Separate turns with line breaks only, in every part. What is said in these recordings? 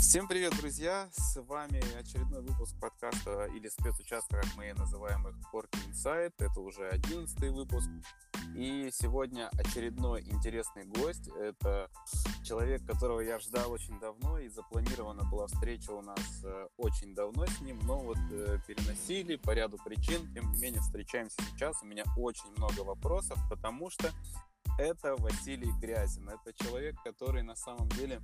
Всем привет, друзья! С вами очередной выпуск подкаста или спецучастка, как мы называем их, Corky Insight. Это уже одиннадцатый выпуск. И сегодня очередной интересный гость. Это человек, которого я ждал очень давно, и запланирована была встреча у нас э, очень давно с ним, но вот э, переносили по ряду причин. Тем не менее, встречаемся сейчас. У меня очень много вопросов, потому что это Василий Грязин. Это человек, который на самом деле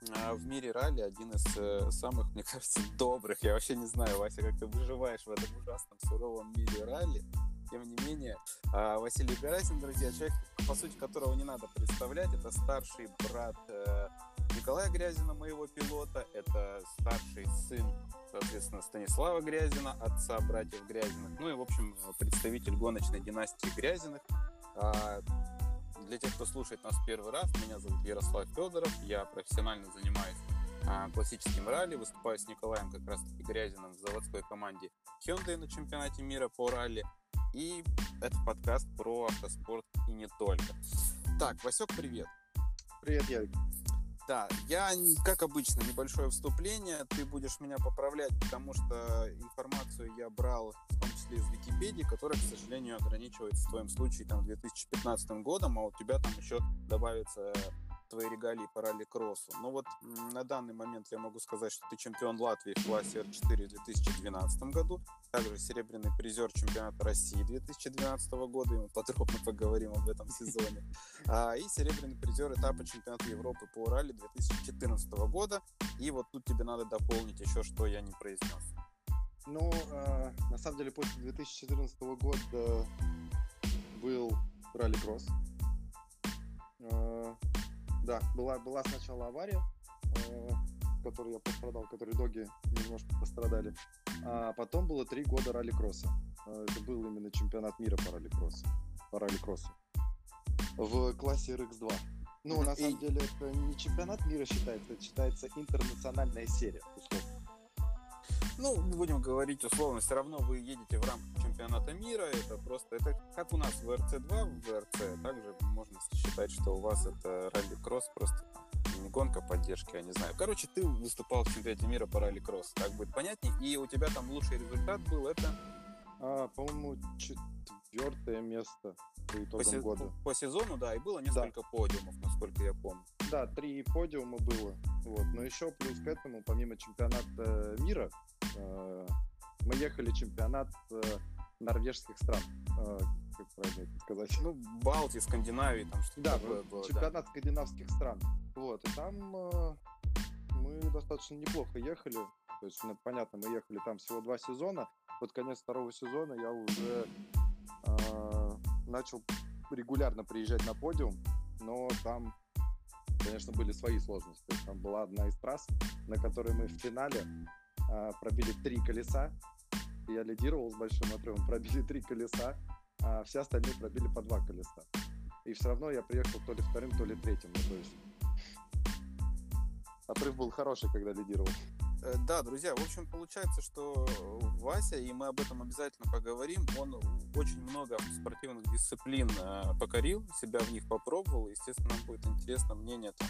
в мире ралли один из э, самых, мне кажется, добрых. Я вообще не знаю, Вася, как ты выживаешь в этом ужасном, суровом мире ралли. Тем не менее, а, Василий Гарасин, друзья, человек, по сути, которого не надо представлять, это старший брат э, Николая Грязина, моего пилота, это старший сын, соответственно, Станислава Грязина, отца братьев Грязиных, ну и, в общем, представитель гоночной династии Грязиных. Для тех, кто слушает нас первый раз, меня зовут Ярослав Федоров, я профессионально занимаюсь а, классическим ралли, выступаю с Николаем как раз таки Грязиным в заводской команде Hyundai на чемпионате мира по ралли. И это подкаст про автоспорт и не только. Так, Васек, привет.
Привет, Ярик.
Да, я, как обычно, небольшое вступление. Ты будешь меня поправлять, потому что информацию я брал в том числе из Википедии, которая, к сожалению, ограничивается в твоем случае там 2015 годом, а у тебя там еще добавится твои регалии по ралли-кроссу. Но вот на данный момент я могу сказать, что ты чемпион Латвии в классе R4 в 2012 году, также серебряный призер чемпионата России 2012 года, и мы подробно поговорим об этом сезоне, а, и серебряный призер этапа чемпионата Европы по ралли 2014 года. И вот тут тебе надо дополнить еще, что я не произнес.
Ну, э, на самом деле, после 2014 года был ралли-кросс. Э, да, была, была сначала авария, э, в которой я пострадал, в которой доги немножко пострадали. А потом было три года ралли-кросса. Э, это был именно чемпионат мира по ралли-кроссу. По ралли-кроссу. В классе RX2. Ну, на самом деле, это не чемпионат мира считается, это считается интернациональная серия, условно.
Ну, будем говорить условно, все равно вы едете в рамках чемпионата мира, это просто, это как у нас в РЦ-2, в РЦ, также можно считать, что у вас это ралли-кросс, просто не гонка поддержки, я не знаю. Короче, ты выступал в чемпионате мира по ралли-кросс, так будет понятнее, и у тебя там лучший результат был, это...
А, по-моему, четвертое место по итогам по года.
По сезону, да, и было несколько да. подиумов, насколько я помню.
Да, три подиума было. Вот. Но еще плюс к этому, помимо чемпионата мира, э, мы ехали чемпионат э, норвежских стран. Э, как правильно это сказать?
Ну, Балтии, Скандинавии, там что-то
да, такое было. Чемпионат да. скандинавских стран. Вот, и там мы достаточно неплохо ехали. То есть, ну, понятно, мы ехали там всего два сезона. Под конец второго сезона я уже э, начал регулярно приезжать на подиум, но там конечно, были свои сложности. Там была одна из трасс, на которой мы в финале а, пробили три колеса. Я лидировал с большим отрывом, пробили три колеса, а все остальные пробили по два колеса. И все равно я приехал то ли вторым, то ли третьим. Ну, то есть отрыв был хороший, когда лидировал.
Э, да, друзья, в общем, получается, что Вася, и мы об этом обязательно поговорим, он очень много спортивных дисциплин э, покорил, себя в них попробовал, естественно, нам будет интересно мнение там,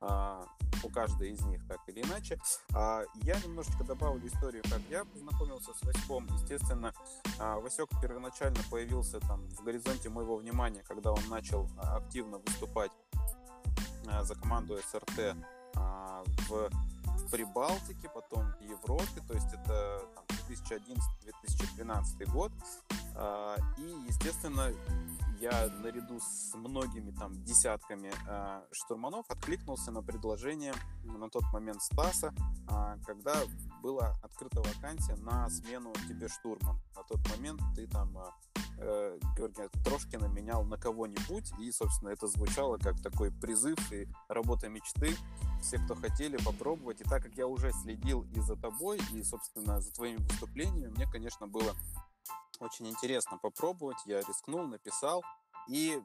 у каждой из них, так или иначе. А, я немножечко добавлю историю, как я познакомился с Васьком. Естественно, а, Васек первоначально появился там в горизонте моего внимания, когда он начал активно выступать за команду СРТ в Прибалтике, потом в Европе, то есть это 2011-2012 год. А, и, естественно, я наряду с многими там десятками э, штурманов откликнулся на предложение на тот момент Стаса, э, когда была открыта вакансия на смену тебе штурман. На тот момент ты там э, Георгия Трошкина менял на кого-нибудь, и, собственно, это звучало как такой призыв и работа мечты. Все, кто хотели попробовать. И так как я уже следил и за тобой, и, собственно, за твоими выступлениями, мне, конечно, было очень интересно попробовать. Я рискнул, написал. И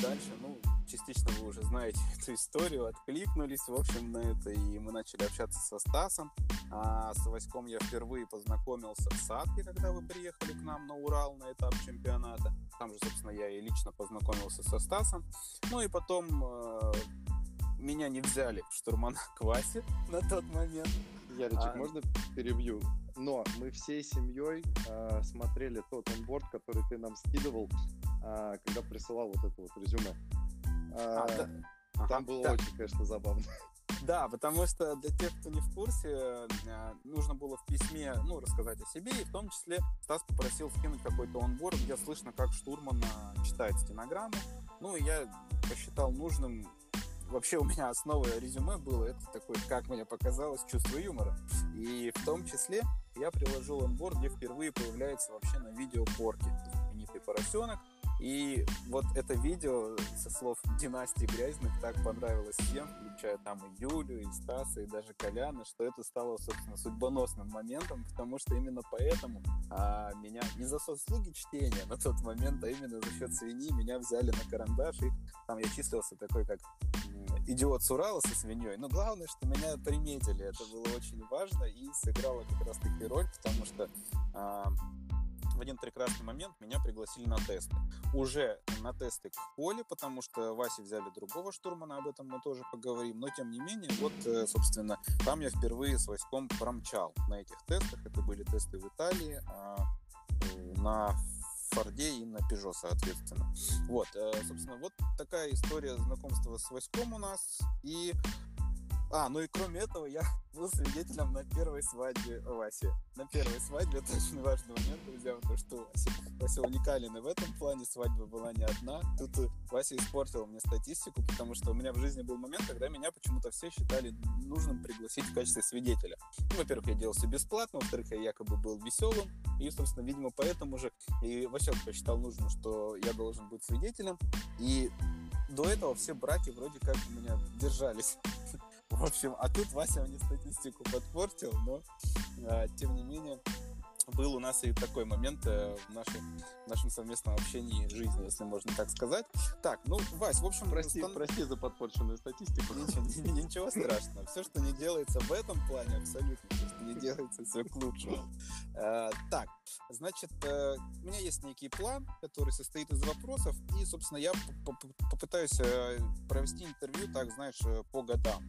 дальше, ну, частично вы уже знаете эту историю, откликнулись, в общем, на это, и мы начали общаться со Стасом. А с Васьком я впервые познакомился в Садке, когда вы приехали к нам на Урал на этап чемпионата. Там же, собственно, я и лично познакомился со Стасом. Ну и потом э, меня не взяли в штурмана к Васе на тот момент.
Яричек, а... можно перебью? Но мы всей семьей э, смотрели тот онборд, который ты нам скидывал, когда присылал вот это вот резюме. Э, а, да. Там ага, было да. очень, конечно, забавно.
Да, потому что для тех, кто не в курсе, э, нужно было в письме ну, рассказать о себе, и в том числе Стас попросил скинуть какой-то онборд, где слышно, как штурман э, читает стенограмму. Ну, и я посчитал нужным вообще у меня основа резюме было это такое, как мне показалось, чувство юмора. И в том числе я приложил онборд, где впервые появляется вообще на видео порки, знаменитый поросенок, и вот это видео со слов династии Грязных так понравилось всем, включая там и Юлю, и Стаса, и даже Коляна, что это стало, собственно, судьбоносным моментом, потому что именно поэтому а, меня не за заслуги чтения на тот момент, а именно за счет свиньи меня взяли на карандаш, и там я числился такой, как идиот с Урала со свиньей. Но главное, что меня приметили. Это было очень важно и сыграло как раз-таки роль, потому что а, в один прекрасный момент меня пригласили на тесты. Уже на тесты к Поле, потому что Васе взяли другого штурмана, об этом мы тоже поговорим. Но тем не менее, вот, э, собственно, там я впервые с войском промчал на этих тестах. Это были тесты в Италии, а, на Форде и на Пежо, соответственно. Вот, э, собственно, вот такая история знакомства с войском у нас. И а, ну и кроме этого, я был свидетелем на первой свадьбе Васи. На первой свадьбе, это очень важный момент, друзья, потому что Вася, Вася уникален и в этом плане свадьба была не одна. Тут Вася испортил мне статистику, потому что у меня в жизни был момент, когда меня почему-то все считали нужным пригласить в качестве свидетеля. Ну, во-первых, я делал все бесплатно, во-вторых, я якобы был веселым, и, собственно, видимо, поэтому же и Вася посчитал нужным, что я должен быть свидетелем, и до этого все браки вроде как у меня держались. В общем, а тут Вася мне статистику подпортил, но а, тем не менее был у нас и такой момент э, в нашем, в нашем совместном общении жизни, если можно так сказать. Так, ну, Вась, в общем...
Прости, стан... прости за подпорченную статистику.
Ничего, ничего страшного. Все, что не делается в этом плане, абсолютно, все, что не делается, все к лучшему. Э, так, значит, э, у меня есть некий план, который состоит из вопросов, и, собственно, я попытаюсь провести интервью, так, знаешь, по годам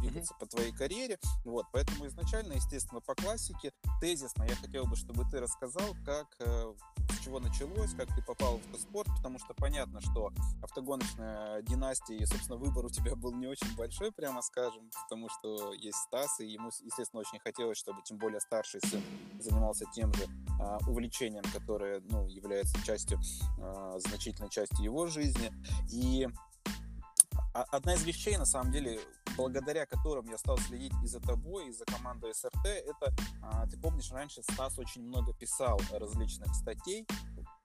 двигаться mm-hmm. по твоей карьере. Вот, поэтому изначально, естественно, по классике, тезисно я хотел бы, чтобы ты рассказал, как, э, с чего началось, как ты попал в автоспорт, потому что понятно, что автогоночная династия, и, собственно, выбор у тебя был не очень большой, прямо скажем, потому что есть Стас, и ему, естественно, очень хотелось, чтобы тем более старший сын занимался тем же э, увлечением, которое, ну, является частью, э, значительной частью его жизни. И одна из вещей, на самом деле, благодаря которым я стал следить и за тобой, и за командой СРТ, это, а, ты помнишь, раньше Стас очень много писал различных статей,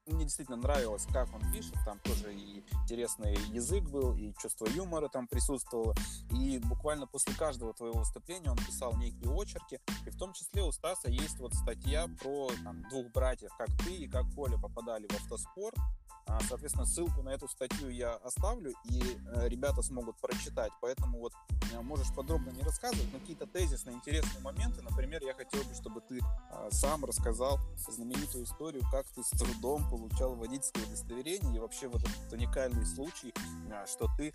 мне действительно нравилось, как он пишет, там тоже и интересный язык был, и чувство юмора там присутствовало, и буквально после каждого твоего выступления он писал некие очерки, и в том числе у Стаса есть вот статья про там, двух братьев, как ты и как Коля попадали в автоспорт, а, соответственно, ссылку на эту статью я оставлю, и э, ребята смогут прочитать. Поэтому вот э, можешь подробно не рассказывать, но какие-то тезисные интересные моменты. Например, я хотел бы, чтобы ты а, сам рассказал знаменитую историю, как ты с трудом получал водительское удостоверение, и вообще вот этот уникальный случай, а, что ты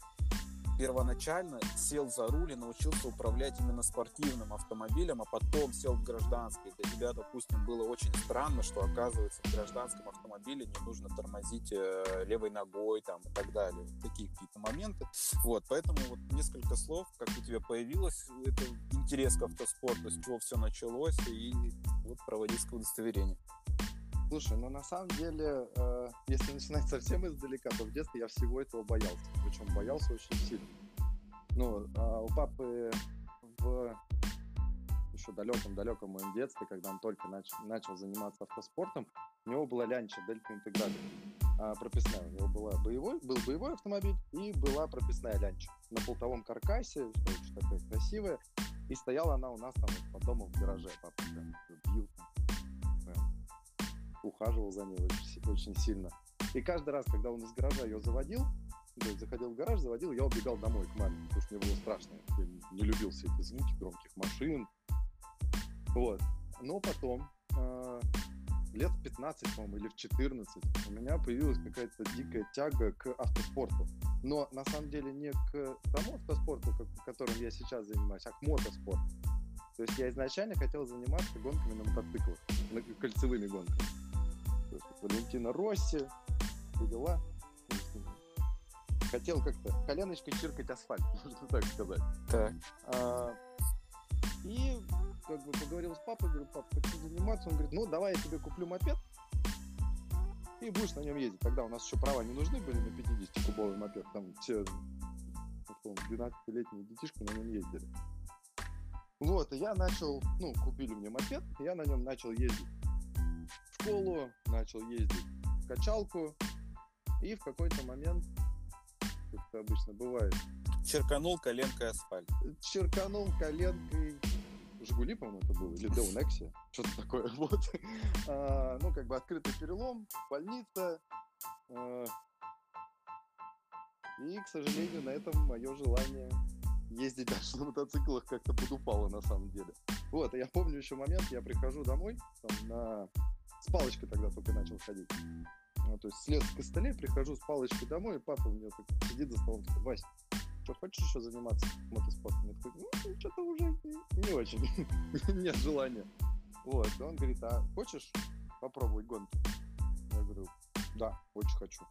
первоначально сел за руль и научился управлять именно спортивным автомобилем, а потом сел в гражданский. Для тебя, допустим, было очень странно, что, оказывается, в гражданском автомобиле не нужно тормозить э, левой ногой там, и так далее. Такие какие-то моменты. Вот, поэтому вот несколько слов, как у тебя появилось это интерес к автоспорту, с чего все началось, и вот про водительское удостоверение.
Слушай, ну на самом деле, э, если начинать совсем издалека, то в детстве я всего этого боялся. Причем боялся очень сильно. Ну, э, у папы в еще далеком-далеком моем детстве, когда он только нач- начал заниматься автоспортом, у него была лянча Дельта Интеграль э, прописная. У него была боевой, был боевой автомобиль и была прописная лянча на полтовом каркасе, очень такая красивая. И стояла она у нас там под домом в гараже. Папа прям бил ухаживал за ней очень, очень сильно. И каждый раз, когда он из гаража ее заводил, то есть заходил в гараж, заводил, я убегал домой к маме, потому что мне было страшно. Я не любил все эти звуки громких машин. Вот. Но потом, э, лет в 15, по-моему, или в 14 у меня появилась какая-то дикая тяга к автоспорту. Но на самом деле не к тому автоспорту, которым я сейчас занимаюсь, а к мотоспорту. То есть я изначально хотел заниматься гонками на мотоциклах, на кольцевыми гонками. Валентина Росси, все дела. Хотел как-то коленочкой чиркать асфальт, можно так сказать.
Так.
А, и как бы поговорил с папой, говорю, пап, хочу заниматься. Он говорит, ну давай я тебе куплю мопед, и будешь на нем ездить. Тогда у нас еще права не нужны были на 50-кубовый мопед. Там все 12-летние детишки на нем ездили. Вот, и я начал, ну, купили мне мопед, я на нем начал ездить школу, начал ездить в качалку, и в какой-то момент, как это обычно бывает,
Черканул коленкой асфальт.
черканул коленкой Жигули, по-моему, это было, или Део Некси, что-то такое, вот. А, ну, как бы открытый перелом, больница. а, и, к сожалению, на этом мое желание ездить дальше на мотоциклах как-то подупало, на самом деле. Вот, я помню еще момент, я прихожу домой, там, на... с палочкой тогда только начал ходить. Ну, то есть слез с костылей, прихожу с палочкой домой, и папа у меня так сидит за столом, такой, Вась, что, хочешь еще заниматься мотоспортом? Я такой, ну, что-то уже не, не очень, нет желания. Вот, и он говорит, а хочешь попробовать гонки? Я говорю, да, очень хочу.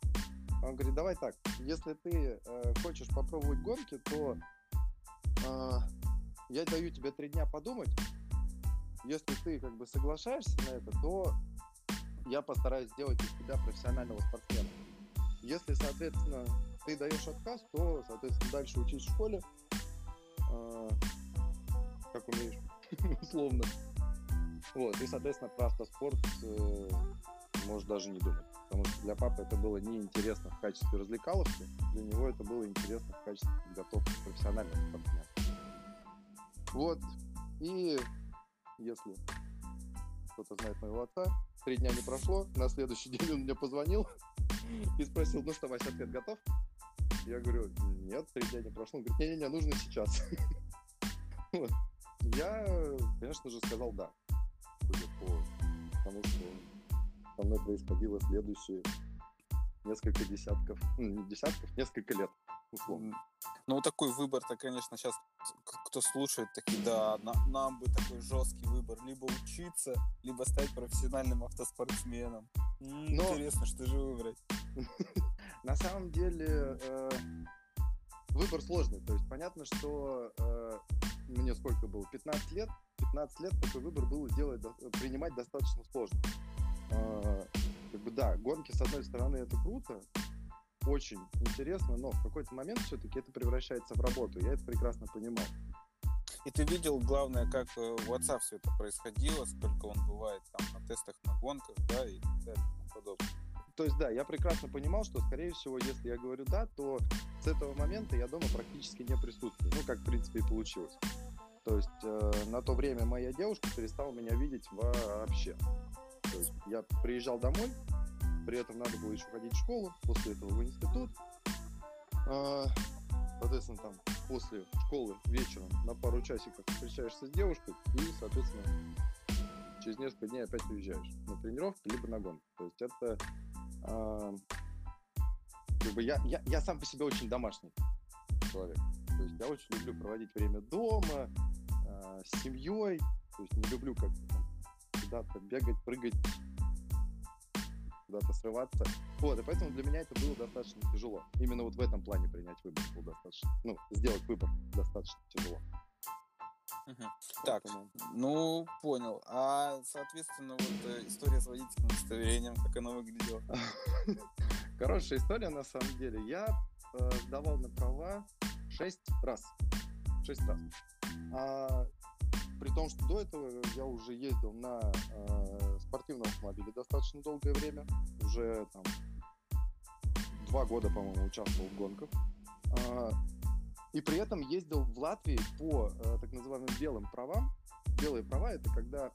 Он говорит, давай так, если ты э, хочешь попробовать гонки, то э, я даю тебе три дня подумать. Если ты как бы соглашаешься на это, то я постараюсь сделать из тебя профессионального спортсмена. Если, соответственно, ты даешь отказ, то, соответственно, дальше учись в школе, э, как умеешь, условно. Вот, и, соответственно, про автоспорт э, можешь даже не думать. Потому что для папы это было неинтересно в качестве развлекаловки, для него это было интересно в качестве подготовки профессионального спортсмена. Вот, и если кто-то знает моего отца, три дня не прошло, на следующий день он мне позвонил и спросил, ну что, Вася, ответ готов? Я говорю, нет, три дня не прошло. Он говорит, не-не-не, нужно сейчас. Я, конечно же, сказал да, судя по тому, что со мной происходило следующие несколько десятков, ну, не десятков, несколько лет, условно.
Ну, такой выбор-то, конечно, сейчас кто слушает, такие, да, на- нам бы такой жесткий выбор. Либо учиться, либо стать профессиональным автоспортсменом.
Но-
Интересно, что же выбрать?
На самом деле э, выбор сложный. То есть понятно, что э, мне сколько было? 15 лет. 15 лет такой выбор было делать, принимать достаточно сложно. Э, как бы да, гонки, с одной стороны, это круто, очень интересно, но в какой-то момент все-таки это превращается в работу. Я это прекрасно понимал.
И ты видел, главное, как у отца все это происходило, сколько он бывает там на тестах, на гонках, да, и так далее и тому подобное.
То есть, да, я прекрасно понимал, что, скорее всего, если я говорю да, то с этого момента я дома практически не присутствую. Ну, как, в принципе, и получилось. То есть, э, на то время моя девушка перестала меня видеть вообще. То есть, я приезжал домой, при этом надо было еще ходить в школу, после этого в институт. А, Соответственно, там после школы вечером на пару часиков встречаешься с девушкой и, соответственно, через несколько дней опять уезжаешь на тренировки либо на гонку. То есть это а, как бы я, я, я сам по себе очень домашний человек. То есть я очень люблю проводить время дома, а, с семьей. То есть не люблю как-то там куда-то бегать, прыгать, куда-то срываться. Вот, и поэтому для меня это было достаточно тяжело. Именно вот в этом плане принять выбор было достаточно, ну, сделать выбор достаточно тяжело.
Мгм. Так,
Поэтому-
ну, понял. А, соответственно, вот э, история с водительским удостоверением, как оно выглядело?
Хорошая история, на самом деле. Я э, сдавал на права 6 раз. 6 раз. А, при том, что до этого я уже ездил на э, спортивном автомобиле достаточно долгое время. Уже там два года, по-моему, участвовал в гонках. А, и при этом ездил в Латвии по э, так называемым белым правам. Белые права это когда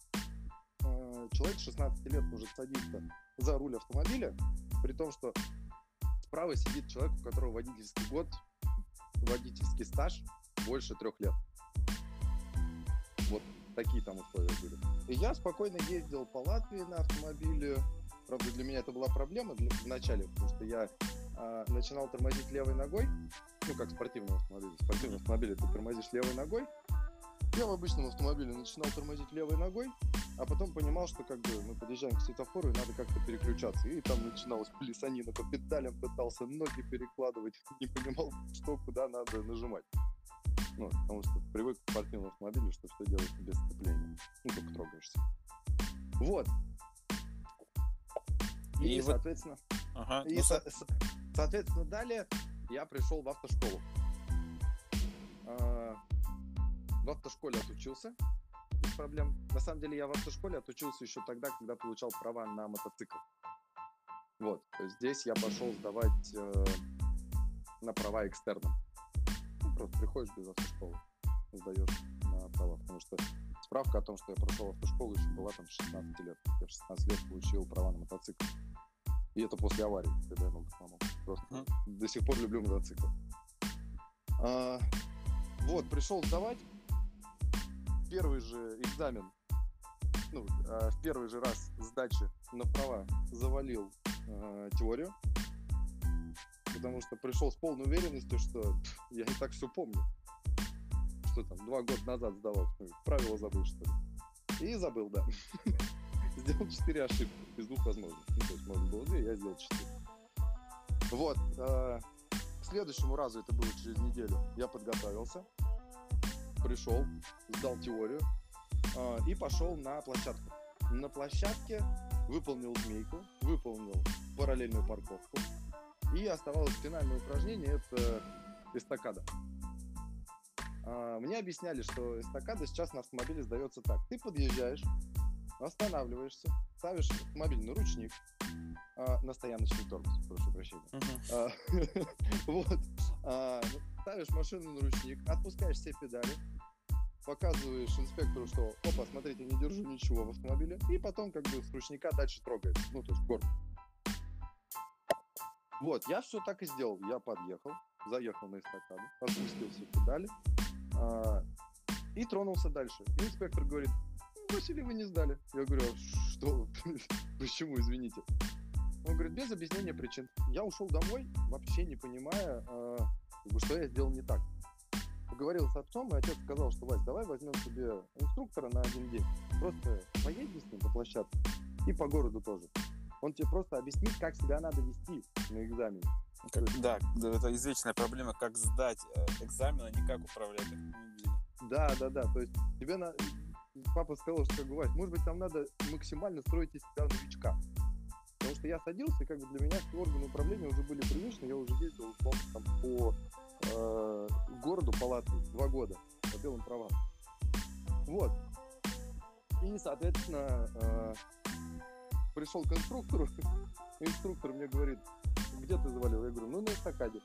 э, человек 16 лет может садиться за руль автомобиля, при том, что справа сидит человек, у которого водительский год, водительский стаж больше трех лет. Такие там условия были. И я спокойно ездил по Латвии на автомобиле. Правда, для меня это была проблема для, в начале, потому что я э, начинал тормозить левой ногой, ну, как автомобиле. В спортивном автомобиле ты тормозишь левой ногой. Я в обычном автомобиле начинал тормозить левой ногой, а потом понимал, что как бы мы подъезжаем к светофору и надо как-то переключаться. И там начиналась плясанина по педалям, пытался ноги перекладывать, не понимал, что куда надо нажимать. Ну, потому что привык к спортивному автомобилю, что все делается без сцепления. Ну, только трогаешься. Вот. И, и соответственно... Ага. И, ну, со- со- соответственно, далее я пришел в автошколу. А, в автошколе отучился без проблем. На самом деле я в автошколе отучился еще тогда, когда получал права на мотоцикл. Вот, здесь я пошел сдавать э, на права экстерном. Просто приходишь без автошколы, сдаешь на права, потому что справка о том, что я прошел автошколу, еще была там 16 лет. Я в 16 лет получил права на мотоцикл. И это после аварии, когда я ногу сломал. Просто mm-hmm. до сих пор люблю мотоциклы. А, вот, пришел сдавать. Первый же экзамен, ну, а, в первый же раз сдачи на права завалил а, теорию. Потому что пришел с полной уверенностью, что я и так все помню. Что там, два года назад сдавал. Правила забыл, что ли. И забыл, да. Сделал четыре ошибки из двух возможных. Ну, то есть можно было две, я сделал четыре. Вот. Э, к следующему разу, это было через неделю, я подготовился, пришел, сдал теорию э, и пошел на площадку. На площадке выполнил змейку, выполнил параллельную парковку. И оставалось финальное упражнение, это эстакада. Э, мне объясняли, что эстакада сейчас на автомобиле сдается так. Ты подъезжаешь, останавливаешься, ставишь автомобиль на ручник, а, на стояночный тормоз, прошу прощения. Uh-huh. вот. А, ставишь машину на ручник, отпускаешь все педали, показываешь инспектору, что, опа, смотрите, не держу ничего в автомобиле, и потом как бы с ручника дальше трогаешь, ну, то есть город. Вот, я все так и сделал. Я подъехал, заехал на эстакаду, отпустил все педали а, и тронулся дальше. И инспектор говорит, Василий, вы не сдали. Я говорю, «А что? Почему, извините? Он говорит, без объяснения причин. Я ушел домой, вообще не понимая, э, что я сделал не так. Поговорил с отцом, и отец сказал, что, Вась, давай возьмем себе инструктора на один день. Просто поедем с ним по площадке и по городу тоже. Он тебе просто объяснит, как себя надо вести на экзамене.
Как, да, это извечная проблема, как сдать э, экзамен, а не как управлять.
Да, да, да. То есть тебе на... папа сказал, что как бы, Вась, может быть, там надо максимально строить из себя новичка. Потому что я садился, и как бы для меня все органы управления уже были привычны. Я уже ездил условно там, по э, городу, по Латвии, два года по белым правам. Вот. И, соответственно, э, пришел к инструктору. Инструктор мне говорит, где ты завалил? Я говорю, ну на эстакаде.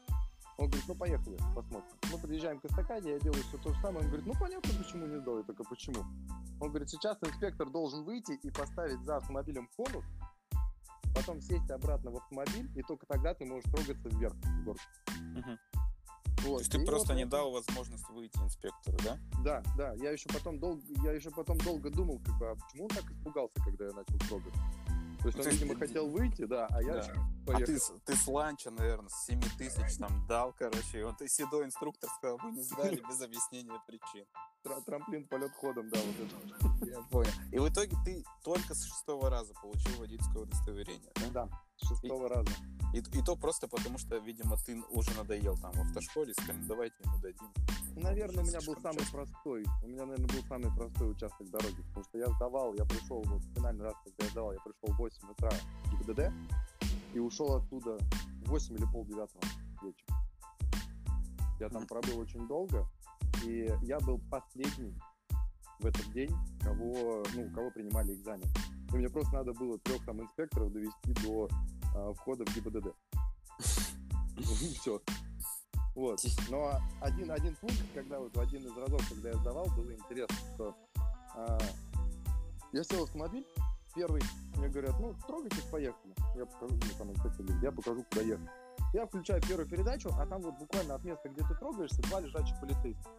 Он говорит, ну поехали, посмотрим. Мы подъезжаем к эстакаде, я делаю все то же самое. Он говорит, ну понятно, почему не сдал, я только почему. Он говорит, сейчас инспектор должен выйти и поставить за автомобилем конус, потом сесть обратно в автомобиль, и только тогда ты можешь трогаться вверх в горку.
Угу. Вот. То есть ты и просто вот не дал возможность выйти инспектору, да?
Да, да. Я еще потом долго, я еще потом долго думал, как бы, а почему он так испугался, когда я начал трогать. То есть ну, он, видимо, ты... хотел выйти, да, а я да.
поехал. А ты, ты с ланча, наверное, с 7 тысяч там дал, короче, и он ты седой инструктор сказал, вы не сдали без объяснения причин.
Трамплин полет ходом, да, вот это.
Я понял. И в итоге ты только с шестого раза получил водительское удостоверение,
да? Да, шестого раза.
И, и то просто потому, что, видимо, ты уже надоел там в автошколе, сказали, «Ну, давайте ему дадим.
Наверное, у меня был самый часто. простой. У меня, наверное, был самый простой участок дороги, потому что я сдавал, я пришел, вот финальный раз, когда я сдавал, я пришел в 8 утра в ГИБДД и ушел оттуда в 8 или полдевятого вечера. Я там пробыл очень долго, и я был последний в этот день, кого, ну, кого принимали экзамен. И мне просто надо было трех там инспекторов довести до а, входа в ГИБДД. Все. Вот. Но один, один пункт, когда вот в один из разов, когда я сдавал, было интересно, что а, я сел в автомобиль, первый, мне говорят, ну, трогайтесь, поехали. Я покажу, ну, там, я покажу, куда ехать. Я включаю первую передачу, а там вот буквально от места, где ты трогаешься, два лежачих полицейских.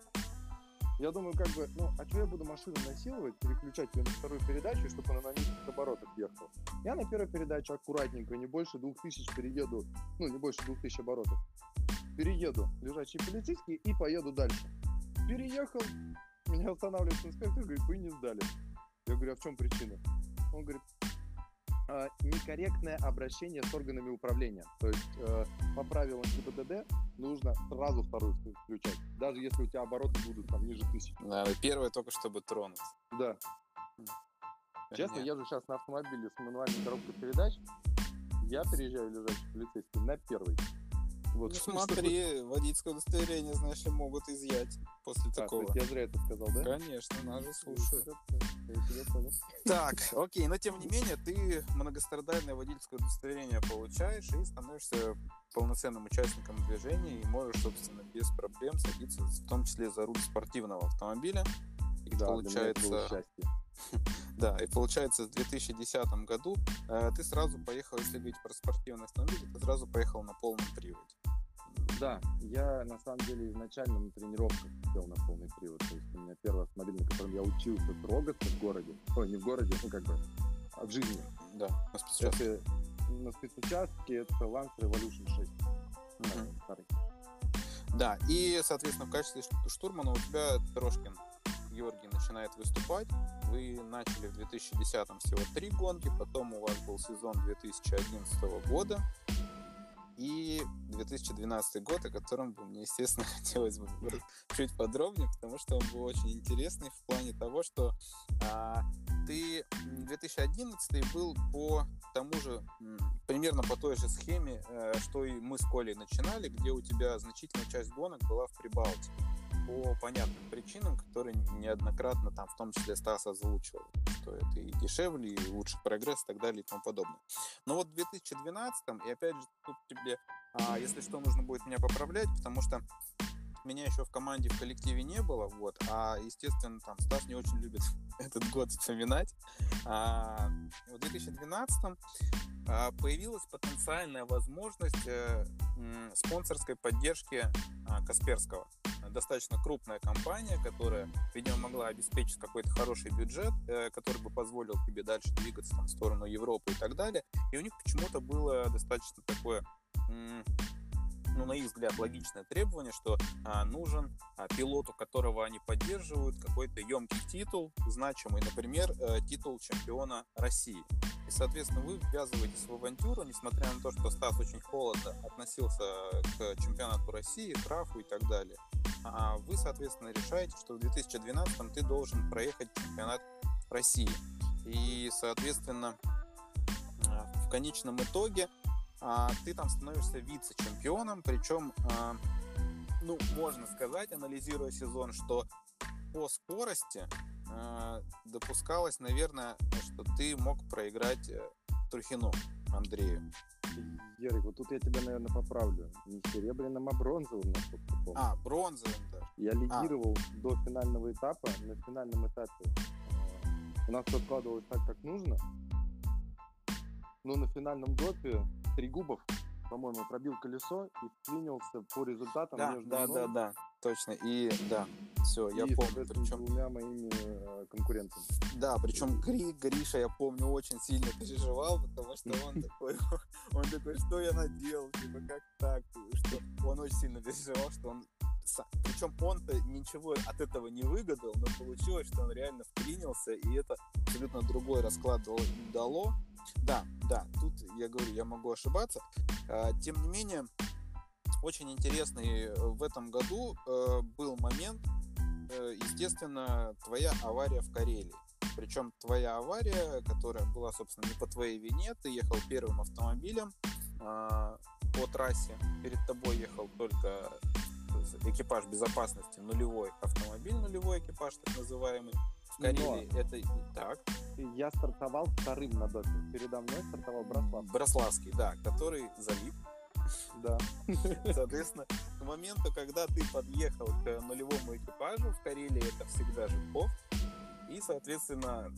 Я думаю, как бы, ну, а что я буду машину насиловать, переключать ее на вторую передачу, чтобы она на низких оборотах ехала? Я на первой передаче аккуратненько, не больше двух тысяч перееду, ну, не больше двух тысяч оборотов. Перееду лежачий полицейский и поеду дальше. Переехал, меня останавливает инспектор, говорит, вы не сдали. Я говорю, а в чем причина? Он говорит, а, некорректное обращение с органами управления. То есть э, по правилам ГИБДД нужно сразу вторую включать, даже если у тебя обороты будут там ниже тысячи.
Да, первое только чтобы тронуть.
Да. Честно, езжу сейчас на автомобиле с мануальной коробкой передач, я переезжаю лежачий полицейский на первый.
Вот. Ну, смотри, водительское удостоверение, знаешь, могут изъять после а, такого.
я зря это сказал, да?
Конечно, нас же слушают. Так, окей, но тем не менее, ты многострадальное водительское удостоверение получаешь и становишься полноценным участником движения и можешь, собственно, без проблем садиться, в том числе за руль спортивного автомобиля. И да, получается... Да, и получается в 2010 году э, ты сразу поехал, если говорить про спортивный автомобиль, ты сразу поехал на полном приводе.
Да, я на самом деле изначально на тренировках сел на полный привод. То есть у меня первый автомобиль, на котором я учился трогаться в городе. Ой, не в городе, ну как бы, а в жизни.
Да, на спецучастке. Это,
на спецучастке это Lance Revolution 6. Uh-huh. Старый.
Да, и, соответственно, в качестве штурмана у тебя Трошкин Георгий начинает выступать. Вы начали в 2010 всего три гонки, потом у вас был сезон 2011 года, и 2012 год, о котором бы мне, естественно, хотелось бы чуть подробнее, потому что он был очень интересный в плане того, что а, ты 2011 был по тому же, примерно по той же схеме, а, что и мы с Колей начинали, где у тебя значительная часть гонок была в Прибалтике по понятным причинам, которые неоднократно там в том числе Стас озвучивал, что это и дешевле, и лучше прогресс и так далее и тому подобное. Но вот в 2012, и опять же, тут тебе, а, если что, нужно будет меня поправлять, потому что меня еще в команде, в коллективе не было, вот, а, естественно, там, Стас не очень любит этот год вспоминать. А, в 2012 а, появилась потенциальная возможность э, спонсорской поддержки а, Касперского достаточно крупная компания, которая, видимо, могла обеспечить какой-то хороший бюджет, э, который бы позволил тебе дальше двигаться там, в сторону Европы и так далее. И у них почему-то было достаточно такое ну, на их взгляд, логичное требование, что а, нужен а, пилоту, которого они поддерживают, какой-то емкий титул, значимый, например, э, титул чемпиона России. И, соответственно, вы ввязываетесь в авантюру, несмотря на то, что Стас очень холодно относился к чемпионату России, трафу и так далее. А вы, соответственно, решаете, что в 2012 ты должен проехать чемпионат России. И, соответственно, а, в конечном итоге ты там становишься вице-чемпионом, причем, а, ну, можно сказать, анализируя сезон, что по скорости а, допускалось, наверное, что ты мог проиграть э, Трухину Андрею.
Ярик, вот тут я тебя, наверное, поправлю. Не серебряным, а бронзовым, насколько
помню. А, бронзовым даже.
Я лидировал а. до финального этапа. На финальном этапе э, у нас все складывалось так, как нужно. Но на финальном допе Трегубов, по-моему, пробил колесо и вклинился по результатам
да, между да. Да, да, точно. И да, все, я помню.
Причем двумя моими э, конкурентами.
Да, причем Гри, Гриша, я помню, очень сильно переживал, потому что он такой, он такой, что я наделал, типа, как так, что он очень сильно переживал, что он причем он-то ничего от этого не выгадал, но получилось, что он реально вклинился, и это абсолютно другой расклад дало. Да, да, тут я говорю, я могу ошибаться. А, тем не менее, очень интересный в этом году э, был момент, э, естественно, твоя авария в Карелии. Причем твоя авария, которая была, собственно, не по твоей вине, ты ехал первым автомобилем а, по трассе, перед тобой ехал только экипаж безопасности нулевой автомобиль, нулевой экипаж, так называемый. В Карелии Но... это так.
Я стартовал вторым на допе. Передо мной стартовал Брослав.
Брославский, да, который залип.
Да.
Соответственно, к моменту, когда ты подъехал к нулевому экипажу в Карелии, это всегда Житков. И, соответственно,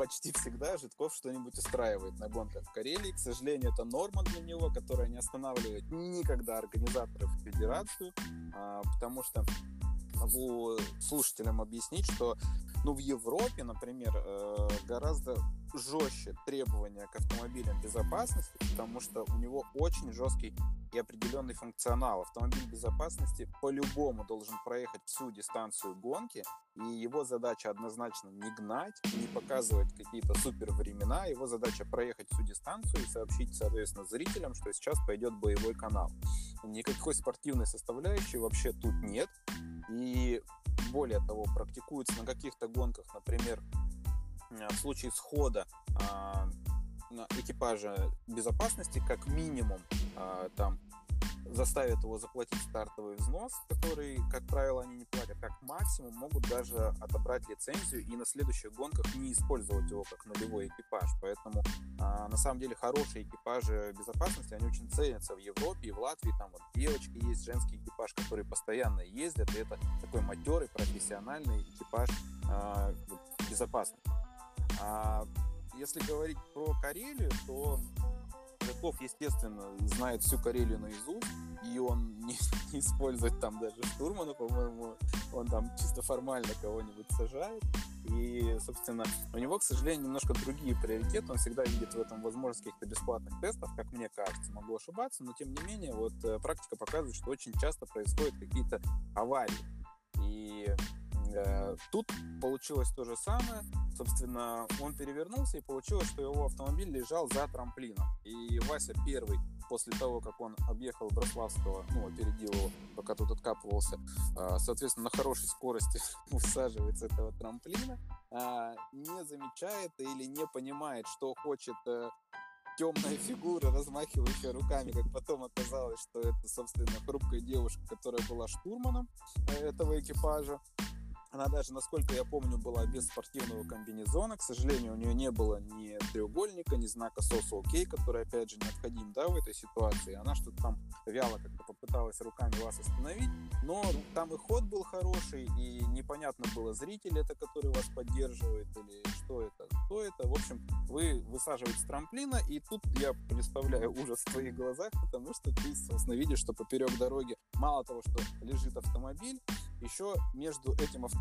почти всегда Житков что-нибудь устраивает на гонках в Карелии. К сожалению, это норма для него, которая не останавливает никогда организаторов федерацию, а, потому что могу слушателям объяснить, что ну, в Европе, например, э, гораздо жестче требования к автомобилям безопасности, потому что у него очень жесткий и определенный функционал. Автомобиль безопасности по-любому должен проехать всю дистанцию гонки, и его задача однозначно не гнать, не показывать какие-то супер времена, его задача проехать всю дистанцию и сообщить, соответственно, зрителям, что сейчас пойдет боевой канал. Никакой спортивной составляющей вообще тут нет, и более того, практикуется на каких-то гонках, например, в случае схода а, экипажа безопасности, как минимум, а, там заставят его заплатить стартовый взнос, который, как правило, они не платят, как максимум могут даже отобрать лицензию и на следующих гонках не использовать его как нулевой экипаж. Поэтому а, на самом деле хорошие экипажи безопасности, они очень ценятся в Европе и в Латвии. Там вот девочки есть, женский экипаж, который постоянно ездят, и это такой матерый, профессиональный экипаж а, безопасности. А если говорить про Карелию, то Житков, естественно, знает всю Карелию наизусть, и он не, не использует там даже штурмана, по-моему, он там чисто формально кого-нибудь сажает. И, собственно, у него, к сожалению, немножко другие приоритеты. Он всегда видит в этом возможность каких-то бесплатных тестов, как мне кажется. Могу ошибаться, но тем не менее, вот э, практика показывает, что очень часто происходят какие-то аварии. И тут получилось то же самое. Собственно, он перевернулся и получилось, что его автомобиль лежал за трамплином. И Вася первый, после того, как он объехал Брославского, ну, опередил его, пока тут откапывался, э, соответственно, на хорошей скорости высаживается этого трамплина, э, не замечает или не понимает, что хочет темная фигура, размахивающая руками, как потом оказалось, что это, собственно, хрупкая девушка, которая была штурманом этого экипажа. Она даже, насколько я помню, была без спортивного комбинезона. К сожалению, у нее не было ни треугольника, ни знака SOS OK, который, опять же, необходим да, в этой ситуации. Она что-то там вяло как-то попыталась руками вас остановить. Но там и ход был хороший, и непонятно было, зритель это, который вас поддерживает, или что это, кто это. В общем, вы высаживаете с трамплина, и тут я представляю ужас в твоих глазах, потому что ты, собственно, видишь, что поперек дороги мало того, что лежит автомобиль, еще между этим автомобилем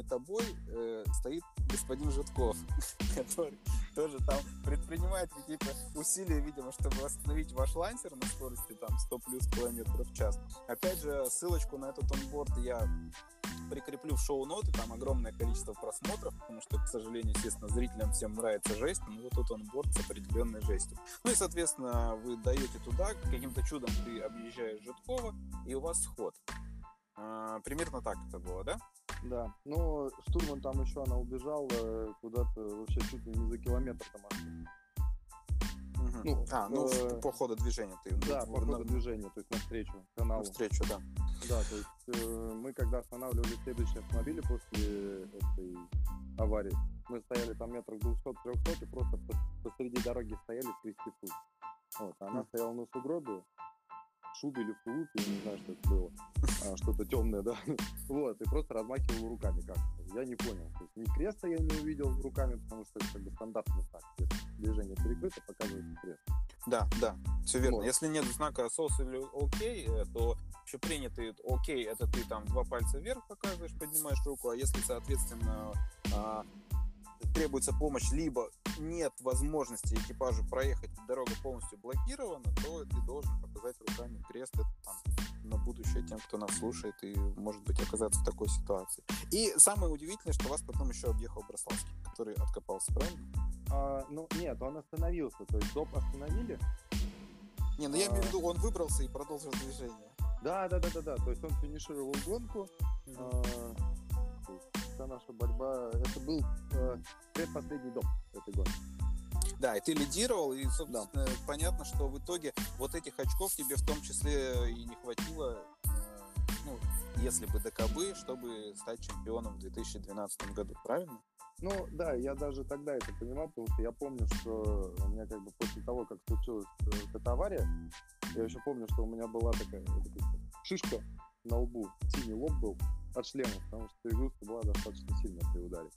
и тобой э, стоит господин Житков, который тоже там предпринимает какие-то усилия, видимо, чтобы остановить ваш лансер на скорости там 100 плюс километров в час. Опять же, ссылочку на этот онборд я прикреплю в шоу-ноты, там огромное количество просмотров, потому что, к сожалению, естественно, зрителям всем нравится жесть, но вот тут он борт с определенной жестью. Ну и, соответственно, вы даете туда, каким-то чудом ты объезжаешь Житкова, и у вас сход. А, примерно так это было, да?
Да. Ну, штурман там еще она убежала куда-то вообще чуть ли не за километр там
Угу. Ну, а, ну э... по ходу движения ты.
Да, по ходу на... движения, то есть навстречу каналу.
Навстречу, да.
Да, то есть э, мы когда останавливали следующие автомобили после этой аварии, мы стояли там метрах 200-300 и просто посреди дороги стояли скрести путь. Вот, она mm. стояла на сугробе, шубе или в тулупе, я не знаю, что это было, а, что-то темное, да, вот, и просто размахивал руками как -то. Я не понял, то есть ни креста я не увидел руками, потому что это как бы стандартный знак, движение перекрыто, показывает крест.
Да, да, все верно. Вот. Если нет знака SOS или ОК, то еще принятый ОК, это ты там два пальца вверх показываешь, поднимаешь руку, а если, соответственно, а, требуется помощь, либо нет возможности экипажу проехать, дорога полностью блокирована, то ты должен показать руками крест это, там, на будущее тем, кто нас слушает и, может быть, оказаться в такой ситуации. И самое удивительное, что вас потом еще объехал Брославский, который откопался, правильно?
А, ну, нет, он остановился, то есть доп остановили.
Не, ну я имею в виду, он выбрался и продолжил движение.
Да, да, да, да, да. То есть он финишировал гонку. Mm-hmm. А, вся наша борьба, это был э, предпоследний дом этой гонки.
Да, и ты лидировал, и, собственно, да. понятно, что в итоге вот этих очков тебе в том числе и не хватило, э, ну, если бы ДКБ, чтобы стать чемпионом в 2012 году, правильно?
Ну, да, я даже тогда это понимал, потому что я помню, что у меня как бы после того, как случилась э, эта авария, я еще помню, что у меня была такая, такая шишка на лбу, синий лоб был, от шлема, потому что перегрузка была достаточно сильная при ударе.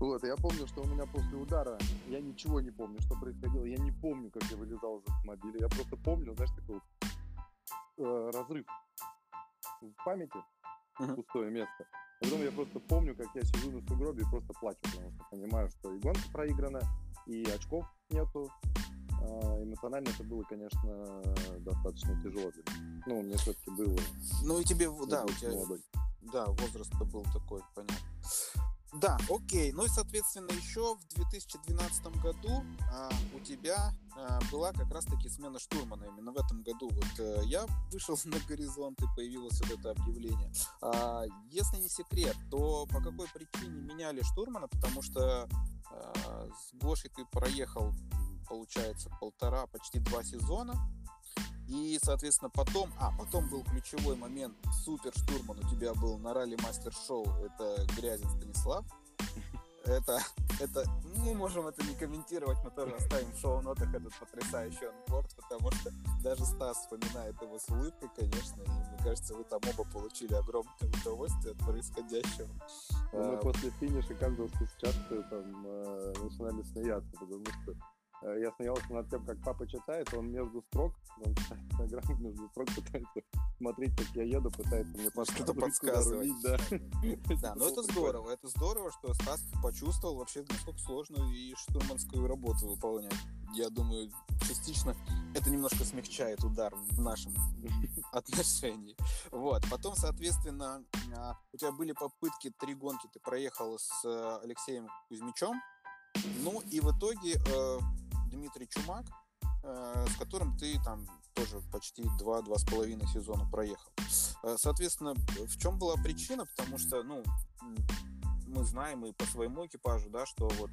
Вот, я помню, что у меня после удара, я ничего не помню, что происходило, я не помню, как я вылезал из автомобиля, я просто помню, знаешь, такой вот, э, разрыв в памяти, uh-huh. пустое место. А потом я просто помню, как я сижу на сугробе и просто плачу, потому что понимаю, что и гонка проиграна, и очков нету. А, эмоционально это было, конечно, достаточно тяжело для меня. Ну, мне все-таки было...
Ну и тебе, да, у тебя... Молодой. Да, возраст был такой, понятно. Да, окей. Ну и, соответственно, еще в 2012 году а, у тебя а, была как раз-таки смена штурмана. Именно в этом году вот а, я вышел на горизонт и появилось вот это объявление. А, если не секрет, то по какой причине меняли штурмана? Потому что а, с Гошей ты проехал, получается, полтора, почти два сезона. И, соответственно, потом, а, потом был ключевой момент, супер штурман у тебя был на ралли мастер-шоу, это Грязин Станислав. Это, это, мы можем это не комментировать, мы тоже оставим в шоу-нотах этот потрясающий анборд, потому что даже Стас вспоминает его с улыбкой, конечно, и мне кажется, вы там оба получили огромное удовольствие от происходящего.
Ну, мы а, после финиша каждого спецучастка там э, начинали смеяться, потому что я смеялся над тем, как папа читает, он между строк, он читает программу между строк, пытается смотреть, как я еду, пытается мне
что-то подсказывать. Да, да но это здорово, это здорово, что Стас почувствовал вообще, насколько сложно и штурманскую работу выполнять. Я думаю, частично это немножко смягчает удар в нашем отношении. Вот. Потом, соответственно, а, у тебя были попытки, три гонки ты проехал с э, Алексеем Кузьмичем. Ну и в итоге э, Дмитрий Чумак, э, с которым ты там тоже почти два-два с половиной сезона проехал. Э, соответственно, в чем была причина? Потому что, ну, мы знаем и по своему экипажу, да, что вот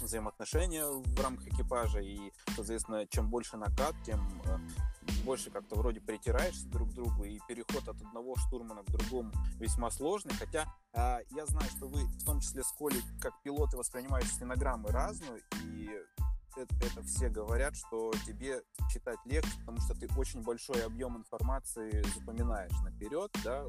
взаимоотношения в рамках экипажа и, соответственно, чем больше накат, тем э, больше как-то вроде притираешься друг к другу, и переход от одного штурмана к другому весьма сложный. Хотя э, я знаю, что вы, в том числе с Колей, как пилоты, воспринимаете стенограммы разную, и это, это все говорят, что тебе читать легче, потому что ты очень большой объем информации запоминаешь наперед, да,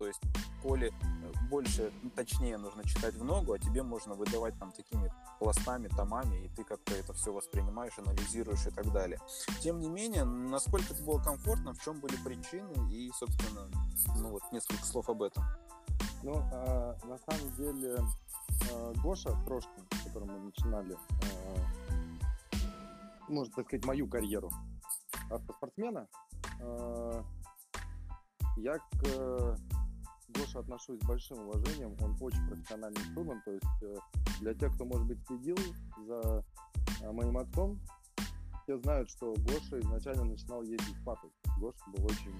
то есть Коле э, больше, ну, точнее нужно читать в ногу, а тебе можно выдавать там такими пластами, томами, и ты как-то это все воспринимаешь, анализируешь и так далее. Тем не менее, насколько это было комфортно, в чем были причины и, собственно, ну вот несколько слов об этом.
Ну, э, на самом деле, э, Гоша Трошкин, с которым мы начинали э, можно так сказать, мою карьеру автоспортсмена. А, я к э, Гоше отношусь с большим уважением. Он очень профессиональный штурман. То есть э, для тех, кто, может быть, следил за э, моим отцом, все знают, что Гоша изначально начинал ездить с папой. Гоша был очень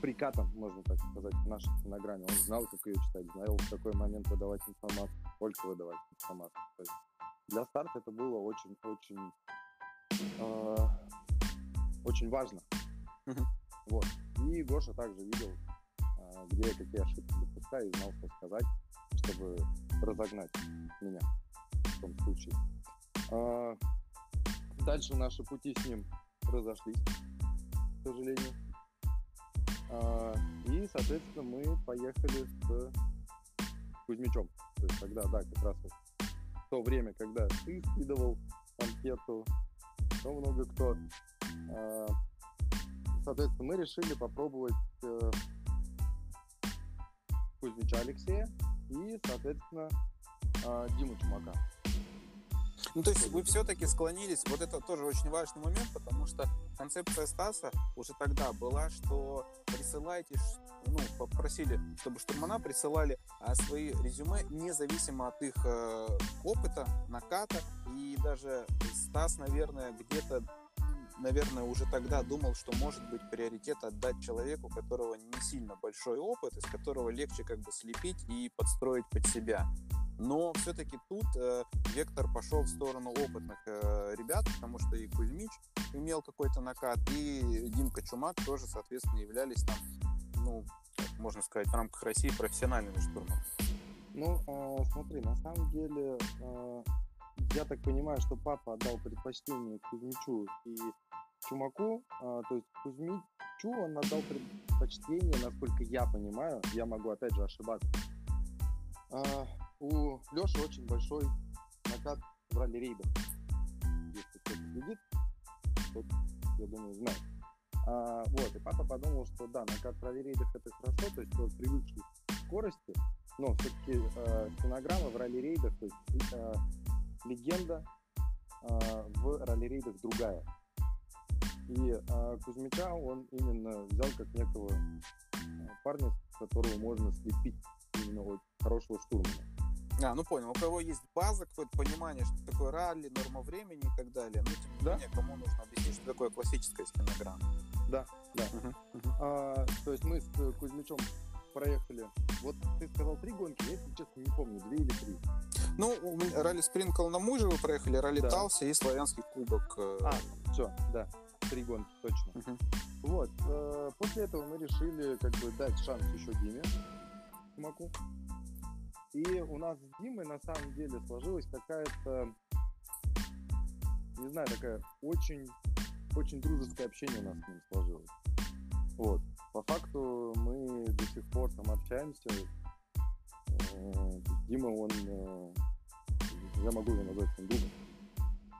прикатом, можно так сказать, в нашей стенограмме. Он знал, как ее читать, знал, в какой момент выдавать информацию, сколько выдавать информацию. То есть для старта это было очень-очень э, очень важно. Вот. И Гоша также видел, э, где я какие ошибки допускаю, и знал, что сказать, чтобы разогнать меня в том случае. Э, дальше наши пути с ним разошлись, к сожалению. Э, и, соответственно, мы поехали с Кузьмичом. То есть тогда, да, как раз вот то время, когда ты скидывал анкету, то много кто. А, соответственно, мы решили попробовать э, Кузьмича Алексея и, соответственно, а, Диму Чумака.
Ну, то есть вы все-таки склонились, вот это тоже очень важный момент, потому что концепция Стаса уже тогда была, что присылайте, ну, попросили, чтобы штурмана присылали а, свои резюме независимо от их э, опыта, наката, и даже Стас, наверное, где-то наверное, уже тогда думал, что может быть приоритет отдать человеку, у которого не сильно большой опыт, из которого легче как бы слепить и подстроить под себя. Но все-таки тут э, вектор пошел в сторону опытных э, ребят, потому что и Кузьмич имел какой-то накат, и Димка Чумак тоже, соответственно, являлись там, ну, можно сказать, в рамках России профессиональными штурмами.
Ну, э, смотри, на самом деле, э, я так понимаю, что папа отдал предпочтение Кузьмичу и Чумаку, э, то есть Кузьмичу он отдал предпочтение, насколько я понимаю, я могу опять же ошибаться, у Леши очень большой накат в ралли-рейдах. Если кто-то следит, тот, я думаю, знает. А вот, и папа подумал, что да, на карт ралли-рейдах это хорошо, то есть человек привыкший к скорости, но все-таки э, стенограмма в ралли-рейдах, то есть э, легенда э, в ралли-рейдах другая. И э, Кузьмича он именно взял как некого парня, которого можно слепить именно вот хорошего штурмана.
А, ну понял. У кого есть база, какое-то понимание, что такое ралли, норма времени и так далее. Ну, тем не да? менее, кому нужно объяснить, что такое классическая стенограмма.
Да, да. Uh-huh, uh-huh. А, то есть мы с Кузьмичом проехали. Вот ты сказал три гонки, я, если честно, не помню, две или три.
Ну, ралли Спринкл на Муже вы проехали, ралли да. Талси и Славянский кубок. Э,
а, все, да, три гонки, точно. Uh-huh. Вот, э, после этого мы решили как бы дать шанс еще Диме Тумаку. И у нас с Димой на самом деле сложилась какая-то, не знаю, такая очень, очень дружеское общение у нас с ним сложилось. Вот. По факту мы до сих пор там общаемся. Э, Дима, он, э, я могу его назвать своим другом.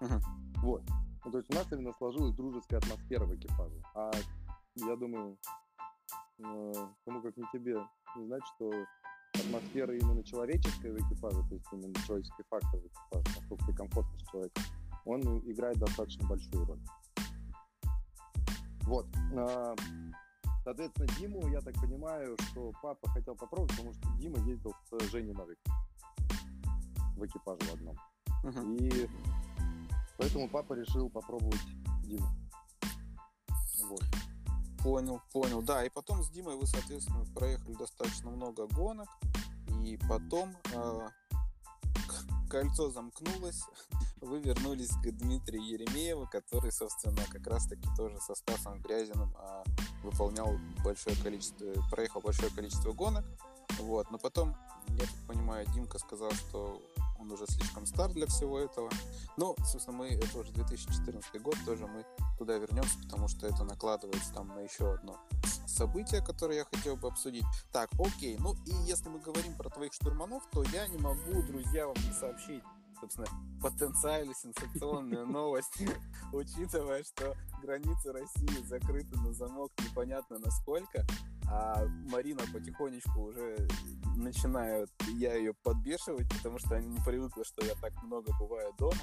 Uh-huh. Вот. Ну, то есть у нас именно сложилась дружеская атмосфера в экипаже. А я думаю, э, кому как не тебе, не знать, что атмосфера именно человеческая в экипаже, то есть именно человеческий фактор в экипаже, насколько ты комфортно с человеком, он играет достаточно большую роль. Вот. А, соответственно, Диму, я так понимаю, что папа хотел попробовать, потому что Дима ездил с Женей Новиком в экипаже в одном. Uh-huh. И поэтому папа решил попробовать Диму.
Вот. Понял, понял. Да, и потом с Димой вы, соответственно, проехали достаточно много гонок. И потом э, кольцо замкнулось, вы вернулись к Дмитрию Еремееву, который, собственно, как раз-таки тоже со Стасом Грязиным э, выполнял большое количество, проехал большое количество гонок. Вот. Но потом, я так понимаю, Димка сказал, что он уже слишком стар для всего этого. Но, собственно, мы, это уже 2014 год, тоже мы туда вернемся, потому что это накладывается там на еще одно событие, которое я хотел бы обсудить. Так, окей, ну и если мы говорим про твоих штурманов, то я не могу, друзья, вам не сообщить собственно, потенциально сенсационную новость, учитывая, что границы России закрыты на замок непонятно насколько, а Марина потихонечку уже начинает я ее подбешивать, потому что она не привыкла, что я так много бываю дома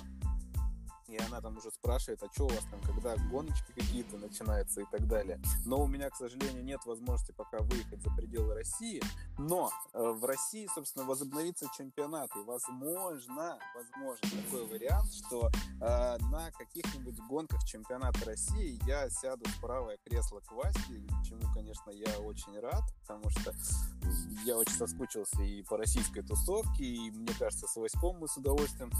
и она там уже спрашивает, а что у вас там, когда гоночки какие-то начинаются и так далее. Но у меня, к сожалению, нет возможности пока выехать за пределы России, но э, в России, собственно, возобновится чемпионат, и возможно, возможно такой вариант, что э, на каких-нибудь гонках чемпионата России я сяду в правое кресло к Васе, чему, конечно, я очень рад, потому что я очень соскучился и по российской тусовке, и, мне кажется, с Васьком мы с удовольствием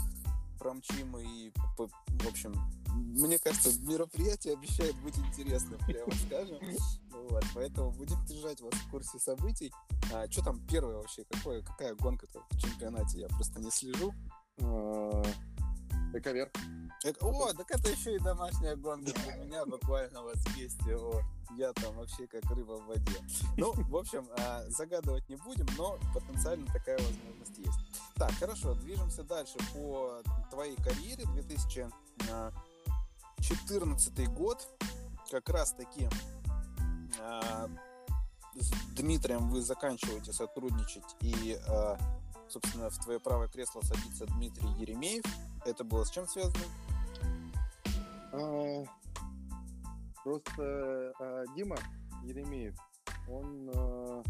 промчим и, в общем, мне кажется, мероприятие обещает быть интересным, прямо скажем. Вот, поэтому будем держать вас в курсе событий. А, что там первое вообще? Какое, какая гонка-то в чемпионате? Я просто не слежу.
А, Эковер.
О, так это еще и домашняя гонка для меня буквально вас возвестие. О, я там вообще как рыба в воде. Ну, в общем, а, загадывать не будем, но потенциально такая возможность есть. Так, хорошо, движемся дальше по твоей карьере. 2014 год. Как раз таки а, с Дмитрием вы заканчиваете сотрудничать и собственно, в твое правое кресло садится Дмитрий Еремеев. Это было с чем связано?
А, просто а, Дима Еремеев, он а,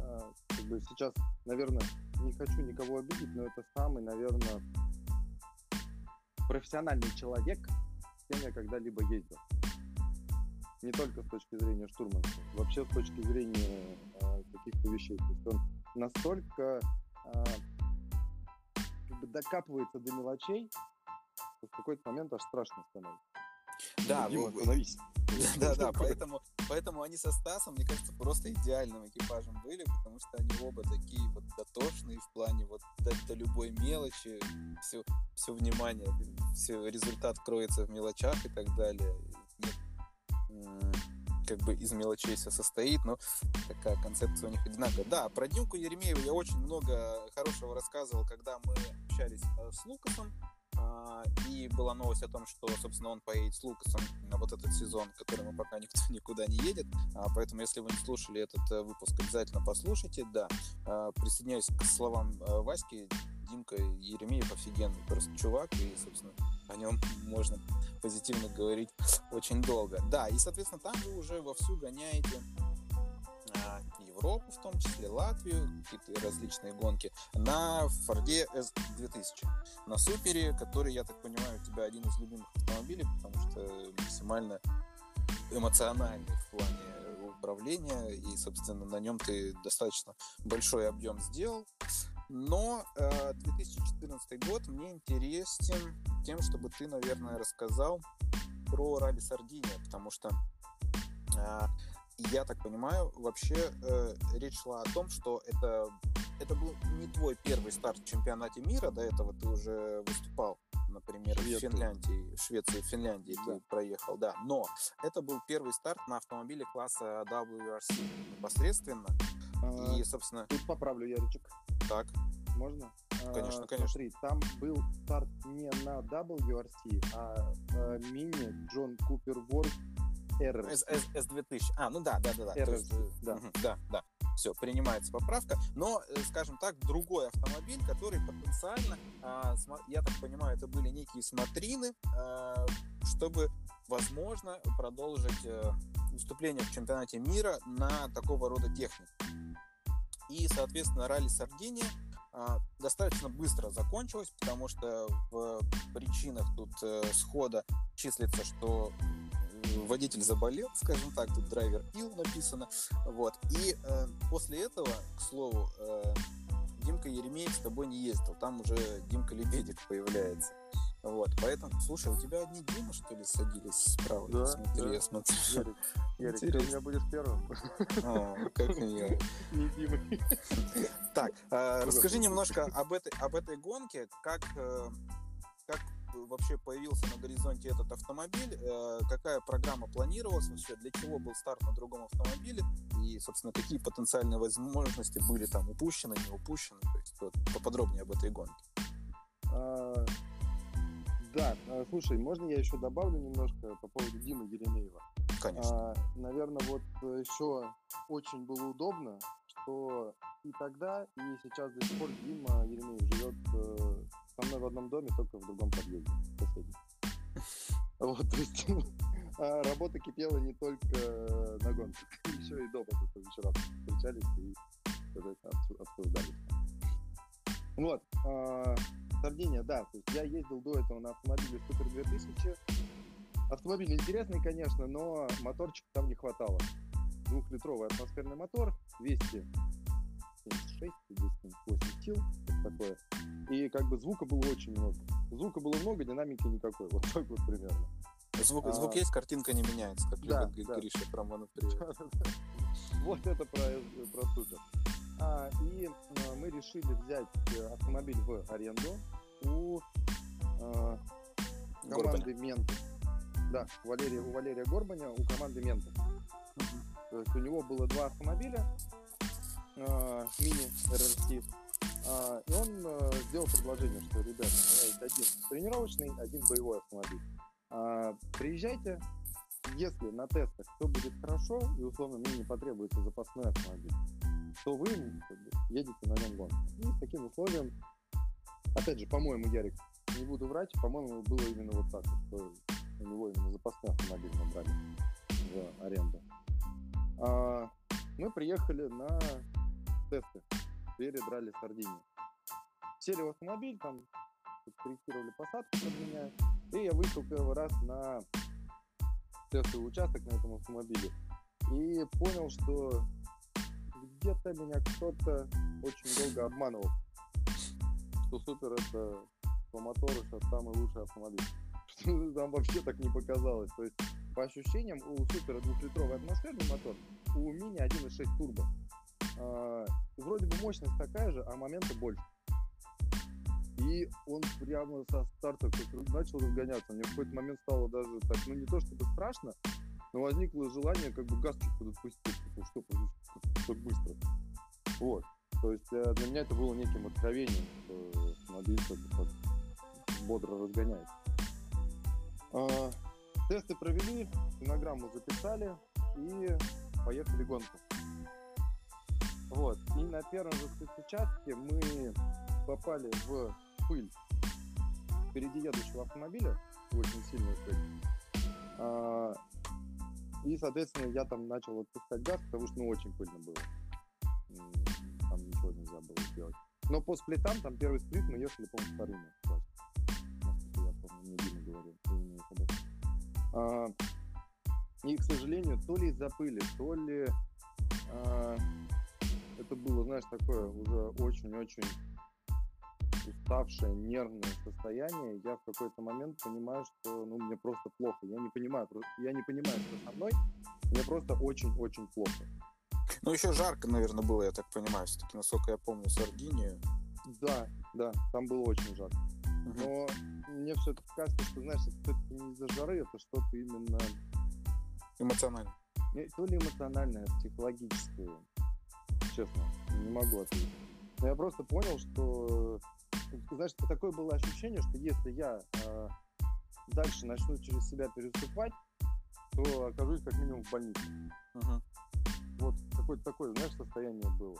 а, как бы сейчас, наверное, не хочу никого обидеть, но это самый, наверное, профессиональный человек, с кем я когда-либо ездил. Не только с точки зрения штурманства, вообще с точки зрения э, каких-то вещей. То есть он настолько э, как бы докапывается до мелочей, что в какой-то момент аж страшно становится.
Да, Дима, остановись. Да, да, поэтому, поэтому они со Стасом, мне кажется, просто идеальным экипажем были, потому что они оба такие вот дотошные в плане вот до, до любой мелочи, все, все внимание, все результат кроется в мелочах и так далее. Нет, как бы из мелочей все состоит, но такая концепция у них одинаковая. Да, про Димку Еремеева я очень много хорошего рассказывал, когда мы общались э, с Лукасом, А, и была новость о том, что, собственно, он поедет с Лукасом на вот этот сезон, который мы пока никто никуда не едет. А, поэтому, если вы не слушали этот э, выпуск, обязательно послушайте. Да, а, присоединяюсь к словам э, Васьки. Димка Еремеев офигенный просто чувак, и, собственно, о нем можно позитивно говорить очень долго. Да, и, соответственно, там вы уже вовсю гоняете Европу, в том числе Латвию, какие-то различные гонки, на Форде S2000. На Супере, который, я так понимаю, у тебя один из любимых автомобилей, потому что максимально эмоциональный в плане управления, и, собственно, на нем ты достаточно большой объем сделал. Но э, 2014 год мне интересен тем, чтобы ты, наверное, рассказал про ралли Сардиния, потому что э, я так понимаю, вообще э, речь шла о том, что это, это был не твой первый старт в чемпионате мира, до этого ты уже выступал, например, Швеция. в Финляндии, в Швеции, в Финляндии да. ты проехал, да, но это был первый старт на автомобиле класса WRC непосредственно,
а, и, собственно... Тут поправлю, Яричек.
Так.
Можно?
Конечно, а, конечно.
Смотри, там был старт не на WRC, а, а мини Джон Купер Ворд
R. S, S, S2000. А, ну да, да, да, да.
R, есть, да. Угу,
да, да. Все, принимается поправка. Но, э, скажем так, другой автомобиль, который потенциально, а, я так понимаю, это были некие смотрины, а, чтобы, возможно, продолжить э, выступление в чемпионате мира на такого рода технике. И, соответственно, ралли Сардиния а, достаточно быстро закончилось, потому что в причинах тут э, схода числится, что водитель заболел, скажем так, тут драйвер пил написано, вот, и э, после этого, к слову, э, Димка Еремеев с тобой не ездил, там уже Димка Лебедик появляется. Вот, поэтому, слушай, у тебя одни Димы, что ли, садились справа?
Да, смотри, да. я смотрю. Ярик, Ярик ты у меня будешь первым.
О, как я.
Не Димой.
Так, э, расскажи немножко об этой, об этой гонке, как, э, как вообще появился на горизонте этот автомобиль, э, какая программа планировалась вообще, для чего был старт на другом автомобиле и, собственно, какие потенциальные возможности были там упущены, не упущены, то есть вот, поподробнее об этой гонке.
А, да, а, слушай, можно я еще добавлю немножко по поводу Димы Еремеева?
Конечно.
А, наверное, вот еще очень было удобно, что и тогда, и сейчас до сих пор Дима Еремеев живет э, со мной в одном доме, только в другом подъезде, соседнем. Вот, то есть а работа кипела не только на гонках, еще и дома только вечером встречались и обсуждали. Вот, а, Сардиния, да, то есть я ездил до этого на автомобиле Супер 2000. Автомобиль интересный, конечно, но моторчика там не хватало. Двухлитровый атмосферный мотор, 200 76, 208 сил, такое. И как бы звука было очень много. Звука было много, динамики никакой. Вот так вот примерно.
Звук, а, звук есть, картинка не меняется, как
да,
любит
да.
Гриша монопривод.
Вот это про, про супер. А, и а, мы решили взять э, автомобиль в аренду у а, команды Мента. Да, у Валерия, у Валерия Горбаня, у команды Мента. То есть у него было два автомобиля, э, мини РРС. Э, и он э, сделал предложение, что, ребята, у меня есть один тренировочный, один боевой автомобиль. Э, приезжайте, если на тестах все будет хорошо, и условно мне не потребуется запасной автомобиль, то вы едете на нем гонку. И с таким условием, опять же, по-моему, Ярик, не буду врать, по-моему, было именно вот так, что у него именно запасной автомобиль набрали в аренду. А, мы приехали на тесты перед ралли Сардинии. Сели в автомобиль, там корректировали посадку под меня, и я вышел первый раз на тестовый участок на этом автомобиле. И понял, что где-то меня кто-то очень долго обманывал, что Супер это по мотору сейчас самый лучший автомобиль. Что там вообще так не показалось. То есть, по ощущениям, у Супера двухлитровый атмосферный мотор, у Мини 1.6 турбо. А, вроде бы мощность такая же, а момента больше. И он прямо со старта начал разгоняться. Мне в какой-то момент стало даже так, ну не то чтобы страшно, но возникло желание как бы газ чуть подотпустить, типа, что так быстро. Вот. То есть э, для меня это было неким откровением, что автомобиль бодро разгоняется. А, тесты провели, стенограмму записали и поехали гонку. Вот. И на первом же спецучастке мы попали в пыль впереди едущего автомобиля, очень сильную пыль. А, и, соответственно, я там начал отпускать газ, потому что ну, очень пыльно было. Там ничего нельзя было сделать. Но по сплитам, там первый сплит мы ехали, по-моему, вторыми. Я помню, мне Дима говорил. А, и, к сожалению, то ли из-за пыли, то ли а, это было, знаешь, такое уже очень-очень уставшее, нервное состояние, я в какой-то момент понимаю, что ну, мне просто плохо. Я не понимаю, я не понимаю, что со мной. Мне просто очень-очень плохо.
Ну, еще жарко, наверное, было, я так понимаю, все-таки, насколько я помню, Сардинию.
Да, да, там было очень жарко. Но мне все-таки кажется, что, знаешь, это все-таки не из-за жары, это что-то именно...
Эмоциональное.
То ли эмоциональное, психологическое. Честно, не могу ответить. Но я просто понял, что знаешь, такое было ощущение, что если я э, дальше начну через себя переступать, то окажусь как минимум в больнице. Uh-huh. Вот какое-то такое, знаешь, состояние было.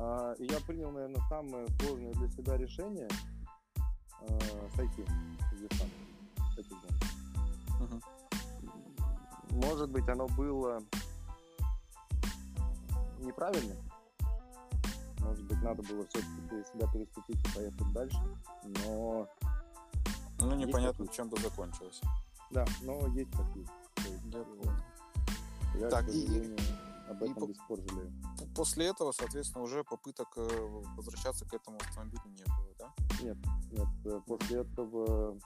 А, и я принял, наверное, самое сложное для себя решение э, сойти из дистанции. Uh-huh. Может быть, оно было неправильно, может быть, надо было все-таки себя переступить и поехать дальше, но...
Ну, непонятно, чем бы закончилось.
Да, но есть такие. Я понял. Я, так, к и, об этом и до сих жалею.
После этого, соответственно, уже попыток э, возвращаться к этому автомобилю не было, да?
Нет, нет. Э, после этого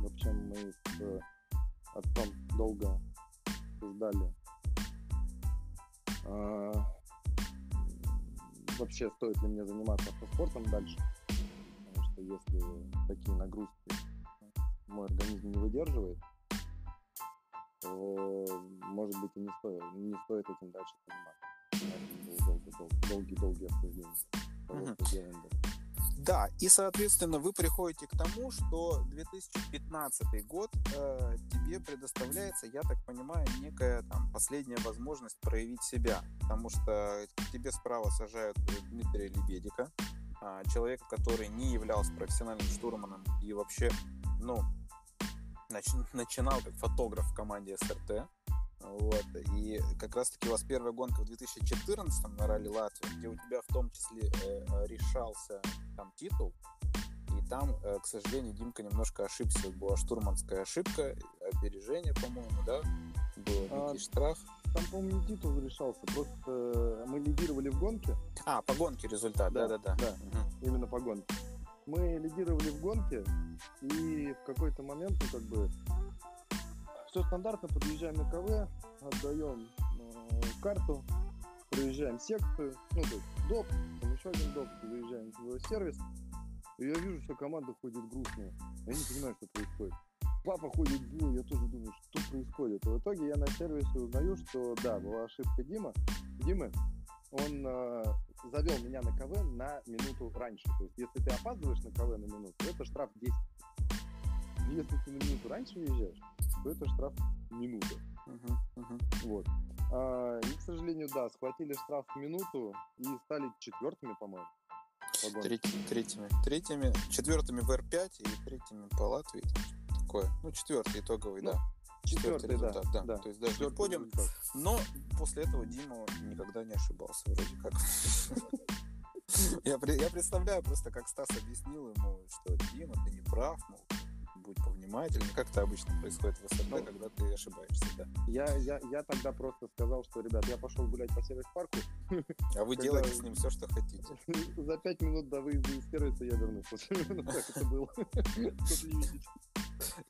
вообще мы с э, отцом долго ждали вообще стоит ли мне заниматься автоспортом дальше. Потому что если такие нагрузки мой организм не выдерживает, то, может быть, и не стоит, не стоит этим дальше заниматься. Долгие-долгие обсуждения того, что делаем дальше.
Да, и, соответственно, вы приходите к тому, что 2015 год э, тебе предоставляется, я так понимаю, некая там последняя возможность проявить себя, потому что тебе справа сажают Дмитрия Лебедика, э, человека, который не являлся профессиональным штурманом и вообще, ну, нач- начинал как фотограф в команде СРТ, вот. И как раз-таки у вас первая гонка в 2014 на ралли Латвии, где у тебя в том числе э, решался там титул. И там, э, к сожалению, Димка немножко ошибся. Была штурманская ошибка, опережение, по-моему, да? Был а, некий штраф.
Там, по-моему, не титул решался. Просто э, мы лидировали в гонке.
А, по гонке результат, да-да-да.
Да, угу. именно по гонке. Мы лидировали в гонке, и в какой-то момент, ну, как бы, все стандартно, подъезжаем на КВ, отдаем э, карту, проезжаем секцию, ну, то есть доп, там еще один доп, заезжаем в сервис, и я вижу, что команда ходит грустная. Я не понимаю, что происходит. Папа ходит злой, я тоже думаю, что происходит. И в итоге я на сервисе узнаю, что да, была ошибка Дима. Димы, он э, завел меня на КВ на минуту раньше. То есть, если ты опаздываешь на КВ на минуту, это штраф 10. Если ты на минуту раньше уезжаешь, то это штраф минута. Uh-huh, uh-huh. Вот. А, и, к сожалению, да, схватили штраф в минуту и стали четвертыми, по-моему.
Треть, третьими. Третьими, четвертыми в Р5 и третьими по Латвии. Такое. Ну, четвертый итоговый, ну, да.
Четвертый, результат, да,
да. да. То есть даже четвертый подиум. Но после этого Дима никогда не ошибался, вроде как. Я, я представляю просто, как Стас объяснил ему, что Дима, ты не прав, мол, будь повнимательнее. Как это обычно происходит в СРТ, ну, когда ты ошибаешься, да?
Я, я, я тогда просто сказал, что, ребят, я пошел гулять по сервис-парку.
А вы делаете с ним все, что хотите.
За пять минут до выезда из сервиса я вернулся. Так это было.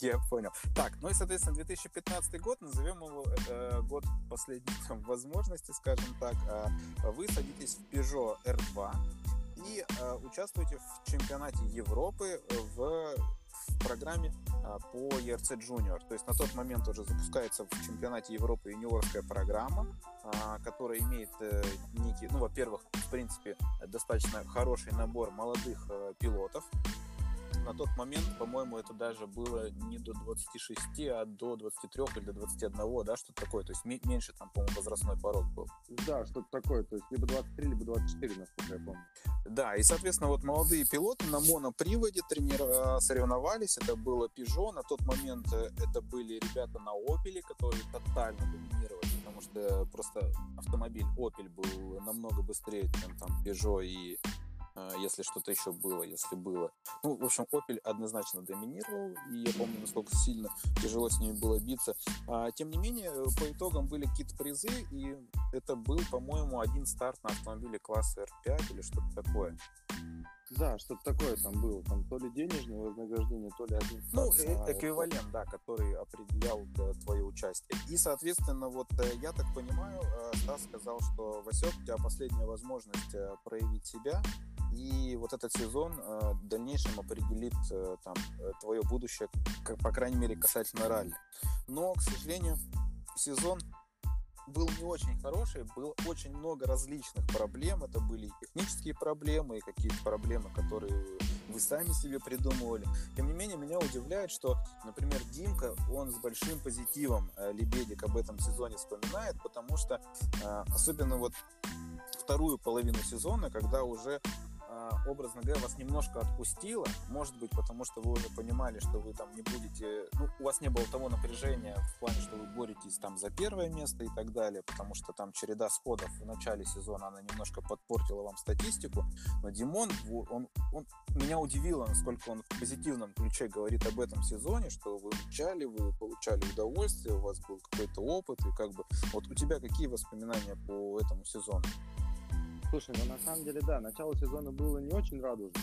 Я понял. Так, ну и, соответственно, 2015 год, назовем его э, год последней там, возможности, скажем так. Э, вы садитесь в Peugeot R2 и э, участвуете в чемпионате Европы в в программе а, по ERC Junior. То есть на тот момент уже запускается в чемпионате Европы юниорская программа, а, которая имеет э, некий, ну, во-первых, в принципе, достаточно хороший набор молодых э, пилотов, на тот момент, по-моему, это даже было не до 26, а до 23 или до 21, да, что-то такое. То есть меньше там, по-моему, возрастной порог был.
Да, что-то такое. То есть либо 23, либо 24, насколько я помню.
Да, и, соответственно, вот молодые пилоты на моноприводе тренира... соревновались. Это было Peugeot. На тот момент э, это были ребята на Opel, которые тотально доминировали, потому что просто автомобиль Opel был намного быстрее, чем там Peugeot и а, если что-то еще было, если было. Ну, в общем, Opel однозначно доминировал, и я помню, насколько сильно тяжело с ними было биться. А, тем не менее, по итогам были какие-то призы, и это был, по-моему, один старт на автомобиле класса R5 или что-то такое.
Да, что-то такое там было. Там то ли денежное вознаграждение, то ли один
Ну, э эквивалент, да, который определял да, твое участие. И, соответственно, вот э, я так понимаю, э, Стас сказал, что Васек, у тебя последняя возможность э, проявить себя, и вот этот сезон э, в дальнейшем определит э, там э, твое будущее, как, по крайней мере, касательно ралли. Но, к сожалению, сезон был не очень хороший, было очень много различных проблем. Это были и технические проблемы, и какие-то проблемы, которые вы сами себе придумывали. Тем не менее, меня удивляет, что, например, Димка, он с большим позитивом Лебедик об этом сезоне вспоминает, потому что особенно вот вторую половину сезона, когда уже образно говоря, вас немножко отпустило, может быть, потому что вы уже понимали, что вы там не будете, ну, у вас не было того напряжения в плане, что вы боретесь там за первое место и так далее, потому что там череда сходов в начале сезона, она немножко подпортила вам статистику, но Димон, он, он меня удивило, насколько он в позитивном ключе говорит об этом сезоне, что вы учали, вы получали удовольствие, у вас был какой-то опыт, и как бы, вот у тебя какие воспоминания по этому сезону?
Слушай, ну на самом деле, да, начало сезона было не очень радужное.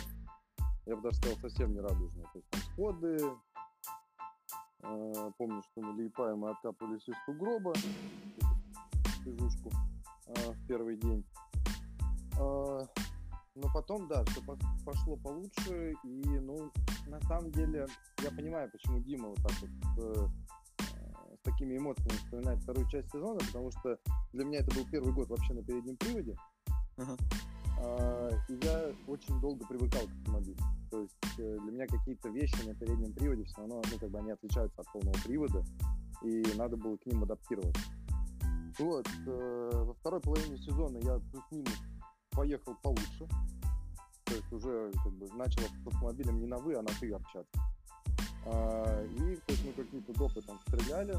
Я бы даже сказал, совсем не радужное. То есть там сходы, э, помню, что мы Лейпаем мы откапывались из сугроба, физушку э, в первый день. Э, но потом, да, все пошло получше, и, ну, на самом деле, я понимаю, почему Дима вот так вот э, с такими эмоциями вспоминает вторую часть сезона, потому что для меня это был первый год вообще на переднем приводе. Uh-huh. И я очень долго привыкал к автомобилю. То есть э, для меня какие-то вещи на переднем приводе все равно, ну, как бы они отличаются от полного привода, и надо было к ним адаптироваться. Вот, э, во второй половине сезона я плюс-минус поехал получше. То есть уже как бы начал с автомобилем не на вы, а на ты общаться. А, и то есть мы какие-то допы там стреляли,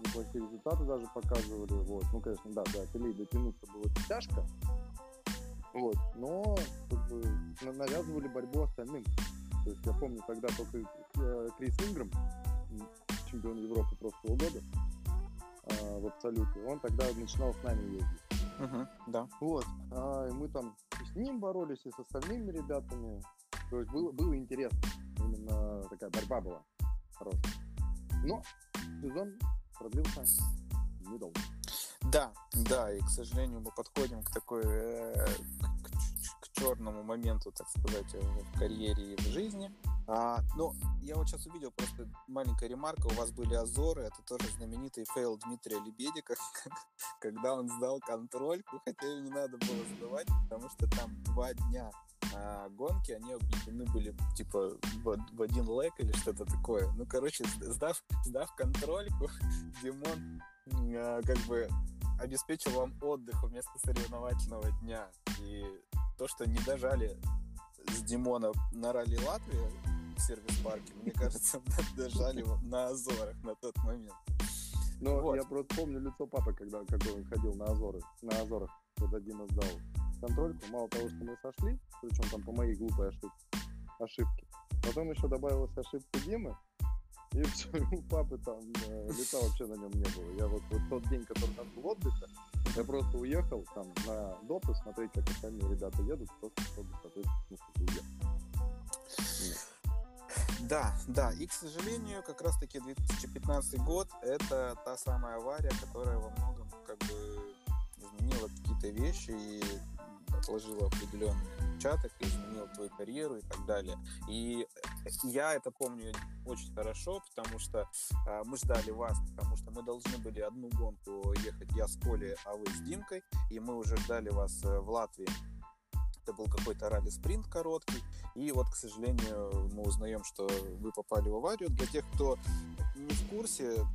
неплохие результаты даже показывали. Вот. Ну, конечно, да, до Апелей дотянуться было тяжко. Вот. Но как бы, навязывали борьбу остальным. То есть я помню тогда только э, Крис Инграм, чемпион Европы прошлого года э, в абсолюте, он тогда начинал с нами ездить.
Uh-huh, да.
Вот. А, и мы там и с ним боролись, и с остальными ребятами. То есть было, было интересно. Именно такая борьба была хорошая. Но сезон продлился недолго.
Да, да, и, к сожалению, мы подходим к такой, э, к, к черному моменту, так сказать, в карьере и в жизни. А, ну, я вот сейчас увидел просто маленькая ремарка, у вас были Азоры, это тоже знаменитый fail Дмитрия Лебедика, когда он сдал контрольку, хотя ее не надо было сдавать, потому что там два дня а гонки, они объединены были типа в, в один лэг или что-то такое. Ну, короче, сдав, сдав контрольку, Димон а, как бы обеспечил вам отдых вместо соревновательного дня. И то, что не дожали с Димона на ралли Латвии сервис-парке, мне кажется, дожали на Азорах на тот момент.
Ну, вот. я просто помню лицо папы, когда как он ходил на Азоры, на Азорах, когда Дима сдал контрольку. Мало того, что мы сошли, причем там по моей глупой ошибке, ошибке. Потом еще добавилась ошибка Димы, и все, у папы там э, лица вообще на нем не было. Я вот, вот тот день, который у нас был отдыха, я просто уехал там на допы смотреть, как остальные ребята едут, просто чтобы, соответственно, ну, уехать.
Да, да, и, к сожалению, как раз-таки 2015 год — это та самая авария, которая во многом как бы изменила какие-то вещи и отложила определенный отпечаток, изменила твою карьеру и так далее. И я это помню очень хорошо, потому что э, мы ждали вас, потому что мы должны были одну гонку ехать я с Колей, а вы с Димкой, и мы уже ждали вас э, в Латвии это был какой-то ралли-спринт короткий, и вот, к сожалению, мы узнаем, что вы попали в аварию. Для тех, кто не в курсе,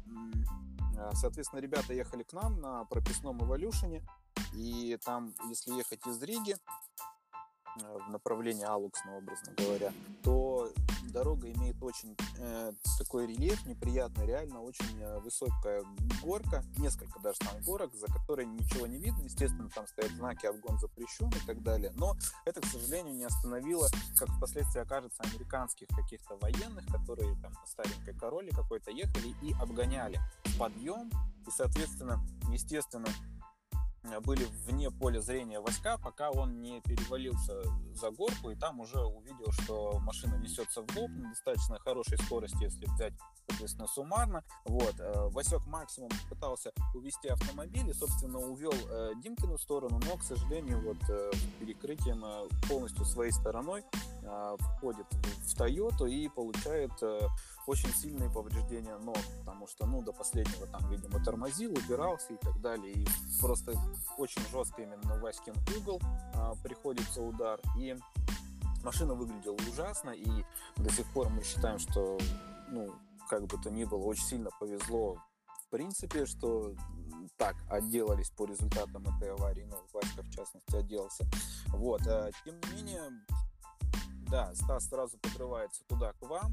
а, соответственно, ребята ехали к нам на прописном эволюшене, и там, если ехать из Риги, в направлении Алуксна, образно говоря, то дорога имеет очень э, такой рельеф неприятный, реально очень э, высокая горка, несколько даже там горок, за которой ничего не видно, естественно, там стоят знаки «обгон запрещен» и так далее, но это, к сожалению, не остановило, как впоследствии окажется, американских каких-то военных, которые там на старенькой короле какой-то ехали и обгоняли подъем, и, соответственно, естественно, Э, были вне поля зрения войска, пока он не перевалился за горку и там уже увидел, что машина несется в лоб на достаточно хорошей скорости, если взять, соответственно, суммарно. Вот. Э, Васек максимум пытался увести автомобиль и, собственно, увел э, Димкину сторону, но, к сожалению, вот перекрытием полностью своей стороной входит в Тойоту и получает очень сильные повреждения ног, потому что, ну, до последнего там, видимо, тормозил, упирался и так далее. И просто очень жестко именно Васькин угол а, приходится удар. И машина выглядела ужасно, и до сих пор мы считаем, что, ну, как бы то ни было, очень сильно повезло в принципе, что так отделались по результатам этой аварии, ну, Васька в частности отделался. Вот, а, тем не менее, да, Стас сразу подрывается туда к вам,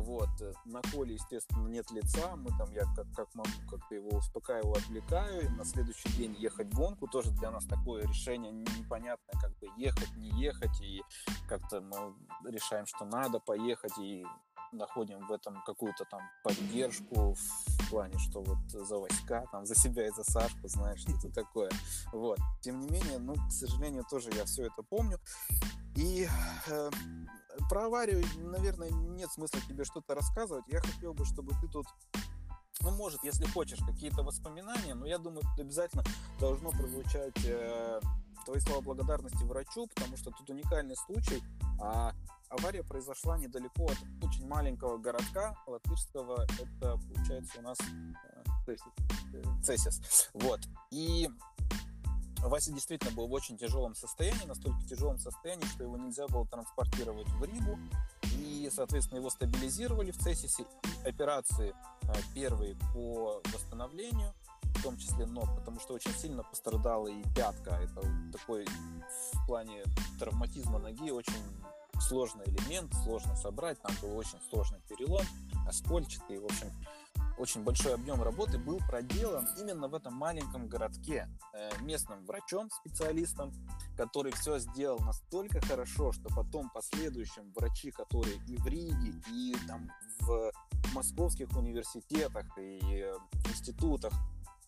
вот. Э, на Коле, естественно, нет лица. Мы там, я как, как могу, как-то его успокаиваю, отвлекаю. И на следующий день ехать в гонку тоже для нас такое решение непонятное, как бы ехать, не ехать. И как-то мы решаем, что надо поехать. И находим в этом какую-то там поддержку в плане, что вот за Васька, там, за себя и за Сашку, знаешь, что-то такое. Вот. Тем не менее, ну, к сожалению, тоже я все это помню. И э, про аварию, наверное, нет смысла тебе что-то рассказывать. Я хотел бы, чтобы ты тут ну, может, если хочешь, какие-то воспоминания, но я думаю, тут обязательно должно прозвучать э, твои слова благодарности врачу, потому что тут уникальный случай. А авария произошла недалеко от очень маленького городка латышского. Это, получается, у нас э, Цесис. Вот. И Вася действительно был в очень тяжелом состоянии, настолько тяжелом состоянии, что его нельзя было транспортировать в Ригу. И, соответственно, его стабилизировали в Цесисе. И операции а, первые по восстановлению, в том числе ног, потому что очень сильно пострадала и пятка. Это такой в плане травматизма ноги очень сложный элемент, сложно собрать, там был очень сложный перелом, оскольчатый, в общем, очень большой объем работы был проделан именно в этом маленьком городке э, местным врачом, специалистом, который все сделал настолько хорошо, что потом последующим врачи, которые и в Риге, и там в московских университетах и э, институтах,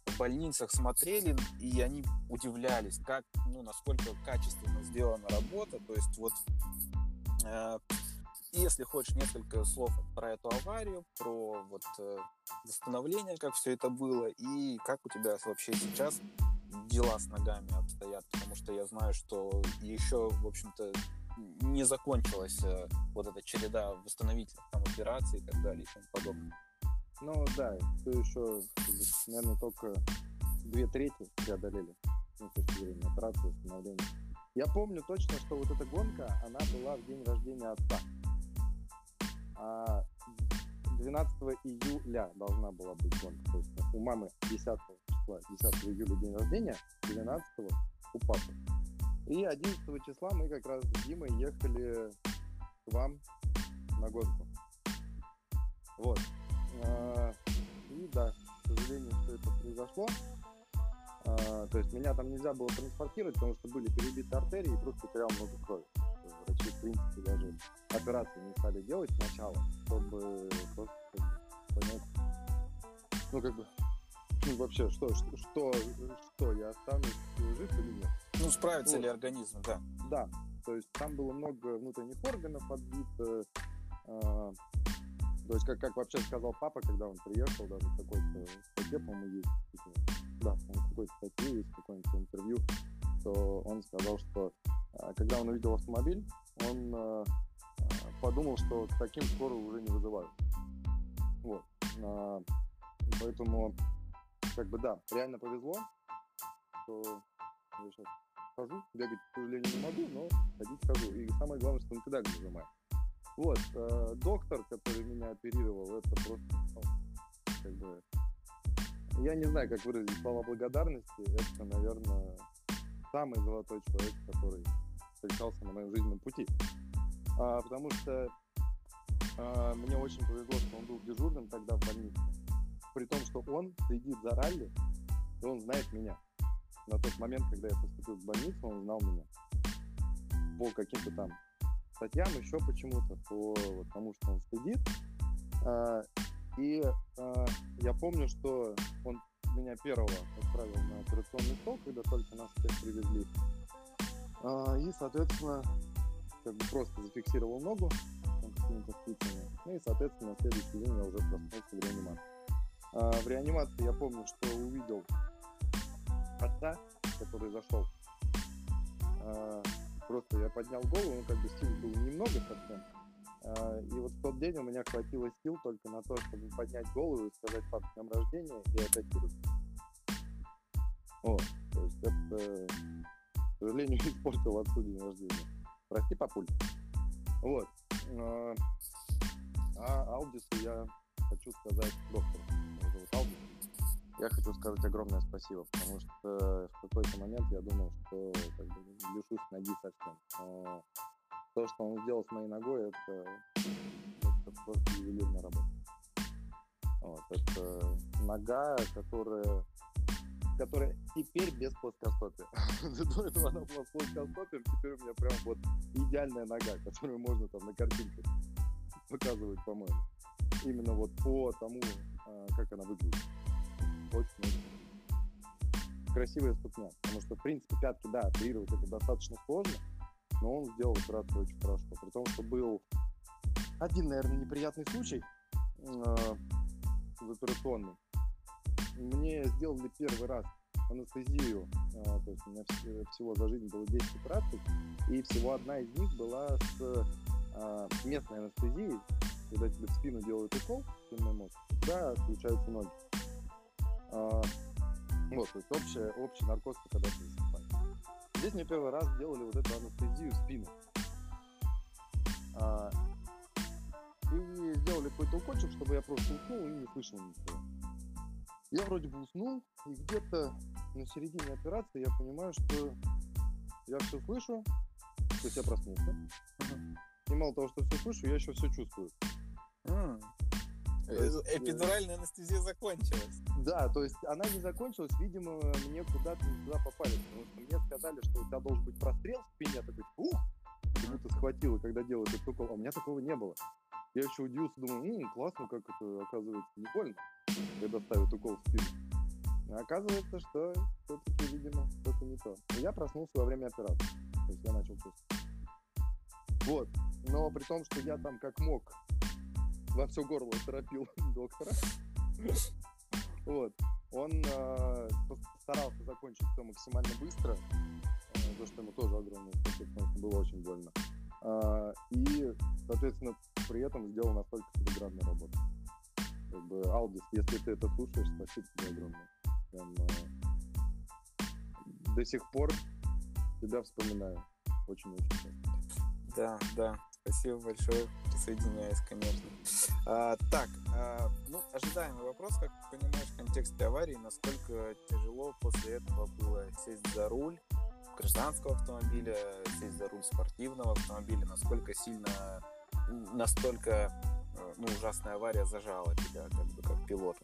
в больницах смотрели, и они удивлялись, как, ну, насколько качественно сделана работа. То есть вот э, если хочешь несколько слов про эту аварию, про вот э, восстановление, как все это было, и как у тебя вообще сейчас дела с ногами обстоят, потому что я знаю, что еще, в общем-то, не закончилась э, вот эта череда восстановительных там операций и так далее и тому подобное.
Ну да, все еще, наверное, только две трети преодолели ну, с точки зрения операции, восстановления. Я помню точно, что вот эта гонка, она была в день рождения отца. 12 а, июля должна была быть гонка. То есть у мамы 10 числа, 10 июля день рождения, 12 у папы. И 11 числа мы как раз с Димой ехали к вам на гонку. Вот. А, и да, к сожалению, все это произошло. А, то есть меня там нельзя было транспортировать, потому что были перебиты артерии и просто потерял много крови врачи, в принципе, даже операции не стали делать сначала, чтобы просто понять, ну, как бы, ну, вообще, что, что, что, что, я останусь жив или нет.
Ну, справится вот. ли организм, да.
Да, то есть там было много внутренних органов отбито, э, то есть, как, как вообще сказал папа, когда он приехал, даже в какой-то статье, по-моему, есть, типа, да, в какой-то статье есть, какое-нибудь интервью, то он сказал, что а, когда он увидел автомобиль, он э, подумал, что таким скоро уже не вызывают. Вот. Поэтому, как бы да, реально повезло, что Я сейчас хожу, бегать, к сожалению, не могу, но ходить хожу. И самое главное, что на педаль нажимаю. Вот, э, доктор, который меня оперировал, это просто, ну, как бы, я не знаю, как выразить слова благодарности. Это, наверное, самый золотой человек, который встречался на моем жизненном пути. А, потому что а, мне очень повезло, что он был дежурным тогда в больнице. При том, что он следит за ралли, и он знает меня. На тот момент, когда я поступил в больницу, он знал меня. По каким-то там статьям, еще почему-то, по тому, что он следит. А, и а, я помню, что он меня первого отправил на операционный стол, когда только нас всех привезли. А, и, соответственно, как бы просто зафиксировал ногу какими-то спицами. Ну и, соответственно, на следующий день я уже проснулся в реанимации. А, в реанимации я помню, что увидел отца, который зашел. А, просто я поднял голову, ну как бы сил было немного совсем. А, и вот в тот день у меня хватило сил только на то, чтобы поднять голову и сказать папе днем рождения и вирус. О, то есть это, к сожалению, испортил отцу день рождения. Прости, папуль. Вот. А, а Алдису я хочу сказать доктору. Я хочу сказать огромное спасибо, потому что в какой-то момент я думал, что как бы, лишусь ноги совсем. Но то, что он сделал с моей ногой, это, это просто ювелирная работа. Вот, это нога, которая которая теперь без плоскостопия. До этого она была с плоскостопием, теперь у меня прям вот идеальная нога, которую можно там на картинках показывать, по-моему. Именно вот по тому, а, как она выглядит. Очень-очень красивая ступня. Потому что, в принципе, пятки, да, оперировать это достаточно сложно, но он сделал операцию очень хорошо. При том, что был один, наверное, неприятный случай э, в операционный мне сделали первый раз анестезию, а, то есть у меня всего за жизнь было 10 операций, и всего одна из них была с а, местной анестезией, когда тебе в спину делают укол, спинной мозг, тогда включаются ноги. А, вот, то есть общая, общий наркоз, когда ты. Здесь мне первый раз делали вот эту анестезию в спину. И сделали какой-то укольчик, чтобы я просто уснул и не слышал ничего. Я вроде бы уснул, и где-то на середине операции я понимаю, что я все слышу, то есть я проснулся. Uh-huh. И мало того, что все слышу, я еще все чувствую.
Uh-huh. Эпидуральная анестезия закончилась.
Да, то есть она не закончилась, видимо, мне куда-то туда попали, потому что мне сказали, что у тебя должен быть прострел в спине, такой, ух, как будто схватило, когда делают этот укол, а у меня такого не было. Я еще удивился, думаю, м-м, классно, как это оказывается не больно когда ставят укол в спину. А оказывается, что все-таки, видимо, что-то не то. И я проснулся во время операции. То есть я начал чувствовать. Вот. Но при том, что я там как мог во все горло торопил доктора. Вот. Он э, старался закончить все максимально быстро, э, за что ему тоже огромное спасибо, потому что было очень больно. Э, и, соответственно, при этом сделал настолько филигранную работу как бы, Алдис, если ты это слушаешь, спасибо тебе огромное. Прям, э, до сих пор тебя вспоминаю. Очень-очень.
Да, да, спасибо большое, присоединяюсь, конечно. А, так, а, ну, ожидаемый вопрос, как ты понимаешь, в контексте аварии, насколько тяжело после этого было сесть за руль гражданского автомобиля, сесть за руль спортивного автомобиля, насколько сильно, настолько ну, ужасная авария зажала тебя, как бы, как пилота?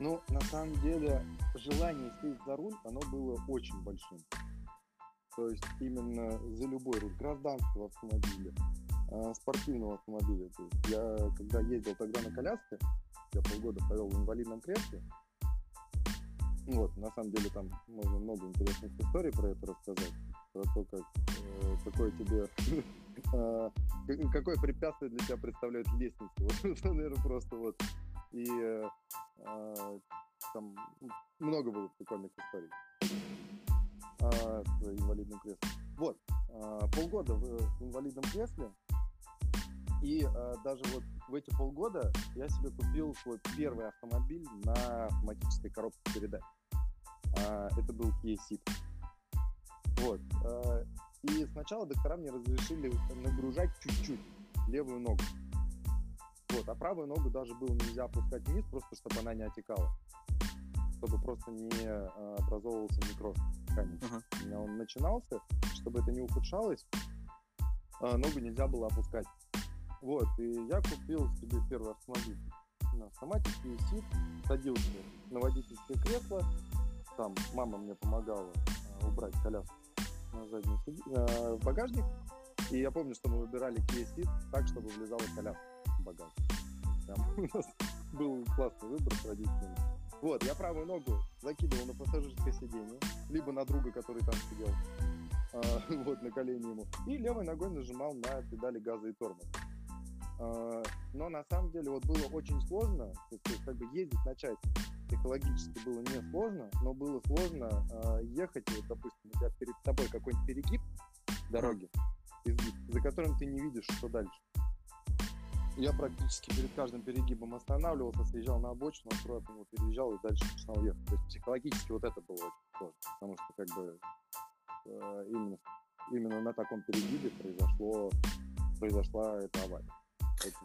Ну, на самом деле, желание сесть за руль, оно было очень большим. То есть именно за любой руль гражданского автомобиля, э, спортивного автомобиля. То есть я, когда ездил тогда на коляске, я полгода провел в инвалидном кресле, вот, на самом деле там можно много интересных историй про это рассказать, про то, как, э, какое тебе А, какое препятствие для тебя представляет лестница? Вот, наверное, просто вот. И а, там много было прикольных историй а, с инвалидным креслом. Вот, а, полгода в, инвалидном кресле, и а, даже вот в эти полгода я себе купил свой первый автомобиль на автоматической коробке передач. А, это был Kia Ceed. Вот. И сначала доктора мне разрешили нагружать чуть-чуть левую ногу. Вот, а правую ногу даже было нельзя опускать вниз, просто чтобы она не отекала. Чтобы просто не образовывался некроз ткани.
Мгм.
У меня он начинался, чтобы это не ухудшалось, э, ногу нельзя было опускать. Вот, и я купил себе первый автомобиль на автоматике, сид, садился на водительское кресло, там мама мне помогала э, убрать коляску на задний сиди- э, багажник, и я помню, что мы выбирали Ceed так, чтобы влезала коляска в багажник. Прям у нас был классный выбор с родителями. Вот, я правую ногу закидывал на пассажирское сиденье, либо на друга, который там сидел, а, вот, на колени ему, и левой ногой нажимал на педали газа и тормоза. А, Но на самом деле вот было очень сложно, то есть как бы ездить начать психологически было не сложно, но было сложно а, ехать, вот, допустим, у тебя перед тобой какой-нибудь перегиб дороги, за которым ты не видишь, что дальше. Я практически перед каждым перегибом останавливался, съезжал на обочину, аккуратно его переезжал и дальше начинал ехать. То есть психологически вот это было очень сложно, потому что как бы э, именно, именно на таком перегибе произошло, произошла эта авария.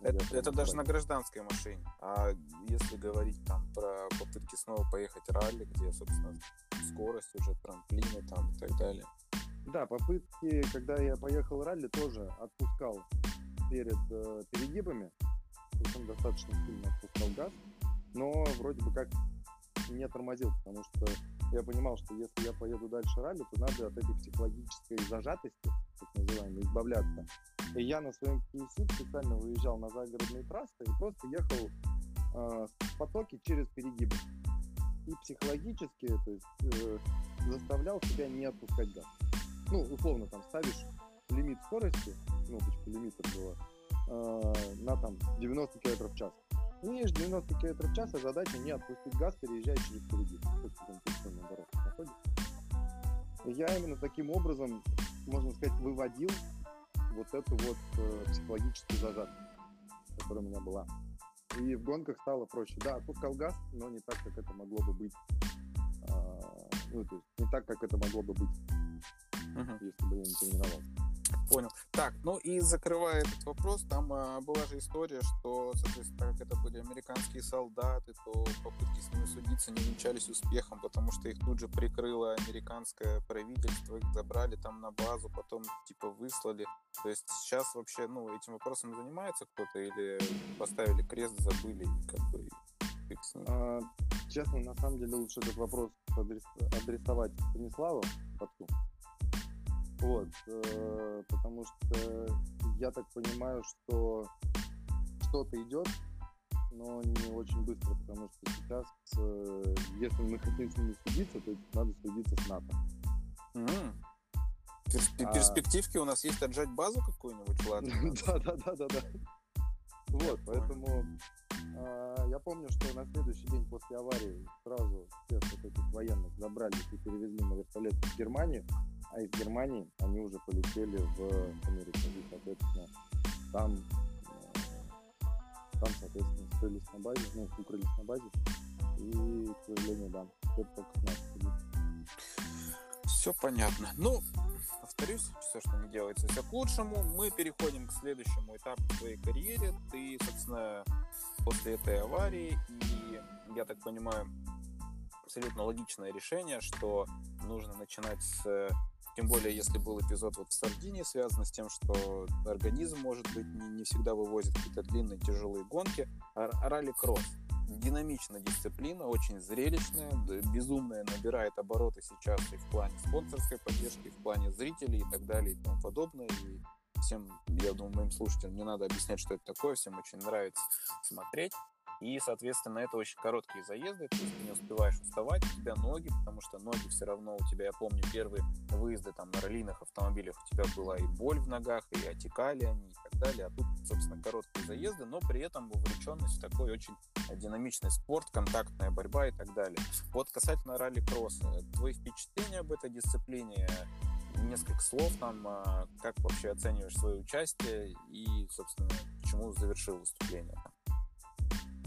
Это,
прям
это даже на гражданской машине. А если говорить там про попытки снова поехать ралли, где, собственно, скорость уже, трамплины там и так далее.
Да, попытки, когда я поехал ралли, тоже отпускал перед э, перегибами, причем достаточно сильно отпускал газ, но вроде бы как не тормозил, потому что я понимал, что если я поеду дальше ралли, то надо от этой психологической зажатости, так называемой, избавляться. И я на своем KC специально выезжал на загородные трассы и просто ехал э, в потоке через перегибы. И психологически, то есть, э, заставлял себя не отпускать газ ну, условно, там, ставишь лимит скорости, кнопочку лимитер была, э, на там 90 км в час. И едешь 90 км в час, а задача не отпустить газ, переезжая через. И я именно таким образом, можно сказать, выводил вот эту вот э, психологическую зажатость, которая у меня была. И в гонках стало проще. Да, отпускал газ, но не так, как это могло бы быть. а, ну, то есть не так, как это могло бы быть
Мгм.
если бы я не тренировался.
Понял. Так, ну и закрывая этот вопрос, там а, была же история, что, соответственно, так как это были американские солдаты, то попытки с ними судиться не венчались успехом, потому что их тут же прикрыло американское правительство, их забрали там на базу, потом типа выслали. То есть сейчас вообще, ну, этим вопросом занимается кто-то или поставили крест, забыли и как бы.
А, честно, на самом деле лучше этот вопрос адрес- адресовать Станиславу Потку. Вот, э, потому что я так понимаю, что что-то идет, но не очень быстро, потому что сейчас, э, если мы хотим с ними судиться, то надо судиться с НАТО.
М. Перспе-
А.
Перспективки у нас есть отжать базу какую-нибудь, ладно?
Да, да, да, да, да. Вот, поэтому а, я помню, что на следующий день после аварии сразу всех вот этих военных забрали и перевезли на вертолет в Германию, а из Германии они уже полетели в Америку. И, соответственно, там, э, там, соответственно, скрылись на базе, ну, укрылись на базе. И, к сожалению, да, теперь только с нас.
Все понятно. Ну, повторюсь, все, что не делается, все к лучшему. Мы переходим к следующему этапу твоей карьере. Ты, собственно, после этой аварии, и, я так понимаю, абсолютно логичное решение, что нужно начинать с... Тем более, если был эпизод вот в Сардинии, связанный с тем, что организм, может быть, не, не всегда вывозит какие-то длинные тяжелые гонки. Ралли-кросс динамичная дисциплина, очень зрелищная, безумная, набирает обороты сейчас и в плане спонсорской поддержки, и в плане зрителей и так далее и тому подобное. И всем, я думаю, моим слушателям не надо объяснять, что это такое, всем очень нравится смотреть. И, соответственно, это очень короткие заезды, то есть ты не успеваешь уставать, у тебя ноги, потому что ноги все равно у тебя, я помню, первые выезды там на раллийных автомобилях у тебя была и боль в ногах, и отекали они и так далее, а тут, собственно, короткие заезды, но при этом вовлеченность такой очень динамичный спорт, контактная борьба и так далее. Вот касательно ралли-кросса, твои впечатления об этой дисциплине, несколько слов нам, а, как вообще оцениваешь свое участие и, собственно, почему завершил выступление?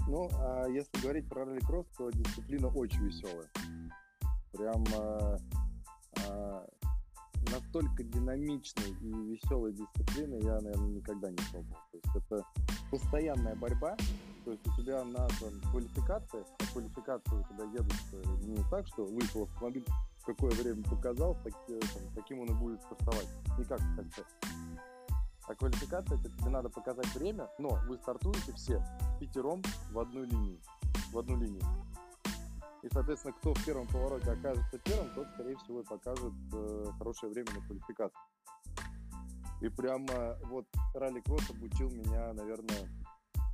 Ну, а если говорить про ралли-кросс, то дисциплина очень веселая. Прям а, а, настолько динамичной и веселой дисциплины я, наверное, никогда не пробовал. То есть это постоянная борьба, то есть у тебя на там, квалификации, а квалификации у тебя едут э, не так, что выехал автомобиль, какое время показал, так, э, там, каким он и будет стартовать. Не как в кольце. А квалификация, это тебе надо показать время, но вы стартуете все пятером в одну линию. В одну линию. И, соответственно, кто в первом повороте окажется первым, тот, скорее всего, и покажет э, хорошее время на квалификации. И прямо вот ралли-кросс обучил меня, наверное,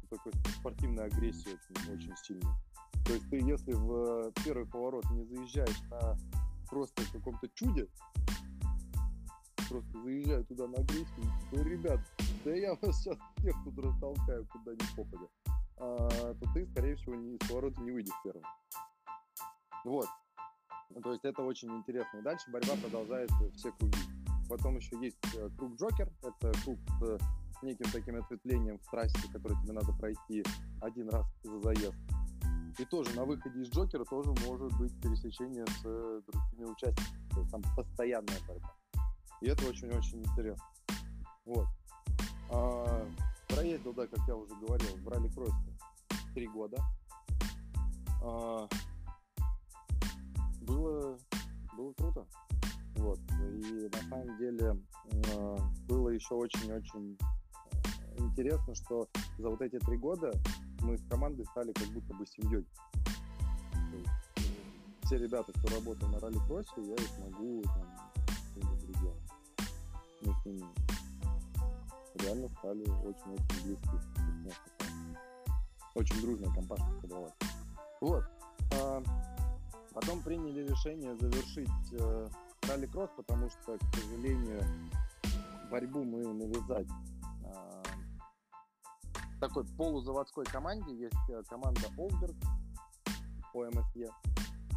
такой спортивной агрессии очень, очень сильно. То есть ты, если в первый поворот не заезжаешь на просто каком-то чуде, просто заезжаю туда на агрессию, ну, ребят, да я вас сейчас всех тут растолкаю, куда ни попадя, а, то ты, скорее всего, не, из поворота не выйдешь первым. Вот. То есть это очень интересно. Дальше борьба продолжается все круги. Потом еще есть э, круг Джокер. Это круг с неким таким ответвлением в трассе, который тебе надо пройти один раз за заезд. И тоже на выходе из Джокера тоже может быть пересечение с э, другими участниками. То есть там постоянная борьба. И это очень-очень интересно. Вот. А, проездил, да, как я уже говорил, в ралли-кроссе три года. А, было, было круто. Вот. И на самом деле а, было еще очень-очень интересно, что за вот эти три года мы с командой стали как будто бы семьей. Все ребята, кто работал на ралли-кроссе, я их могу там. Мы с ними реально стали очень-очень близки. Очень дружная компашка подавалась. Вот. А, потом приняли решение завершить э, ралли-кросс, потому что, к сожалению, борьбу мы навязать такой полузаводской команде. Есть э, команда Олдберг по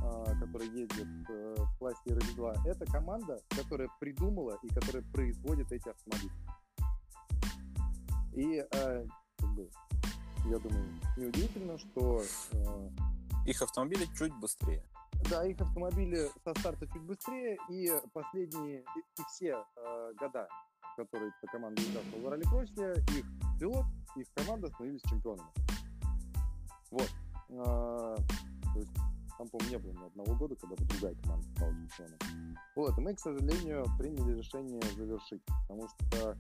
а, которая ездит э, в классе RX2. Это команда, которая придумала и которая производит эти автомобили. И э, я думаю, неудивительно, что...
Их автомобили чуть быстрее.
Да, их автомобили со старта чуть быстрее, и последние, и, все э, года которые эта команда участвовала в ралли-кроссе, их пилот, их команда становились чемпионами. Вот. А, то есть там, по-моему, не было ни одного года, когда бы другая команда стала чемпионом. Вот, и мы, к сожалению, приняли решение завершить, потому что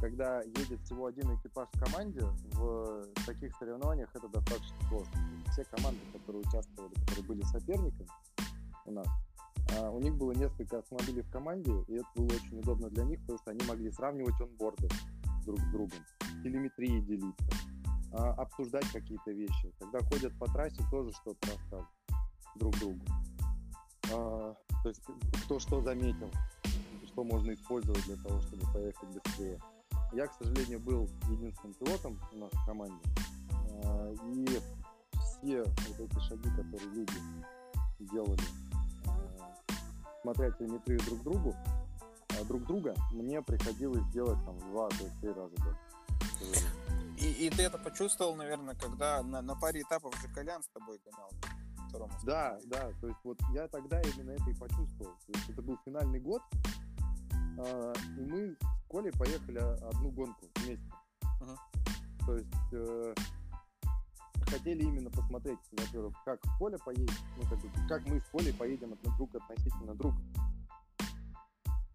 когда едет всего один экипаж в команде, в таких соревнованиях это достаточно сложно. Все команды, которые участвовали, которые были соперниками у нас, а, у них было несколько автомобилей в команде, и это было очень удобно для них, потому что они могли сравнивать онборды друг с другом, телеметрии делиться, а, обсуждать какие-то вещи. Когда ходят по трассе, тоже что-то рассказывают друг другу. А, то есть кто что заметил, что можно использовать для того, чтобы поехать быстрее. Я, к сожалению, был единственным пилотом у нас в команде. И все вот эти шаги, которые люди делали смотря телеметрию друг другу, а друг друга, мне приходилось делать там два, три раза больше.
И, и ты это почувствовал, наверное, когда на, на паре этапов же Колян с тобой гонял?
Да, да, то есть вот я тогда именно это и почувствовал. То есть это был финальный год, э, и мы с Колей поехали одну гонку вместе. Uh-huh. То есть э, хотели именно посмотреть, во-первых, как Коля поедет, ну, как, бы, как мы с Колей поедем друг относительно друга.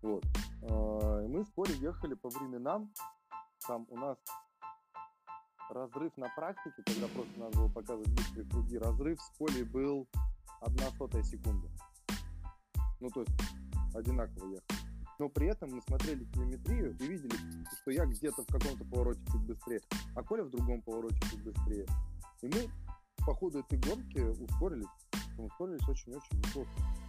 Вот. А, мы с Колей ехали по временам, там у нас разрыв на практике, когда просто надо было показывать быстрые круги, разрыв с Колей был одна сотая секунды. Ну, то есть одинаково ехали. Но при этом мы смотрели телеметрию и видели, что я где-то в каком-то повороте чуть быстрее, а Коля в другом повороте чуть быстрее. И мы по ходу этой гонки ускорились. Ускорились очень-очень неплохо.
Ну,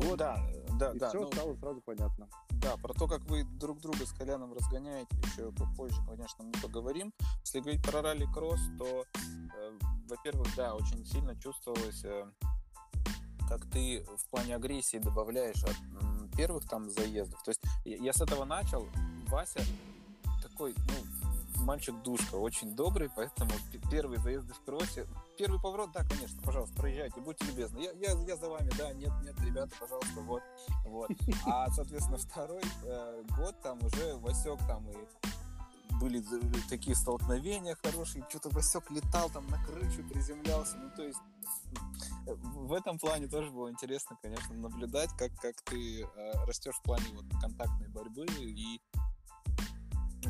вот. да, да,
и
да.
все ну, стало сразу понятно.
Да, про то, как вы друг друга с Коляном разгоняете, еще попозже, конечно, мы поговорим. Если говорить про ралли-кросс, то, э, во-первых, да, очень сильно чувствовалось, э, как ты в плане агрессии добавляешь от м, первых там заездов. То есть я, я с этого начал. Вася такой, ну, мальчик душка, очень добрый, поэтому первые заезды в кроссе первый поворот, да, конечно, пожалуйста, проезжайте, будьте любезны. Я, я, я за вами, да, нет, нет, ребята, пожалуйста, вот, вот. А, соответственно, второй э, год там уже Васек там и были такие столкновения хорошие, что-то Васек летал там на крышу, приземлялся, ну, то есть в этом плане тоже было интересно, конечно, наблюдать, как, как ты э, растешь в плане вот контактной борьбы и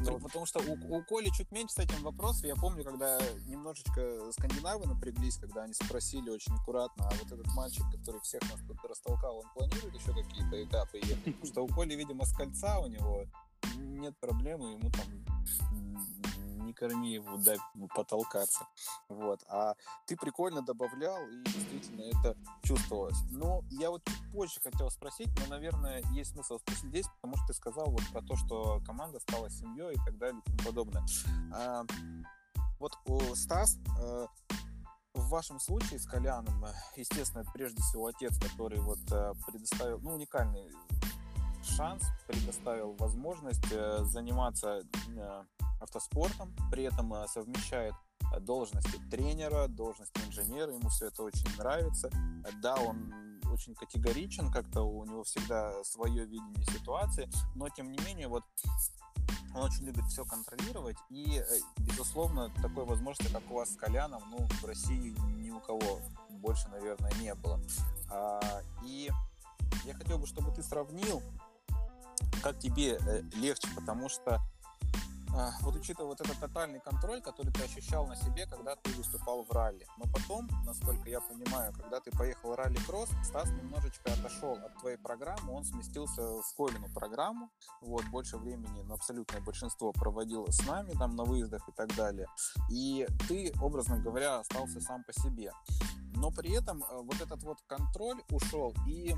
ну, потому что у, у Коли чуть меньше с этим вопросов. Я помню, когда немножечко скандинавы напряглись, когда они спросили очень аккуратно, а вот этот мальчик, который всех нас тут растолкал, он планирует еще какие-то этапы ехать? Потому что у Коли, видимо, с кольца у него нет проблемы, ему там не корми его, дай потолкаться. Вот. А ты прикольно добавлял, и действительно это чувствовалось. Но я вот чуть позже хотел спросить, но, наверное, есть смысл спросить здесь, потому что ты сказал вот про то, что команда стала семьей и так далее и тому подобное. А, вот Стас э, в вашем случае с Коляном, э, естественно, прежде всего отец, который вот э, предоставил, ну, уникальный шанс, предоставил возможность заниматься автоспортом, при этом э, совмещает э, должности тренера, должности инженера, ему все это очень нравится. Да, он очень категоричен, как-то у него всегда свое видение ситуации, но тем не менее вот он очень любит все контролировать, и, э, безусловно, такой возможности, как у вас с Коляном, ну, в России ни у кого больше, наверное, не было. А, и я хотел бы, чтобы ты сравнил, как тебе легче, потому что а, вот учитывая вот этот тотальный контроль, который ты ощущал на себе, когда ты выступал в ралли. Но потом, насколько я понимаю, когда ты поехал в ралли-кросс, Стас немножечко отошел от твоей программы, он сместился в Колину программу, вот, больше времени, на абсолютное большинство проводил с нами, там, на выездах и так далее. И ты, образно говоря, остался сам по себе. Но при этом э, вот этот вот контроль ушел, и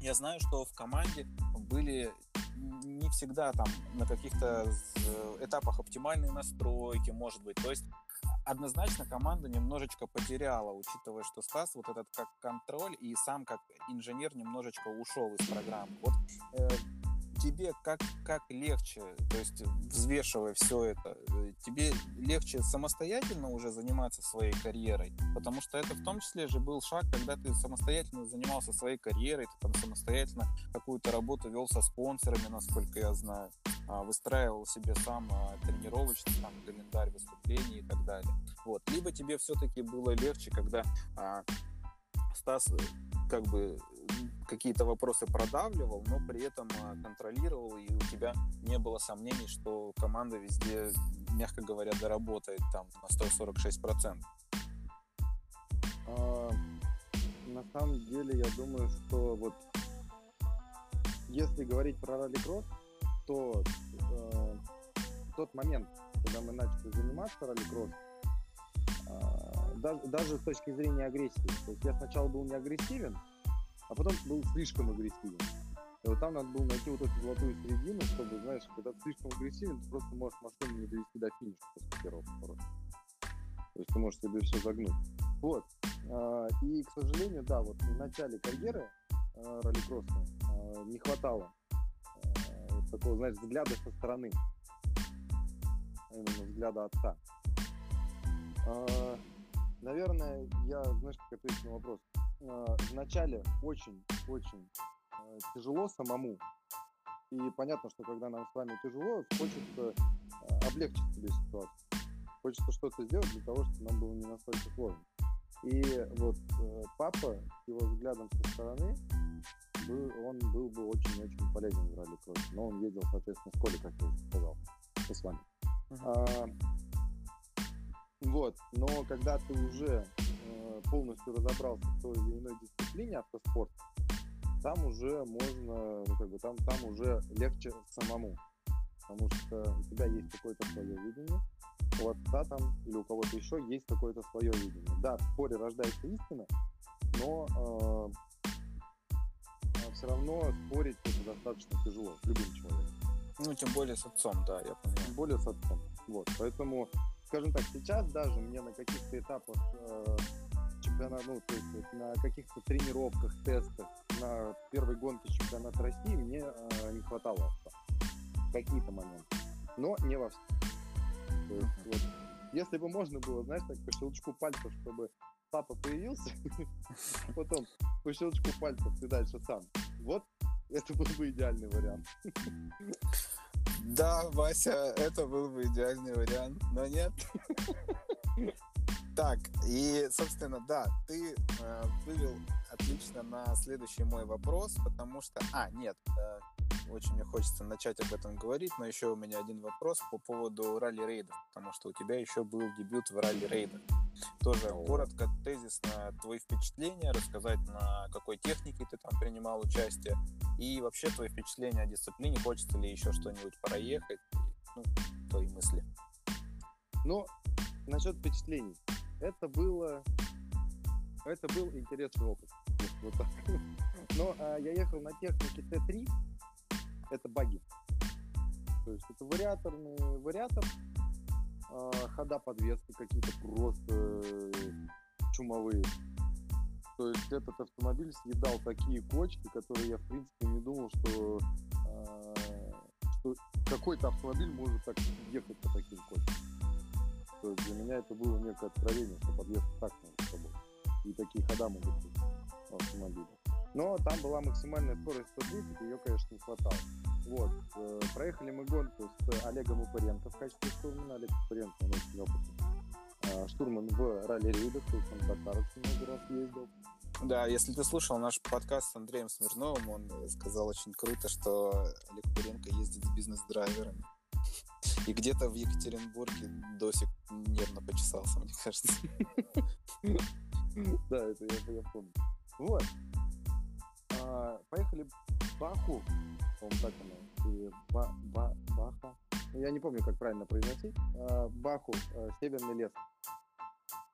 я знаю, что в команде были не всегда там на каких-то этапах оптимальной настройки, может быть. То есть однозначно команда немножечко потеряла, учитывая, что Стас вот этот как контроль и сам как инженер немножечко ушел из программы. Вот э, тебе как, как легче, то есть взвешивая все это, э, тебе легче самостоятельно уже заниматься своей карьерой, потому что это в том числе же был шаг, когда ты самостоятельно занимался своей карьерой, ты там самостоятельно какую-то работу вел со спонсорами, насколько я знаю, а, выстраивал себе сам а, тренировочный там, календарь выступлений и так далее. Вот. Либо тебе все-таки было легче, когда а, Стас э, как бы какие-то вопросы продавливал, но при этом а, контролировал, и у тебя не было сомнений, что команда везде, мягко говоря, доработает там на 146%.
А, на самом деле, я думаю, что вот если говорить про ралли-кросс, то э, тот момент, когда мы начали заниматься ралли-кросс, э, даже, даже с точки зрения агрессии, то есть я сначала был не агрессивен, а потом был слишком агрессивен. И вот там надо было найти вот эту золотую середину, чтобы, знаешь, когда ты слишком агрессивен, ты просто можешь машину не довести до финиша после первого поворота. То есть ты можешь себе все загнуть. Вот. А, и, к сожалению, да, вот в начале карьеры а, ралли-кросса а, не хватало вот такого, знаешь, взгляда со стороны. Именно взгляда отца. Наверное, я, знаешь, как ответить на вопрос. Э, вначале очень-очень э, тяжело самому. И понятно, что когда нам с вами тяжело, хочется э, облегчить себе ситуацию. Хочется что-то сделать для того, чтобы нам было не настолько сложно. И вот папа, его взглядом со стороны, был, он был бы очень-очень полезен в ралли кросс. Но он ездил, соответственно, в школе, как я уже сказал, с вами. Uh-huh. А, вот, но когда ты уже полностью разобрался в той или иной дисциплине автоспорт, там уже можно, ну, как бы там, там уже легче самому. Потому что у тебя есть какое-то свое видение, у отца там или у кого-то еще есть какое-то свое видение. Да, в споре рождается истина, но э, а все равно спорить это достаточно тяжело с любым человеком.
Ну, тем более с отцом, да, я понимаю.
Тем более с отцом. Вот, поэтому, скажем так, сейчас даже мне на каких-то этапах э, чемпионат, ну, то есть вот, на каких-то тренировках, тестах, на первой гонке чемпионата России мне э, не хватало авто. Какие-то моменты. Но не во всех. То есть, вот, Если бы можно было, знаешь, так по щелчку пальцев, чтобы папа появился, потом по щелчку пальцев ты дальше сам. Вот это был бы идеальный вариант.
Да, Вася, это был бы идеальный вариант, но нет. Так, и, собственно, да, ты э, вывел отлично на следующий мой вопрос, потому что... А, нет, э, очень мне хочется начать об этом говорить, но еще у меня один вопрос по поводу ралли-рейдов, потому что у тебя еще был дебют в ралли-рейдах. Тоже О. коротко, тезисно твои впечатления, рассказать, на какой технике ты там принимал участие, и вообще твои впечатления о дисциплине, хочется ли еще что-нибудь проехать, ну, твои мысли.
Ну, насчет впечатлений. Это было... Это был интересный опыт. Вот так. Но а, я ехал на технике Т3, это баги. То есть это вариаторный вариатор, э, хода подвески какие-то просто э, чумовые. То есть этот автомобиль съедал такие кочки, которые я в принципе не думал, что, э, что какой-то автомобиль может так ехать по таким кочкам. То для меня это было некое откровение, что подвеска так может работать. И такие хода могут быть в автомобиле. Но там была максимальная скорость 130, ее, конечно, не хватало. Вот. Э, проехали мы гонку с Олегом Упаренко в качестве штурмана. Олег Упаренко, он очень опытный. А, штурман в ралли-рейдах, то есть он Dakar много раз ездил.
Да, если ты слушал наш подкаст с Андреем Смирновым, он сказал очень круто, что Олег Упаренко ездит с бизнес-драйверами. И где-то в Екатеринбурге Досик нервно почесался, мне кажется.
Да, это я помню. Вот. А, поехали Баху, по-моему, так оно, Баха, я не помню, как правильно произносить, а, Баху, а, Северный лес.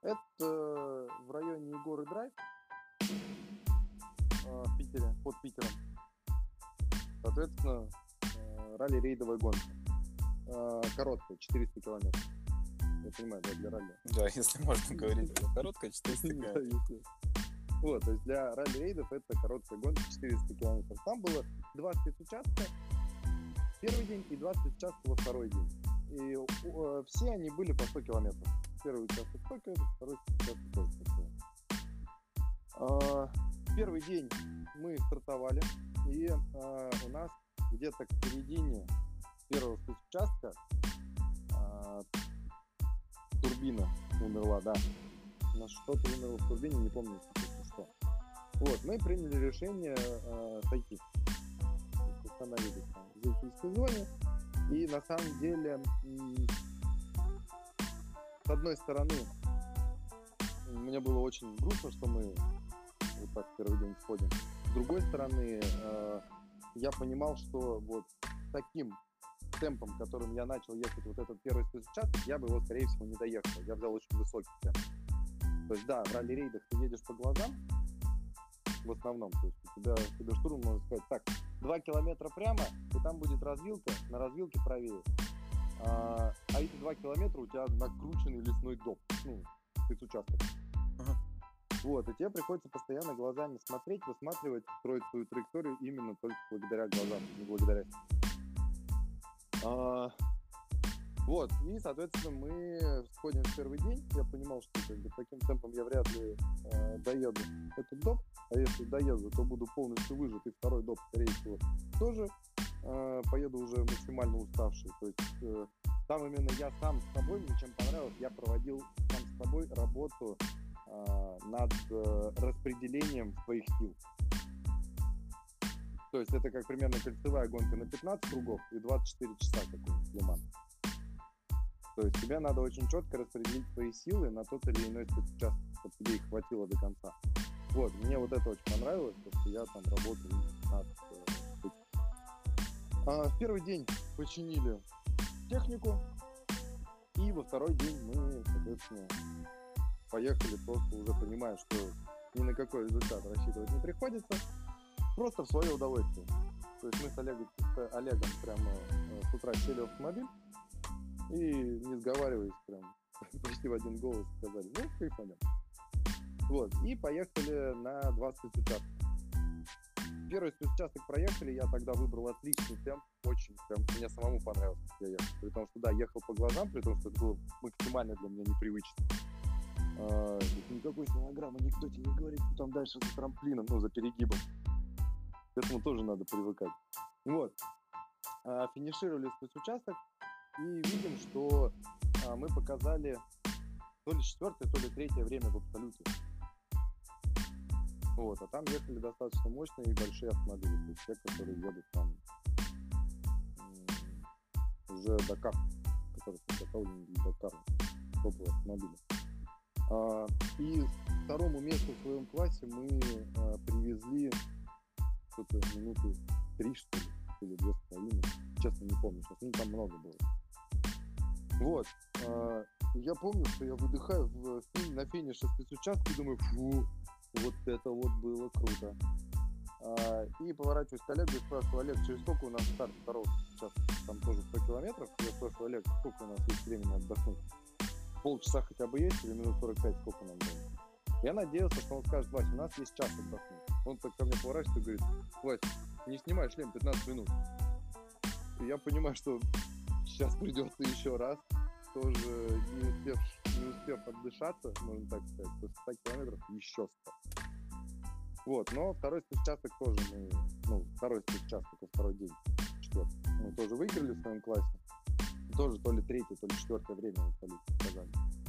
Это в районе Егоры Драйв, в Питере, под Питером. Соответственно, ралли-рейдовая гонка. Короткая, 400 километров. Я понимаю, да, для ралли.
Да, если можно говорить, короткая, 400 километров.
Вот, то есть для ралли-рейдов это короткая гонка 400 километров. Там было 20 участков первый день и 20 участков во второй день. И э, все они были по 100 километров. Первый участок 100 километров, второй участок 100 километров. А, первый день мы стартовали, и а, у нас где-то к середине первого участка а, турбина умерла, да. Нас что-то умерло в турбине, не помню, что. Вот, мы приняли решение э, сойти. Остановились в зрительской зоне. И на самом деле, с одной стороны, мне было очень грустно, что мы вот так первый день сходим. С другой стороны, э, я понимал, что вот таким темпом, которым я начал ехать вот этот первый спецучасток, я бы его, скорее всего, не доехал. Я взял очень высокий темп. То есть, да, в ралли-рейдах ты едешь по глазам, в основном. То есть у тебя, тебе штурм может сказать, так, два километра прямо, и там будет развилка, на развилке правее. А, а эти два километра у тебя накрученный лесной доп, ну, спецучасток. Ага. Вот, и тебе приходится постоянно глазами смотреть, высматривать, строить свою траекторию именно только благодаря глазам, не благодаря. А, вот, и, соответственно, мы сходим в первый день. Я понимал, что как бы, таким темпом я вряд ли э, доеду этот доп. А если доеду, то буду полностью выжат. И второй доп, скорее всего, тоже э, поеду уже максимально уставший. То есть э, там именно я сам с собой, мне чем понравилось, я проводил сам с собой работу э, над э, распределением своих сил. То есть это как примерно кольцевая гонка на 15 кругов и 24 часа какой-нибудь лиман. То есть тебе надо очень четко распределить свои силы на тот или иной спецучасток, чтобы тебе их хватило до конца. Вот, мне вот это очень понравилось, потому что я там работал над э, а, В первый день починили технику, и во второй день мы, соответственно, поехали просто уже понимая, что ни на какой результат рассчитывать не приходится, просто в свое удовольствие. То есть мы с Олегом, с Олегом прямо э, с утра сели в автомобиль, и, не сговариваясь, прям почти в один голос сказали, ну, кайфанем. Вот, и поехали на 20 участков. первый спецучасток проехали, я тогда выбрал отличный темп, очень прям мне самому понравился, как я ехал. При том, что да, ехал по глазам, при том, что это было максимально для меня непривычно. А, никакой стенограммы никто тебе не говорит, что там дальше за трамплином, ну, за перегибом. К этому тоже надо привыкать. Вот. А, финишировали спецучасток и видим, что а, мы показали то ли четвертое, то ли третье время в абсолюте. Вот, а там ехали достаточно мощные и большие автомобили, то есть те, которые едут там уже Дакар, которые подготовлены для Дакара, топовые автомобили. А, и второму месту в своем классе мы а, привезли что-то минуты три, что ли, или две с половиной. Честно, не помню сейчас. Ну, там много было. Вот. А, я помню, что я выдыхаю в, на финише спецучастка и думаю, фу, вот это вот было круто. А, и поворачиваюсь к Олегу и спрашиваю, Олег, через сколько у нас старт второго сейчас? Там тоже 100 километров. Я спрашиваю, Олег, сколько у нас есть времени отдохнуть? Полчаса хотя бы есть или минут 45, сколько нам нужно? Я надеялся, что он скажет, Вася, у нас есть час отдохнуть. Он так ко мне поворачивается и говорит, Вася, не снимай шлем 15 минут. И я понимаю, что сейчас придется еще раз, тоже не успев, не успев отдышаться, можно так сказать, после 100 километров еще 100. Вот, но второй спецучасток тоже мы, ну, второй спецучасток и второй день, четвертый, мы тоже выиграли в своем классе. Тоже то ли третье, то ли четвертое время в абсолютно сказали.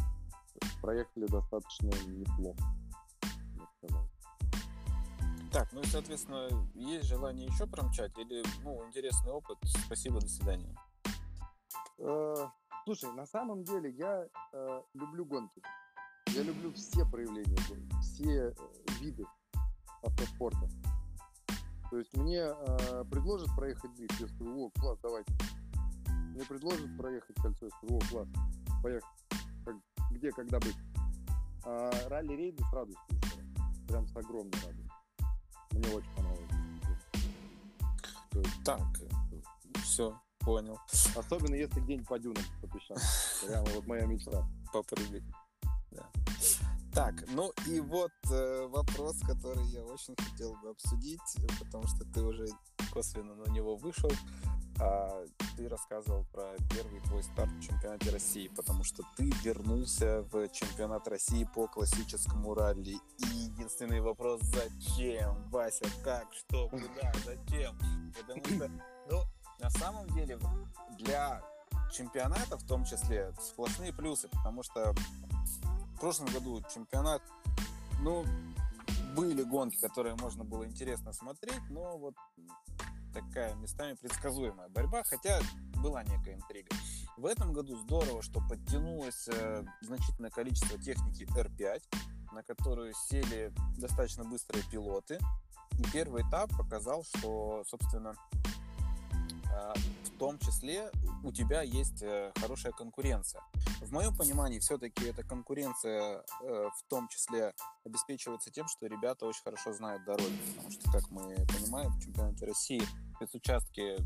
Проехали достаточно неплохо.
Так, ну и, соответственно, есть желание еще промчать или, ну, интересный опыт, спасибо, до свидания?
Э, слушай, на самом деле я э, люблю гонки. Я люблю все проявления гонки, все э, виды автоспорта. То есть мне э, предложат проехать дрифт, я скажу, о, класс, давайте. Мне предложат проехать кольцо, я скажу, о, класс, поехать. Где, когда быть. А, ралли-рейды с радостью. Прям с огромной радостью. Мне очень понравилось.
Так, все, понял.
Особенно если день по дюнам по. Прямо вот моя мечта.
Попрыгать. Да. Так, ну и вот э, вопрос, который я очень хотел бы обсудить, потому что ты уже косвенно на него вышел. А, ты рассказывал про первый твой старт в чемпионате России, потому что ты вернулся в чемпионат России по классическому ралли. И единственный вопрос, зачем, Вася, как, что, куда, зачем? Потому что, ну, на самом деле, для чемпионата в том числе сплошные плюсы, потому что в прошлом году чемпионат, ну, были гонки, которые можно было интересно смотреть, но вот такая местами предсказуемая борьба, хотя была некая интрига. В этом году здорово, что подтянулось э, значительное количество техники R5, на которую сели достаточно быстрые пилоты. И первый этап показал, что, собственно, э, в том числе у тебя есть э, хорошая конкуренция. В моем понимании, все-таки эта конкуренция э, в том числе обеспечивается тем, что ребята очень хорошо знают дороги. Потому что, как мы понимаем, в чемпионате России спецучастки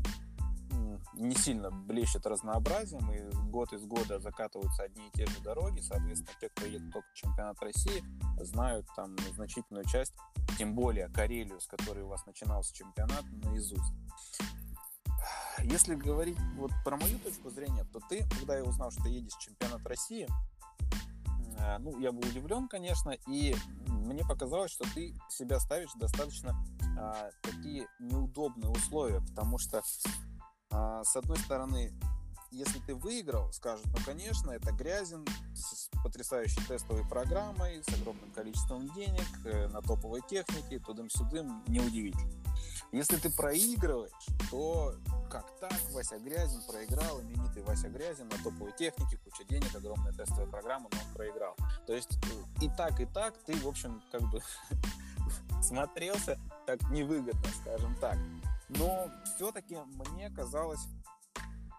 не сильно блещет разнообразием, и год из года закатываются одни и те же дороги, соответственно, те, кто едет только в чемпионат России, знают там значительную часть, тем более Карелию, с которой у вас начинался чемпионат, наизусть. Если говорить вот про мою точку зрения, то ты, когда я узнал, что едешь в чемпионат России, э, ну, я был удивлен, конечно, и мне показалось, что ты себя ставишь достаточно а, такие неудобные условия, потому что, а, с одной стороны, если ты выиграл, скажут, ну, конечно, это Грязин с потрясающей тестовой программой, с огромным количеством денег, э, на топовой технике, тудым-сюдым, неудивительно. Если ты проигрываешь, то как так, Вася Грязин проиграл, именитый Вася Грязин на топовой технике, куча денег, огромная тестовая программа, но он проиграл. То есть э, и так, и так ты, в общем, как бы смотрелся так невыгодно, скажем так. Но все-таки мне казалось,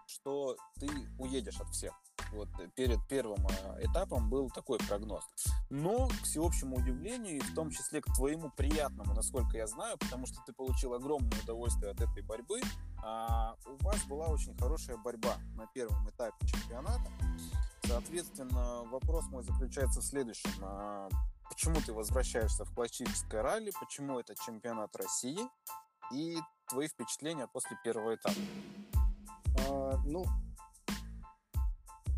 что ты уедешь от всех. Вот перед первым э, этапом был такой прогноз. Но, к всеобщему удивлению, и в том числе к твоему приятному, насколько я знаю, потому что ты получил огромное удовольствие от этой борьбы, а у вас была очень хорошая борьба на первом этапе чемпионата. Соответственно, вопрос мой заключается в следующем. А почему ты возвращаешься в классическое ралли? Почему это чемпионат России? и твои впечатления после первого этапа.
А, ну,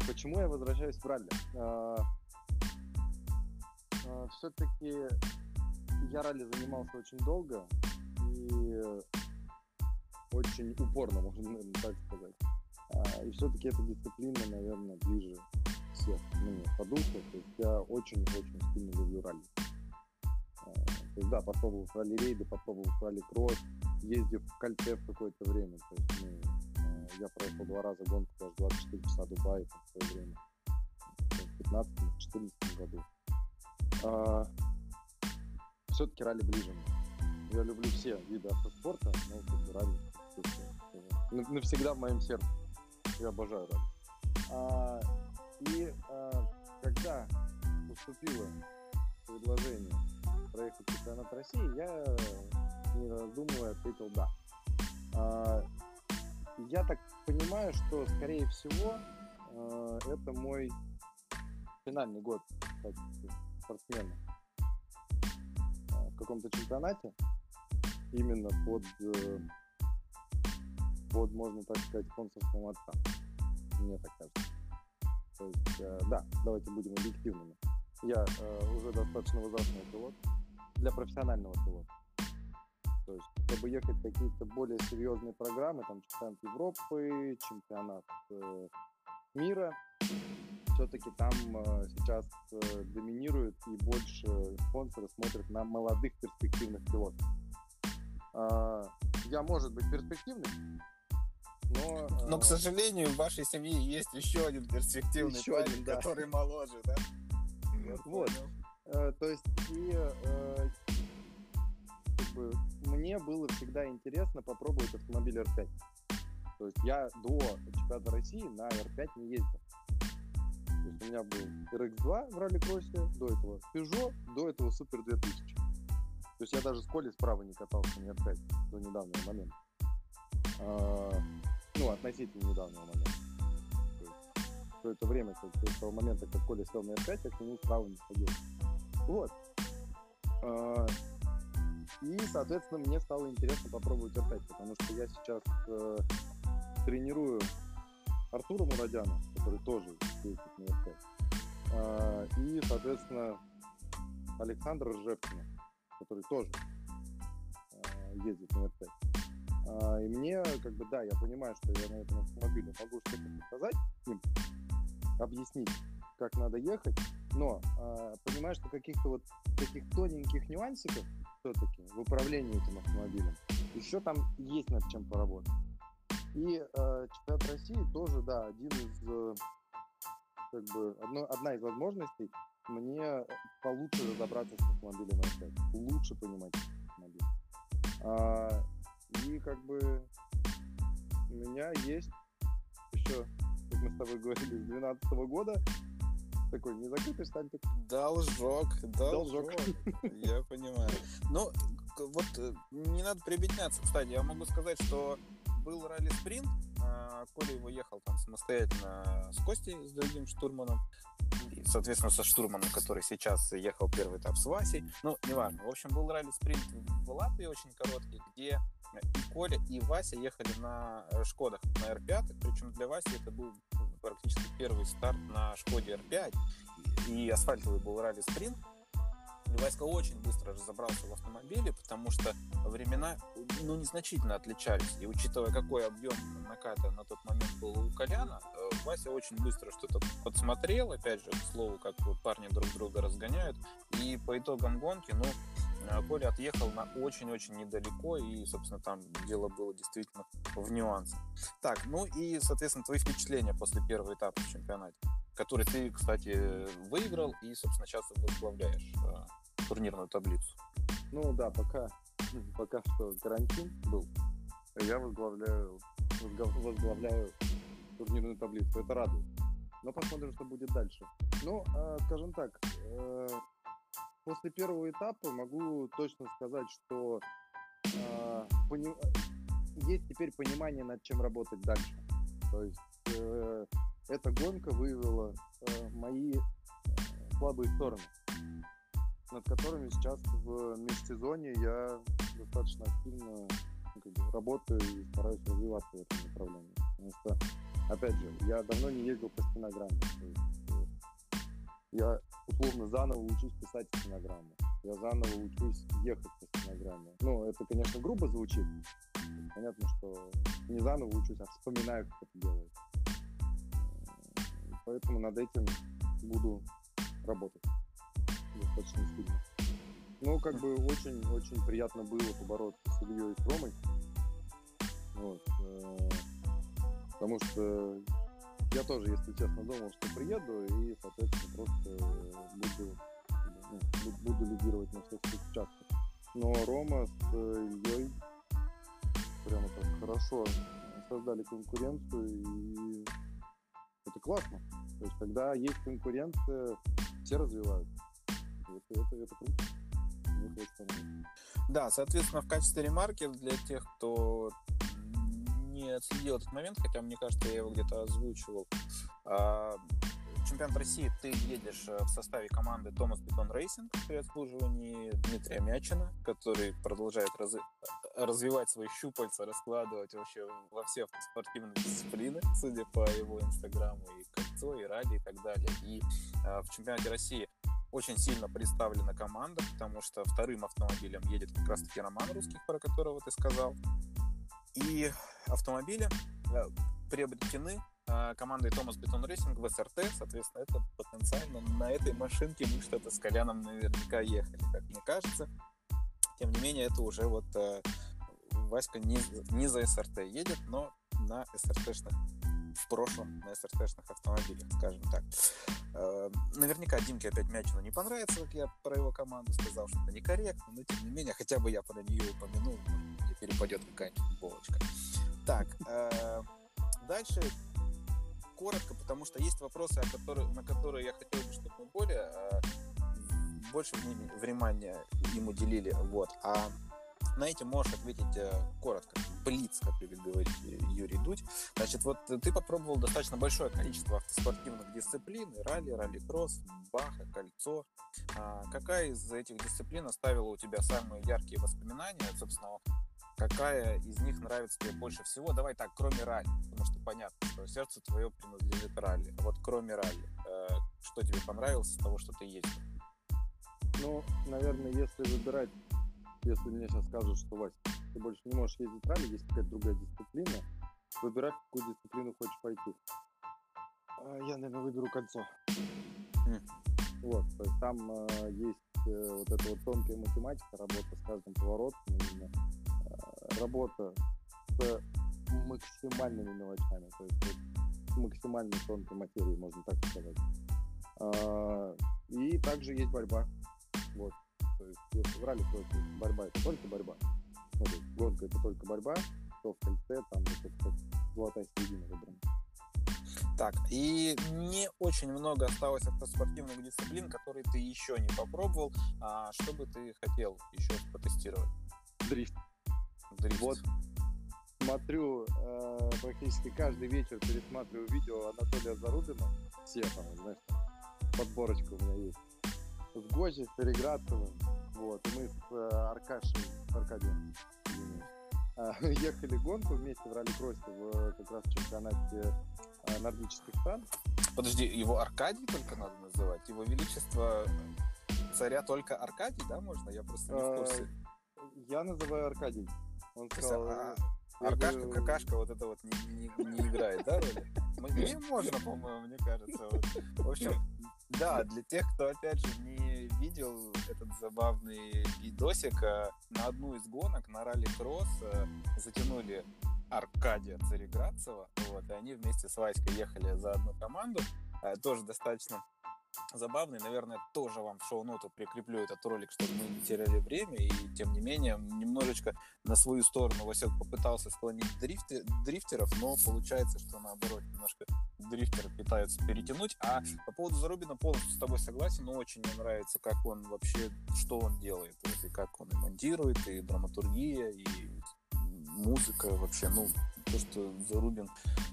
почему я возвращаюсь в ралли? А, а, все-таки я ралли занимался очень долго и очень упорно, можно наверное, так сказать. А, и все-таки эта дисциплина, наверное, ближе всех мне по духу. То есть я очень-очень сильно люблю ралли. То есть, да, попробовал ралли-рейды, попробовал ралли-кросс, ездив в кольце в какое-то время. То есть, ну, я проехал два раза гонку, даже 24 часа Дубая в свое время. В 15-14 году. А, все-таки ралли ближе мне. Я люблю все виды автоспорта, но как бы ралли навсегда в моем сердце. Я обожаю ралли. А, и а, когда поступило предложение проехать чемпионат России, я, не раздумывая, ответил «да». А, я так понимаю, что, скорее всего, а, это мой финальный год спортсмена а, в каком-то чемпионате именно под, э, под, можно так сказать, спонсорством отца. Мне так кажется. То есть, э, да, давайте будем объективными. Я э, уже достаточно возрастной пилот для профессионального пилота. То есть, чтобы ехать какие-то более серьезные программы, там чемпионат Европы, чемпионат э, мира, все-таки там э, сейчас э, доминирует и больше спонсоры смотрят на молодых перспективных пилотов. Э, я, может быть, перспективный, но,
но, к сожалению, в вашей семье есть еще один перспективный еще парень, один, да. который моложе, да?
вот. Э, то есть, и э, как бы, мне было всегда интересно попробовать автомобиль R5. То есть я до чемпионата России на R5 не ездил. То есть у меня был RX2 в ралли-кроссе, до этого Peugeot, до этого Super 2000. То есть я даже с Колей справа не катался на R5 до недавнего момента. А, ну, относительно недавнего момента. Все это время, как, с того момента, как Коля сел на R5, я к нему справа не ходил. Вот. А, и, соответственно, мне стало интересно попробовать R5, потому что я сейчас э, тренирую Артура Мурадяна, который тоже ездит на R5. А, и, соответственно, Александра Ржевкина, который тоже а, ездит на R5. А, и мне, как бы, да, я понимаю, что я на этом автомобиле могу что-то сказать им, объяснить, как надо ехать, но э, понимаю, что каких-то вот таких тоненьких нюансиков все-таки в управлении этим автомобилем еще там есть над чем поработать. И э, чемпионат России тоже, да, один из, э, как бы, одно, одна из возможностей мне получше разобраться с автомобилем R5, лучше понимать автомобиль. А, и как бы у меня есть еще, как мы с тобой говорили, с 2012 года такой незакрытый штампик.
Должок, должок. Я понимаю. Ну, вот э, не надо прибедняться, кстати. Я могу сказать, что был ралли-спринт, а Коля его ехал там самостоятельно с Костей, с другим штурманом, и, соответственно, со штурманом, который сейчас ехал первый этап с Васей. Ну, неважно. В общем, был ралли-спринт в Латвии очень короткий, где и Коля, и Вася ехали на э, Шкодах, на R5, причем для Васи это был практически первый старт на Шкоде R5, и асфальтовый был ралли-спринт, и Васька очень быстро разобрался в автомобиле, потому что времена ну, незначительно отличались. И учитывая, какой объем наката на тот момент был у Коляна, э, Вася очень быстро что-то подсмотрел, опять же, к слову, как парни друг друга разгоняют. И по итогам гонки, ну, Коля отъехал на очень-очень недалеко, и, собственно, там дело было действительно в нюансах. Так, ну и, соответственно, твои впечатления после первого этапа в чемпионате, который ты, кстати, выиграл и, собственно, сейчас возглавляешь э, турнирную таблицу.
Ну да, пока, пока что карантин был, я возглавляю, возглавляю турнирную таблицу. Это радует. Но посмотрим, что будет дальше. Ну, э, скажем так, э, после первого этапа могу точно сказать, что э, пони... есть теперь понимание, над чем работать дальше. То есть э, эта гонка выявила э, мои э, слабые стороны, над которыми сейчас в межсезонье я достаточно активно как бы, работаю и стараюсь развиваться в этом направлении. Потому что, опять же, я давно не ездил по стенограмме. То есть, э, я условно заново учусь писать стенограмму. Я заново учусь ехать по стенограмме. Ну, это, конечно, грубо звучит. Понятно, что не заново учусь, а вспоминаю, как это делается. Поэтому над этим буду работать достаточно сильно. Ну, как бы очень-очень приятно было побороться с Ильей и с Ромой. Вот. Э, потому что я тоже, если честно, думал, что приеду и, соответственно, просто буду, ну, буду лидировать на всех участках. Но Рома с Ильей прямо так хорошо создали конкуренцию, и это классно. То есть, когда есть конкуренция, все развиваются. Это, это, это круто.
Да, соответственно, в качестве ремарки для тех, кто отследил этот момент, хотя мне кажется, я его где-то озвучивал. А, чемпионат России ты едешь э, в составе команды Томас Бетон Рейсинг при обслуживании Дмитрия Мячина, который продолжает раз... развивать свои щупальца, раскладывать вообще во все спортивные дисциплины, судя по его инстаграму, и кольцо, и ралли, и так далее. И э, в чемпионате России очень сильно представлена команда, потому что вторым автомобилем едет как раз-таки Роман Русских, про которого ты сказал. И автомобили э, приобретены э, командой Томас Бетон Рейсинг в СРТ, соответственно, это потенциально на этой машинке мы что-то с Коляном наверняка ехали, как мне кажется. Тем не менее, это уже вот э, Васька не, не за СРТ едет, но на СРТшных в прошлом на СРТшных автомобилях, скажем так. Э, наверняка Димке опять Мячину не понравится, как я про его команду сказал, что это некорректно, но тем не менее, хотя бы я про нее упомянул, мне перепадет какая-нибудь булочка. Так, э, дальше коротко, потому что есть вопросы, о которых, на которые я хотел бы, чтобы мы более э, больше внимания им уделили. Вот. А на эти можешь ответить э, коротко, блиц, как любит говорить Юрий Дудь. Значит, вот ты попробовал достаточно большое количество автоспортивных дисциплин, ралли, ралли-кросс, баха, кольцо. А какая из этих дисциплин оставила у тебя самые яркие воспоминания? Собственно, какая из них нравится тебе больше всего? Давай так, кроме ралли, потому что понятно, что сердце твое принадлежит ралли. Вот кроме ралли, э, что тебе понравилось из того, что ты ездил?
Ну, наверное, если выбирать если мне сейчас скажут, что, Вась, ты больше не можешь ездить ралли, есть какая-то другая дисциплина, выбирай, в какую дисциплину хочешь пойти. А, я, наверное, выберу кольцо. Mm. Вот, то есть там э, есть э, вот эта вот тонкая математика, работа с каждым поворотом, именно, работа с максимальными мелочами, то есть вот, максимально тонкой материи, можно так сказать. Э, и также есть борьба. Вот. То есть, если в ралли просто борьба это только борьба, ну, то есть гонка это только борьба, то в кольце там вот это как золотая середина выбрана.
Так, и не очень много осталось автоспортивных дисциплин, которые ты еще не попробовал. А что бы ты хотел еще потестировать?
Дрифт. Дрифт. Вот смотрю э, практически каждый вечер пересматриваю видео Анатолия Зарубина. Все там, знаешь, подборочка у меня есть с Гозей, с Переградцевым. Вот, мы с э, Аркашей, с Аркадием, э, ехали гонку вместе в ралли-кроссе в как раз чемпионате э, нордических стран.
Подожди, его Аркадий только надо называть? Его величество царя только Аркадий, да, можно? Я просто не в курсе.
Я называю Аркадий. Он сказал,
а, Аркашка, какашка, вот это вот не, не, не играет, да, роли? Мне можно, по-моему, мне кажется. Вот. В общем, да, для тех, кто, опять же, не видел этот забавный видосик, э, на одну из гонок на ралли-кросс затянули Аркадия Цареградцева, вот, и они вместе с Васькой ехали за одну команду, э, тоже достаточно забавный. Наверное, тоже вам в шоу-ноту прикреплю этот ролик, чтобы мы не теряли время. И тем не менее, немножечко на свою сторону Васек попытался склонить дрифты, дрифтеров, но получается, что наоборот, немножко дрифтеры пытаются перетянуть. А по поводу Зарубина полностью с тобой согласен, но очень мне нравится, как он вообще, что он делает, вот, и как он и монтирует, и драматургия, и музыка вообще, ну, то, что Зарубин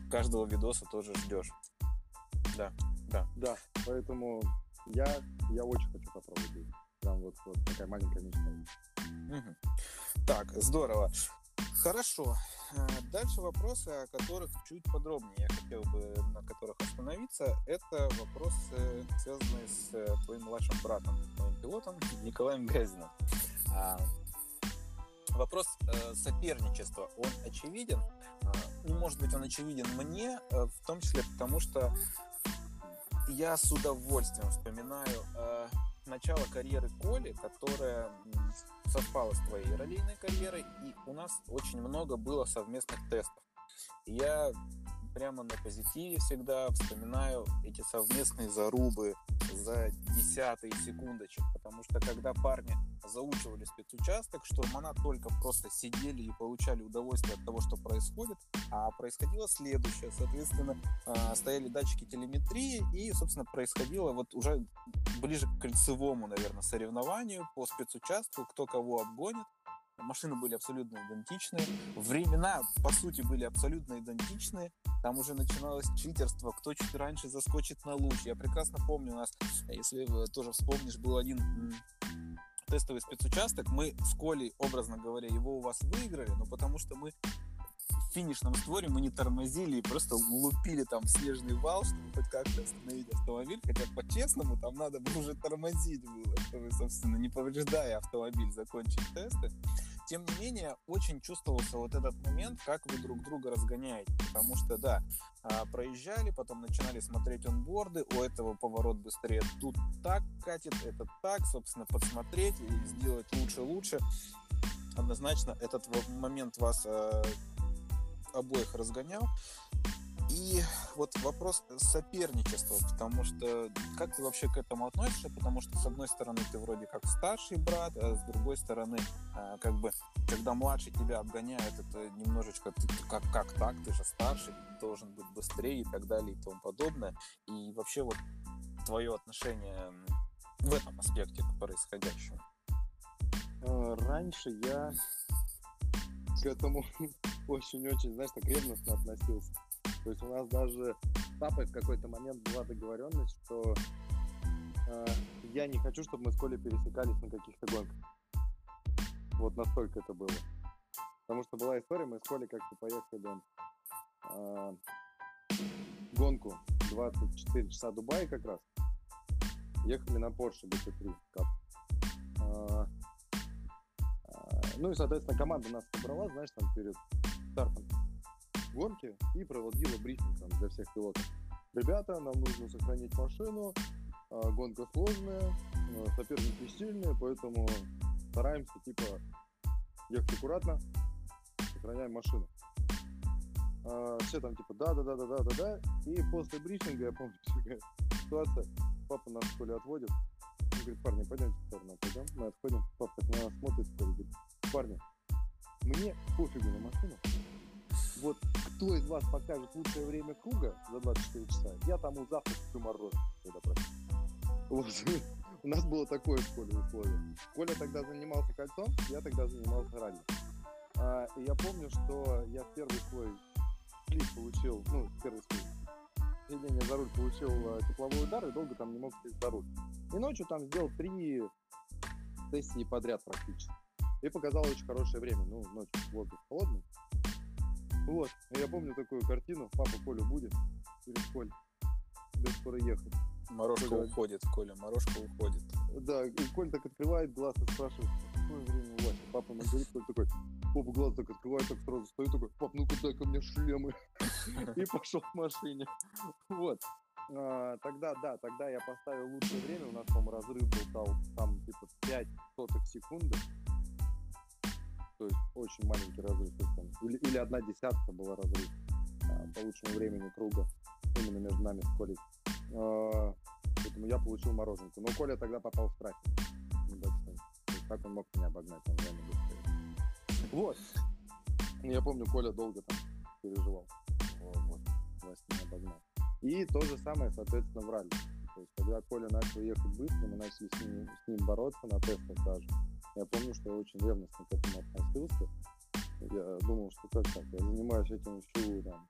каждого видоса тоже ждешь. Да. Да.
Да, поэтому я, я очень хочу попробовать. Прям вот, вот такая маленькая мечта.
Угу. Так, здорово. Хорошо. Э, дальше вопросы, о которых чуть подробнее я хотел бы на которых остановиться. Это вопросы, связанные с э, твоим младшим братом, твоим пилотом Николаем Газиным. А, вопрос э, соперничества, он очевиден. А, ну, может быть, он очевиден мне, в том числе потому, что я с удовольствием вспоминаю начало карьеры Коли, которая совпало с твоей раллийной карьерой, и у нас очень много было совместных тестов. Я прямо на позитиве всегда вспоминаю эти совместные зарубы за десятые секундочек, потому что когда парни заучивали спецучасток, штурмана только просто сидели и получали удовольствие от того, что происходит, а происходило следующее, соответственно, а, стояли датчики телеметрии, и, собственно, происходило вот уже ближе к кольцевому, наверное, соревнованию по спецучастку, кто кого обгонит, машины были абсолютно идентичные, времена, по сути, были абсолютно идентичные, там уже начиналось читерство, кто чуть раньше заскочит на луч. Я прекрасно помню, у нас, если тоже вспомнишь, был один тестовый спецучасток, мы с Колей, образно говоря, его у вас выиграли, но потому что мы финишном створе мы не тормозили и просто лупили там снежный вал, чтобы хоть как-то остановить автомобиль, хотя по-честному там надо было уже тормозить было, чтобы, собственно, не повреждая автомобиль, закончить тесты. Тем не менее, очень чувствовался вот этот момент, как вы друг друга разгоняете. Потому что, да, а, проезжали, потом начинали смотреть онборды, у этого поворот быстрее, тут так катит, это так, собственно, подсмотреть и сделать лучше-лучше. Однозначно этот момент вас а, обоих разгонял. И вот вопрос соперничества, потому что как ты вообще к этому относишься? Потому что с одной стороны ты вроде как старший брат, а с другой стороны, а, как бы, когда младший тебя обгоняет, это немножечко ты, как, как так, ты же старший, должен быть быстрее и так далее и тому подобное. И вообще вот твое отношение в этом аспекте к происходящему.
А, раньше я к этому очень-очень, знаешь, так ревностно относился. То есть у нас даже с папой в какой-то момент была договоренность, что э, я не хочу, чтобы мы с Колей пересекались на каких-то гонках. Вот настолько это было. Потому что была история, мы с Колей как-то поехали э, гонку 24 часа Дубай как раз. Ехали на Porsche GT3 Cup. Э, э, ну и, соответственно, команда нас собрала, знаешь, там перед стартом гонки и проводила брифинг там, для всех пилотов. Ребята, нам нужно сохранить машину, а, гонка сложная, а, соперники сильные, поэтому стараемся типа ехать аккуратно, сохраняем машину. А, все там типа да, да, да, да, да, да, да. И после брифинга, я помню, ситуация, папа нас в школе отводит. Он говорит, парни, пойдемте в сторону, пойдем. Мы отходим, папа на нас смотрит, говорит, парни, мне пофигу на машину, вот кто из вас покажет лучшее время круга за 24 часа, я тому завтра куплю мороженое. Вот. У нас было такое в школе условие. Коля тогда занимался кольцом, я тогда занимался ралли. А, и я помню, что я первый свой клип получил, ну, первый свой сидение за руль получил а, тепловой удар и долго там не мог сесть за руль. И ночью там сделал три сессии подряд практически. И показал очень хорошее время. Ну, ночью воздух холодный. Вот, я помню такую картину, папа Коля будет, через Коль, тебе скоро ехать.
Морожка Коля... уходит, Коля, морожка уходит.
Да, и Коль так открывает глаз и спрашивает, какое время у вас? Папа нам говорит, Коль такой, папа глаз так открывает, так сразу стоит такой, пап, ну-ка дай-ка мне шлемы. И пошел в машине. Вот. А, тогда, да, тогда я поставил лучшее время, у нас, по-моему, разрыв был там, там типа 5 соток секунды то есть очень маленький разрыв. Или, или одна десятка была разрыв а, по лучшему времени круга именно между нами с Колей. А, поэтому я получил мороженку. Но Коля тогда попал в трафик. Как он мог меня обогнать? Он реально быстрее. Вот. Я помню, Коля долго там переживал. Вот. Вас не обогнал. И то же самое, соответственно, в ралли. То есть, когда Коля начал ехать быстро, мы начали с ним, с ним бороться на тестах даже. Я помню, что я очень ревностно к этому относился. Я думал, что как так, я занимаюсь этим всю там,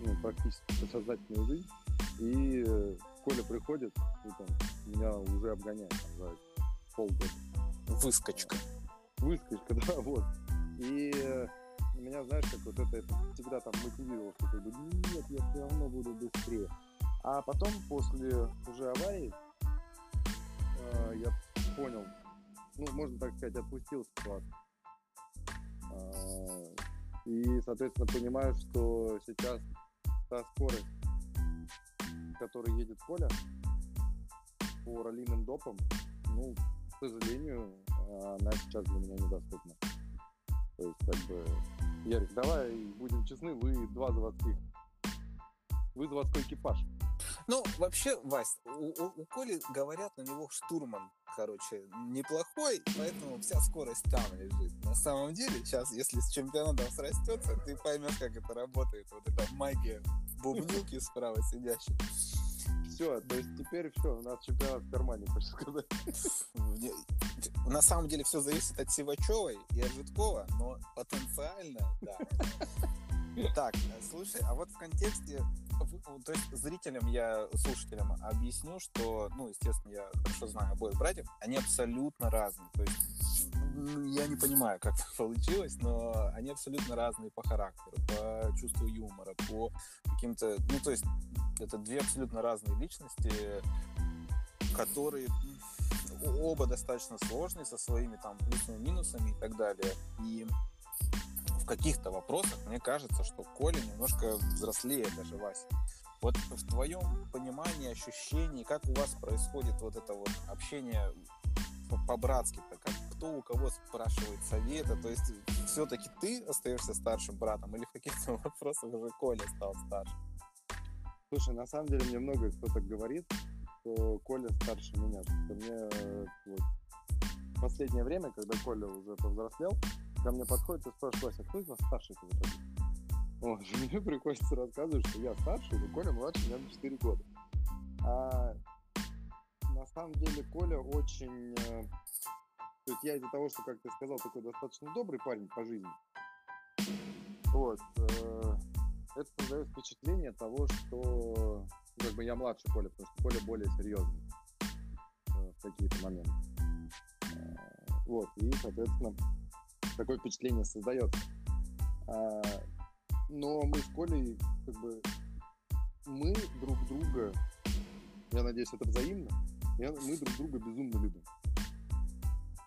ну, практически сознательную жизнь. И э, Коля приходит и там меня уже обгоняет там, за полгода.
Выскочка.
Выскочка, да, вот. И меня, знаешь, как вот это, это всегда там мотивировало, что как бы, нет, я все равно буду быстрее. А потом, после уже аварии, э, я понял, ну, можно так сказать, отпустил ситуацию. Э, и, соответственно, понимаю, что сейчас та скорость, которой едет Коля по раллиным допам, ну, к сожалению, она сейчас для меня недоступна. То есть, как бы, Ярик, давай будем честны, вы два заводских. Вы заводской экипаж.
Ну, вообще, Вась, у, у, у Коли говорят, на него штурман, короче, неплохой, поэтому вся скорость там лежит. На самом деле, сейчас, если с чемпионатом срастется, ты поймешь, как это работает. Вот эта магия бубнюки справа сидящей.
Все, то есть теперь все, у нас чемпионат в кармане, хочешь сказать.
На самом деле все зависит от Сивачевой и от Житкова, но потенциально, да. Так, слушай, а вот в контексте, то есть зрителям я, слушателям объясню, что, ну, естественно, я хорошо знаю обоих братьев, они абсолютно разные. То есть я не понимаю, как так получилось, но они абсолютно разные по характеру, по чувству юмора, по каким-то, ну, то есть это две абсолютно разные личности, которые оба достаточно сложные, со своими там плюсами, минусами и так далее. И в каких-то вопросах мне кажется, что Коля немножко взрослее даже Вася. Вот в твоем понимании, ощущении, как у вас происходит вот это вот общение по-братски-то, как кто у кого спрашивает совета, то есть все-таки ты остаешься старшим братом или в каких-то вопросах уже Коля стал старше?
Слушай, на самом деле мне много кто так говорит, что Коля старше меня. Что мне вот, в последнее время, когда Коля уже повзрослел, ко мне подходит и спрашивает, а кто из вас старший в итоге? Вот, мне приходится рассказывать, что я старший, но Коля младше меня на 4 года. А на самом деле Коля очень... Э, то есть я из-за того, что, как ты сказал, такой достаточно добрый парень по жизни, вот, э, это создает впечатление того, что как бы я младше Коля, потому что Коля более серьезный э, в какие-то моменты. Вот, и, соответственно, такое впечатление создается. А, но мы с Колей, как бы, мы друг друга, я надеюсь, это взаимно, я, мы друг друга безумно любим.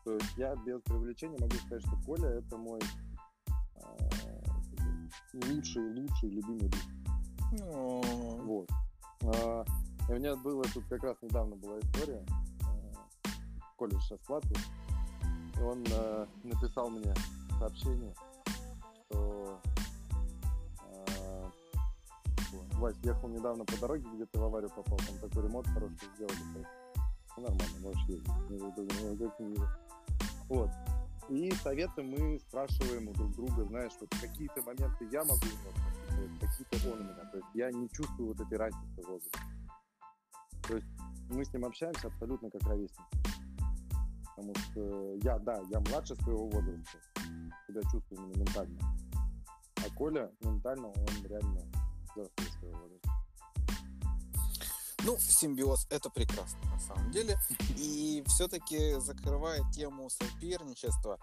То есть я без привлечения могу сказать, что Коля это мой а, лучший, лучший любимый друг. Вот. А, и у меня было тут как раз недавно была история. А, Коля сейчас Латвии. И он а, написал мне сообщение, что а, Вась, ехал недавно по дороге, где ты в аварию попал, там такой ремонт хороший сделали все нормально, можешь ездить. Вот. И советы мы спрашиваем у друг друга, знаешь, вот какие-то моменты я могу какие-то он у меня. То есть я не чувствую вот этой разницы в возрасте. То есть мы с ним общаемся абсолютно как ровесники. Потому что я, да, я младше своего возраста. Себя чувствую именно ментально. А Коля ментально, он реально взрослый своего возраста.
Ну, симбиоз это прекрасно на самом деле. И все-таки закрывая тему соперничества,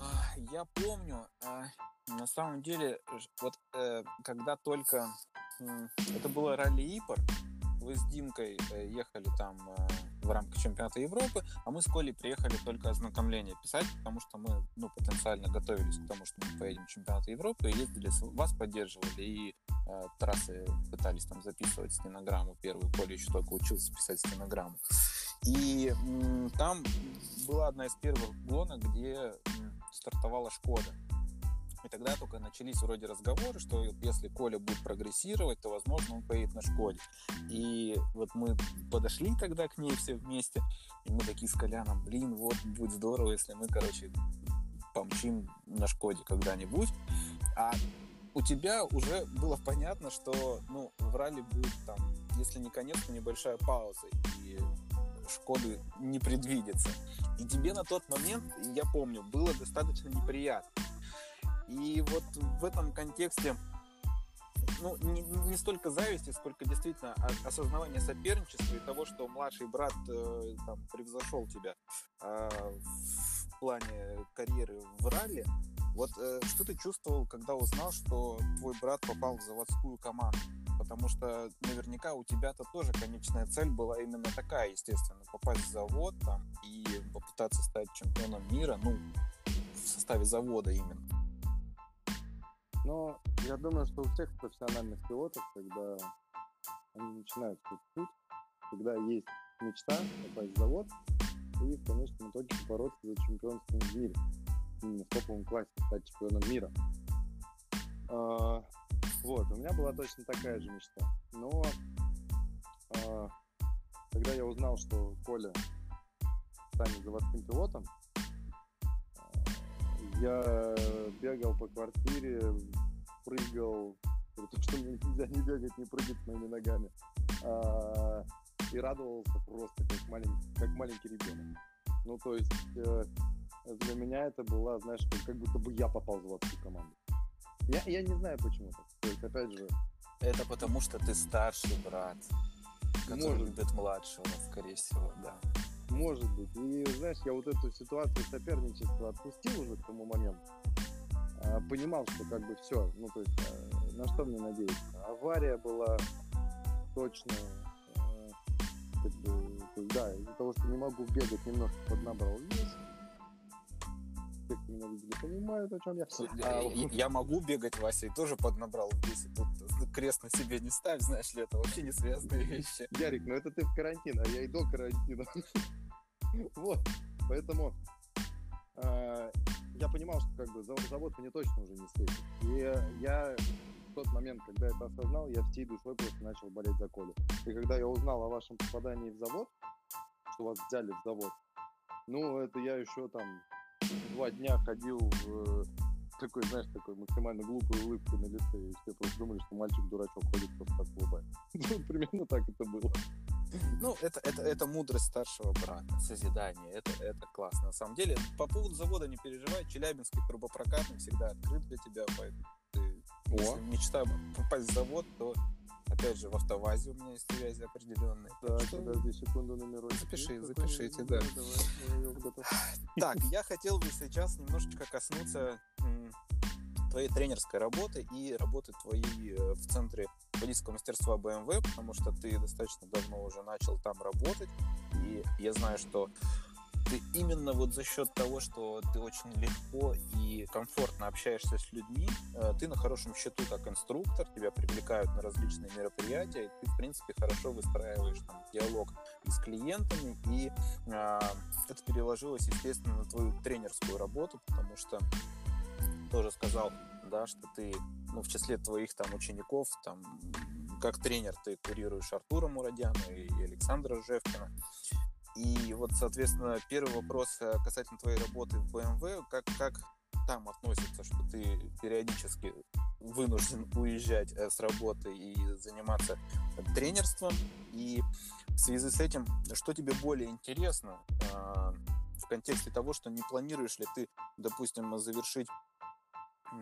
а, я помню, а, на самом деле, вот э, когда только это было ралли Ипор, вы с Димкой э, ехали там в рамках чемпионата Европы, а мы с Колей приехали только ознакомление писать, потому что мы ну, потенциально готовились к тому, что мы поедем в чемпионат Европы, и ездили, вас поддерживали, и э, трассы пытались там записывать стенограмму первую. Коля еще только учился писать стенограмму. И м, там была одна из первых гонок, где м, стартовала Шкода. И тогда только начались вроде разговоры, что если Коля будет прогрессировать, то, возможно, он поедет на Шкоде. И вот мы подошли тогда к ней все вместе, и мы такие с Коляном, блин, вот будет здорово, если мы, короче, помчим на Шкоде когда-нибудь. А у тебя уже было понятно, что ну, в ралли будет там, если не конец, то небольшая пауза, и Шкоды не предвидится. И тебе на тот момент, я помню, было достаточно неприятно. И вот в этом контексте ну, не, не столько зависти, сколько действительно осознавание соперничества и того, что младший брат э, там, превзошел тебя э, в плане карьеры в ралли. Вот э, что ты чувствовал, когда узнал, что твой брат попал в заводскую команду? Потому что наверняка у тебя-то тоже конечная цель была именно такая, естественно, попасть в завод там и попытаться стать чемпионом мира, ну, в составе завода именно.
Но я думаю, что у всех профессиональных пилотов, когда они начинают свой путь, когда есть мечта попасть в завод и в конечном итоге бороться за чемпионство в мире. Именно в топовом классе стать чемпионом мира. А, вот, у меня была точно такая же мечта. Но а, когда я узнал, что Коля станет заводским пилотом, я бегал по квартире, прыгал, потому что мне нельзя не бегать, не прыгать с моими ногами. А, и радовался просто как маленький, как маленький ребенок. Ну, то есть э, для меня это было, знаешь, как, как будто бы я попал в заводскую команду. Я, я не знаю почему так. То есть, опять же...
Это потому что ты старший брат, который может. любит младшего, скорее всего, да.
Может быть. И, знаешь, я вот эту ситуацию соперничества отпустил уже к тому моменту. А, понимал, что как бы все, ну, то есть, а, на что мне надеяться. Авария была точно, а, как бы, да, из-за того, что не могу бегать, немножко поднабрал вес. Те, кто меня видели, понимают, о чем я.
А, я могу бегать, Вася, и тоже поднабрал вес. Тут крест на себе не ставь, знаешь ли, это вообще не связанные вещи.
Ярик, ну это ты в карантин, а я и до карантина. Вот, поэтому э, я понимал, что как бы завод мне точно уже не светит. И я в тот момент, когда это осознал, я всей душой просто начал болеть за Колю. И когда я узнал о вашем попадании в завод, что вас взяли в завод, ну, это я еще там два дня ходил в такой, знаешь, такой максимально глупой улыбкой на лице, и все просто думали, что мальчик-дурачок ходит просто так улыбается. Ну, примерно так это было.
Ну, это, это, это мудрость старшего брата, созидание, это, это классно. На самом деле, по поводу завода не переживай, Челябинский трубопрокатный всегда открыт для тебя, поэтому ты, если мечта попасть в завод, то Опять же, в автовазе у меня есть связи определенные.
Так что... подожди секунду номерочек.
Запиши, запишите, да. Так, я хотел бы сейчас немножечко коснуться твоей тренерской работы и работы твоей э, в центре водительского мастерства BMW, потому что ты достаточно давно уже начал там работать, и я знаю, что именно вот за счет того, что ты очень легко и комфортно общаешься с людьми, э, ты на хорошем счету как инструктор, тебя привлекают на различные мероприятия, и ты, в принципе, хорошо выстраиваешь там диалог с клиентами, и э, это переложилось, естественно, на твою тренерскую работу, потому что тоже сказал, да, что ты, ну, в числе твоих там учеников, там, как тренер ты курируешь Артура Мурадяна и Александра Жевкина. И вот, соответственно, первый вопрос э, касательно твоей работы в BMW, как, как там относится, что ты периодически вынужден уезжать э, с работы и заниматься тренерством. И в связи с этим, что тебе более интересно э, в контексте того, что не планируешь ли ты, допустим, завершить Э,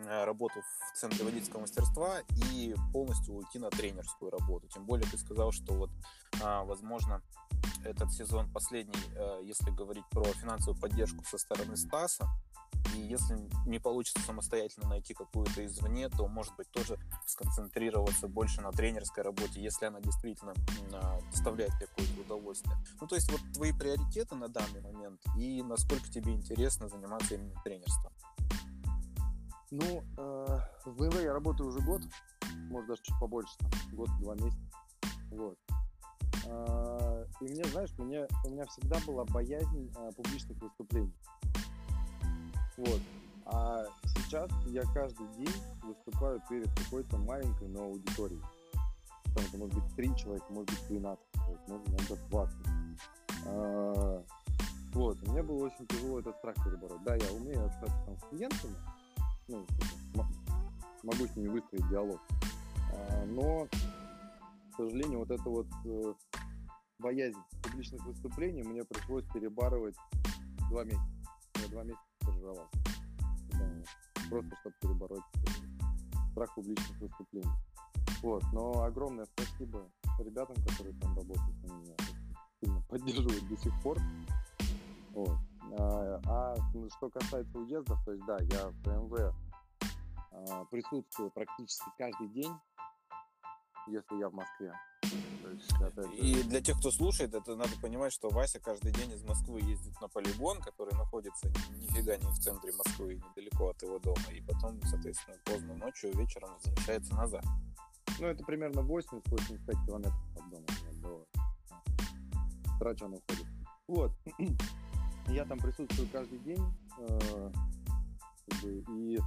работу в центре водительского мастерства и полностью уйти на тренерскую работу. Тем более ты сказал, что вот, а, возможно, этот сезон последний, э, если говорить про финансовую поддержку со стороны Стаса, и если не получится самостоятельно найти какую-то извне, то, может быть, тоже сконцентрироваться больше на тренерской работе, если она действительно а, доставляет какое-то удовольствие. Ну, то есть вот твои приоритеты на данный момент и насколько тебе интересно заниматься именно тренерством.
Ну, э, в БМВ я работаю уже год, может даже чуть побольше, там, год-два месяца. Вот. Э, и мне, знаешь, мне, у меня всегда была боязнь э, публичных выступлений. Вот. А сейчас я каждый день выступаю перед какой-то маленькой, но аудиторией. Там это может быть 3 человека, может быть 12 человек, может иногда 20. А, вот, мне было очень тяжело этот страх перебороть. Да, я умею общаться там с клиентами, ну, могу с ними выстроить диалог. А, но, к сожалению, вот это вот э, боязнь публичных выступлений мне пришлось перебарывать два месяца. Я два месяца стажировался. Просто чтобы перебороть э, страх публичных выступлений. Вот, но огромное спасибо ребятам, которые там работают, они меня сильно поддерживают до сих пор. Вот. А, а что касается уездов, то есть да, я в БМВ а, присутствую практически каждый день, если я в Москве.
Есть, И для тех, кто слушает, это надо понимать, что Вася каждый день из Москвы ездит на полигон, который находится нифига не в центре Москвы, недалеко от его дома, и потом, соответственно, поздно ночью, вечером возвращается назад.
Ну, это примерно 80-85 километров от дома до Трача он уходит. Вот. Я там присутствую каждый день э, и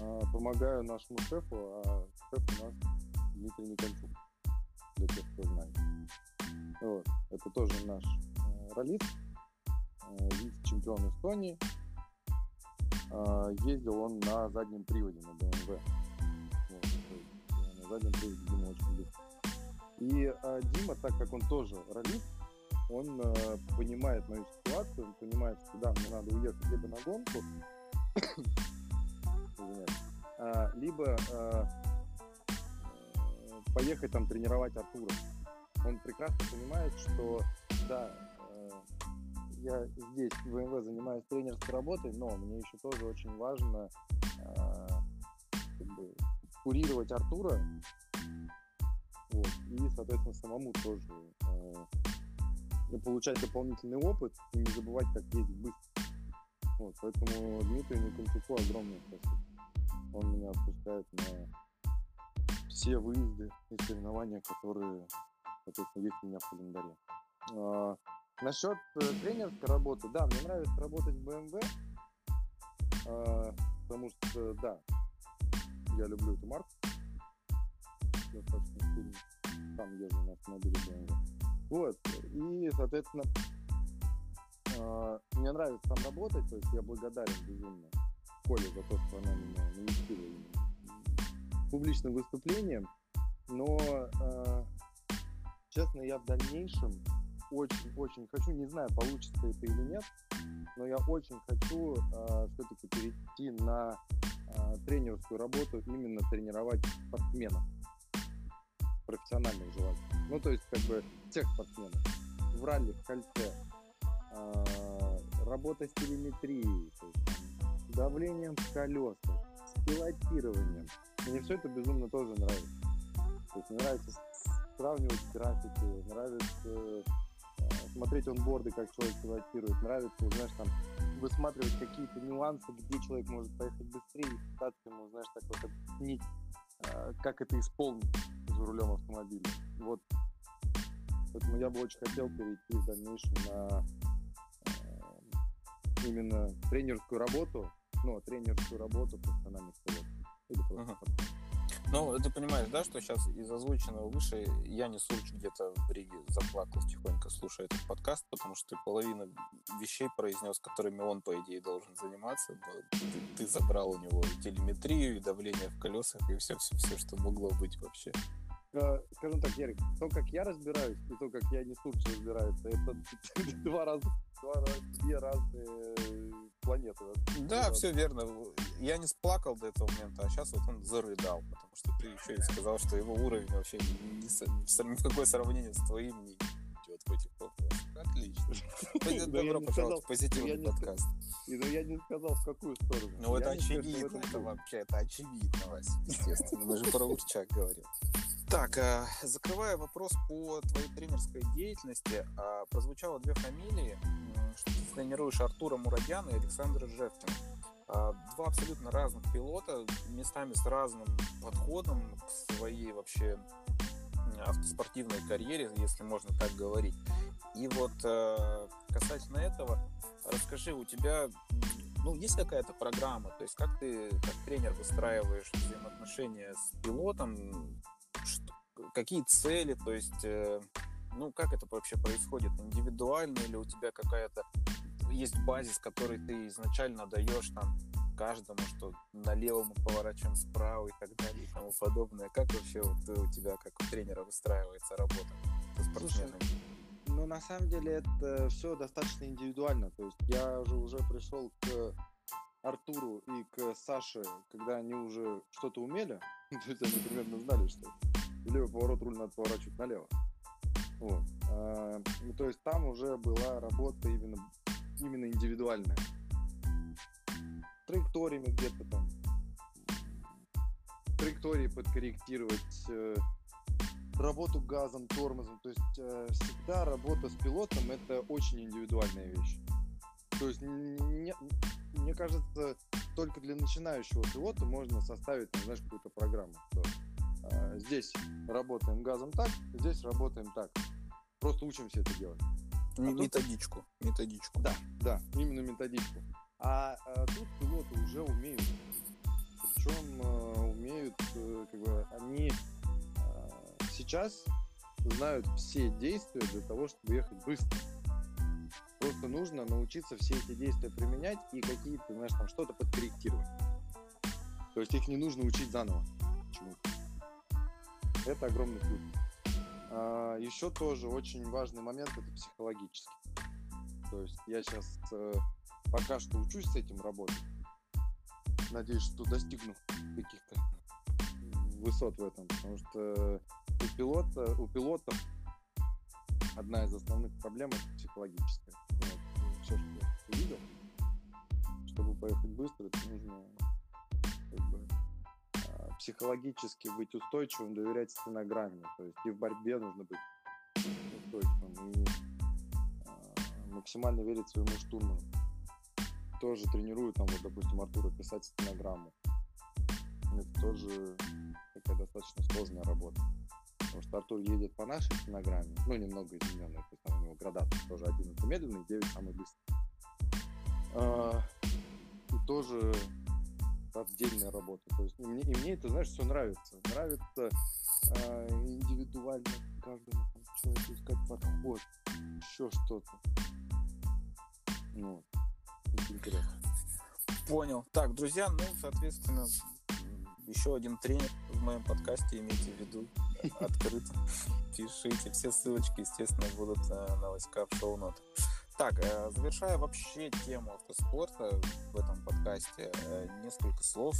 э, помогаю нашему шефу, а шеф у нас Дмитрий Никончук, для тех, кто знает. Вот. Это тоже наш э, ролист, э, вице-чемпион Эстонии. Э, ездил он на заднем приводе на BMW. Вот, есть, на заднем приводе Дима очень любит. И э, Дима, так как он тоже ролист, он э, понимает мою ситуацию, он понимает, что да, мне надо уехать либо на гонку, э, либо э, поехать там тренировать Артура. Он прекрасно понимает, что да, э, я здесь в ВМВ занимаюсь тренерской работой, но мне еще тоже очень важно э, как бы, курировать Артура, вот, и, соответственно, самому тоже э, получать дополнительный опыт и не забывать, как ездить быстро. Вот, поэтому Дмитрию Никончуку огромное спасибо. Он меня отпускает на все выезды и соревнования, которые, соответственно, есть у меня в календаре. А, насчет э, тренерской работы, да, мне нравится работать в BMW, а, потому что, да, я люблю эту марку достаточно сильно. Сам езжу на автомобиле BMW. Вот, и, соответственно, э, мне нравится там работать, то есть я благодарен безумно Коле за то, что она меня навестила публичным выступлением, но, э, честно, я в дальнейшем очень-очень хочу, не знаю, получится это или нет, но я очень хочу э, все-таки перейти на э, тренерскую работу, именно тренировать спортсменов профессиональных желательно. Ну, то есть, как бы, всех спортсменов. В ралли, в кольце, э, работа с телеметрией, то есть, давлением в колесах, с пилотированием. Мне все это безумно тоже нравится. То есть, мне нравится сравнивать графики, нравится э, смотреть онборды, как человек пилотирует, нравится, знаешь, там, высматривать какие-то нюансы, где человек может поехать быстрее, и пытаться ему, знаешь, так вот объяснить, э, как это исполнить за рулем автомобиля. Вот. Поэтому я бы очень хотел перейти в дальнейшем на э, именно тренерскую работу, ну, тренерскую работу профессиональных пилотов. Или просто uh-huh.
Ну, ты понимаешь, да, что сейчас из озвученного выше я не Сурч где-то в Риге заплакал тихонько, слушая этот подкаст, потому что ты половину вещей произнес, которыми он, по идее, должен заниматься. Ты, ты забрал у него и телеметрию, и давление в колесах, и все-все-все, что могло быть вообще.
Э, скажем так, Ярик, то, как я разбираюсь, и то, как я не Сурч разбирается, это два раза, два раза, две разные планеты.
Да, все верно. Я не сплакал до этого момента, а сейчас вот он зарыдал, потому что ты еще и сказал, что его уровень вообще ни, ни в какое сравнение с твоим не идет в этих вопросах. Отлично. Добро пожаловать в позитивный подкаст.
И, ну, я не сказал, в какую сторону.
Ну, это очевидно, это вообще, это очевидно, Вася, естественно. Мы же про Урчак говорим. Так, э, закрывая вопрос по твоей тренерской деятельности, э, прозвучало две фамилии что ты тренируешь Артура Мурадяна и Александра Жевкина. А, два абсолютно разных пилота, местами с разным подходом к своей вообще автоспортивной карьере, если можно так говорить. И вот э, касательно этого, расскажи, у тебя ну, есть какая-то программа, то есть как ты как тренер выстраиваешь взаимоотношения с пилотом, что, какие цели, то есть э, ну, как это вообще происходит? Индивидуально или у тебя какая-то есть базис, который ты изначально даешь там каждому, что налево мы поворачиваем справа и так далее и тому подобное. Как вообще вот у тебя, как у тренера, выстраивается работа со спортсменами? Слушай,
ну, на самом деле это все достаточно индивидуально. То есть я же уже пришел к Артуру и к Саше, когда они уже что-то умели. То есть они примерно знали, что левый поворот руль надо поворачивать налево. Вот. А, ну, то есть там уже была работа именно именно индивидуальное. Траекториями где-то там, траектории подкорректировать, э, работу газом, тормозом. То есть э, всегда работа с пилотом это очень индивидуальная вещь. То есть не, мне кажется, только для начинающего пилота можно составить, знаешь, какую-то программу. Что, здесь работаем газом так, здесь работаем так. Просто учимся это делать.
А методичку, тут... методичку.
Да, да, именно методичку. А, а тут пилоты уже умеют. Причем э, умеют, э, как бы, они э, сейчас знают все действия для того, чтобы ехать быстро. Просто нужно научиться все эти действия применять и какие-то, знаешь, там что-то подкорректировать. То есть их не нужно учить заново чему-то. Это огромный плюс. А, еще тоже очень важный момент это психологический. То есть я сейчас э, пока что учусь с этим работать. Надеюсь, что достигну каких-то высот в этом, потому что у пилота, у пилотов одна из основных проблем это психологическая. Вот, все, что я увидел, чтобы поехать быстро, это нужно психологически быть устойчивым, доверять стенограмме. То есть и в борьбе нужно быть устойчивым и а, максимально верить своему штурману. Тоже тренирую там, вот, допустим, Артура писать стенограмму. Это тоже такая достаточно сложная работа. Потому что Артур едет по нашей стенограмме, ну, немного измененной, то есть там у него градация тоже 11 медленный, 9 самый быстрый. А, и тоже отдельная работа. То есть и мне, и мне это, знаешь, все нравится. Нравится а, индивидуально каждому человеку искать подход, еще что-то. Ну, это интересно.
Понял. Так, друзья, ну, соответственно, еще один тренер в моем подкасте, имейте в виду, открыто. Пишите. Все ссылочки, естественно, будут э, на лайскап шоу-нот. Так, э, завершая вообще тему автоспорта в этом подкасте, э, несколько слов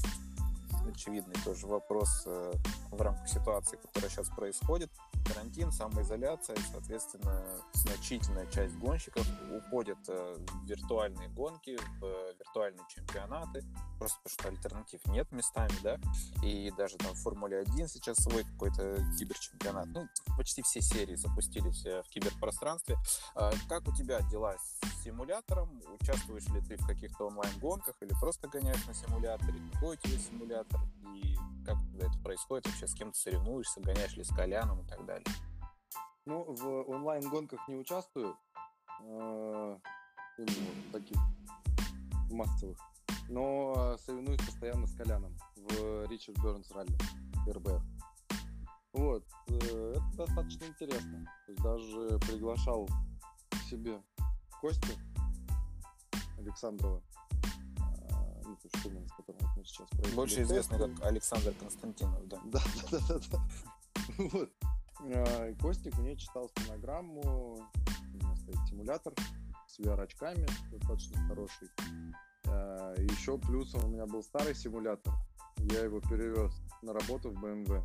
очевидный тоже вопрос э, в рамках ситуации, которая сейчас происходит. Карантин, самоизоляция, соответственно, значительная часть гонщиков уходит э, в виртуальные гонки, в виртуальные чемпионаты, просто потому что альтернатив нет местами, да, и даже там в Формуле 1 сейчас свой какой-то киберчемпионат. Ну, почти все серии запустились э, в киберпространстве. А как у тебя дела с симулятором? Участвуешь ли ты в каких-то онлайн-гонках или просто гоняешь на симуляторе? Какой у тебя симулятор? И как это происходит вообще, с кем ты соревнуешься, гоняешь ли с Коляном и так далее?
Ну, в онлайн-гонках не участвую, именно таких массовых, но соревнуюсь постоянно с Коляном в Ричард Бернс ралли, РБР. Вот, э, это достаточно интересно. Даже приглашал к себе Костю Александрова, Штумин, с которым мы сейчас
проехали. Больше известный как Александр Константинов, да.
Да, да, да, да. Вот. А, Костик мне читал стенограмму, у меня стоит симулятор с VR-очками, достаточно хороший. А, Еще плюсом у меня был старый симулятор, я его перевез на работу в BMW.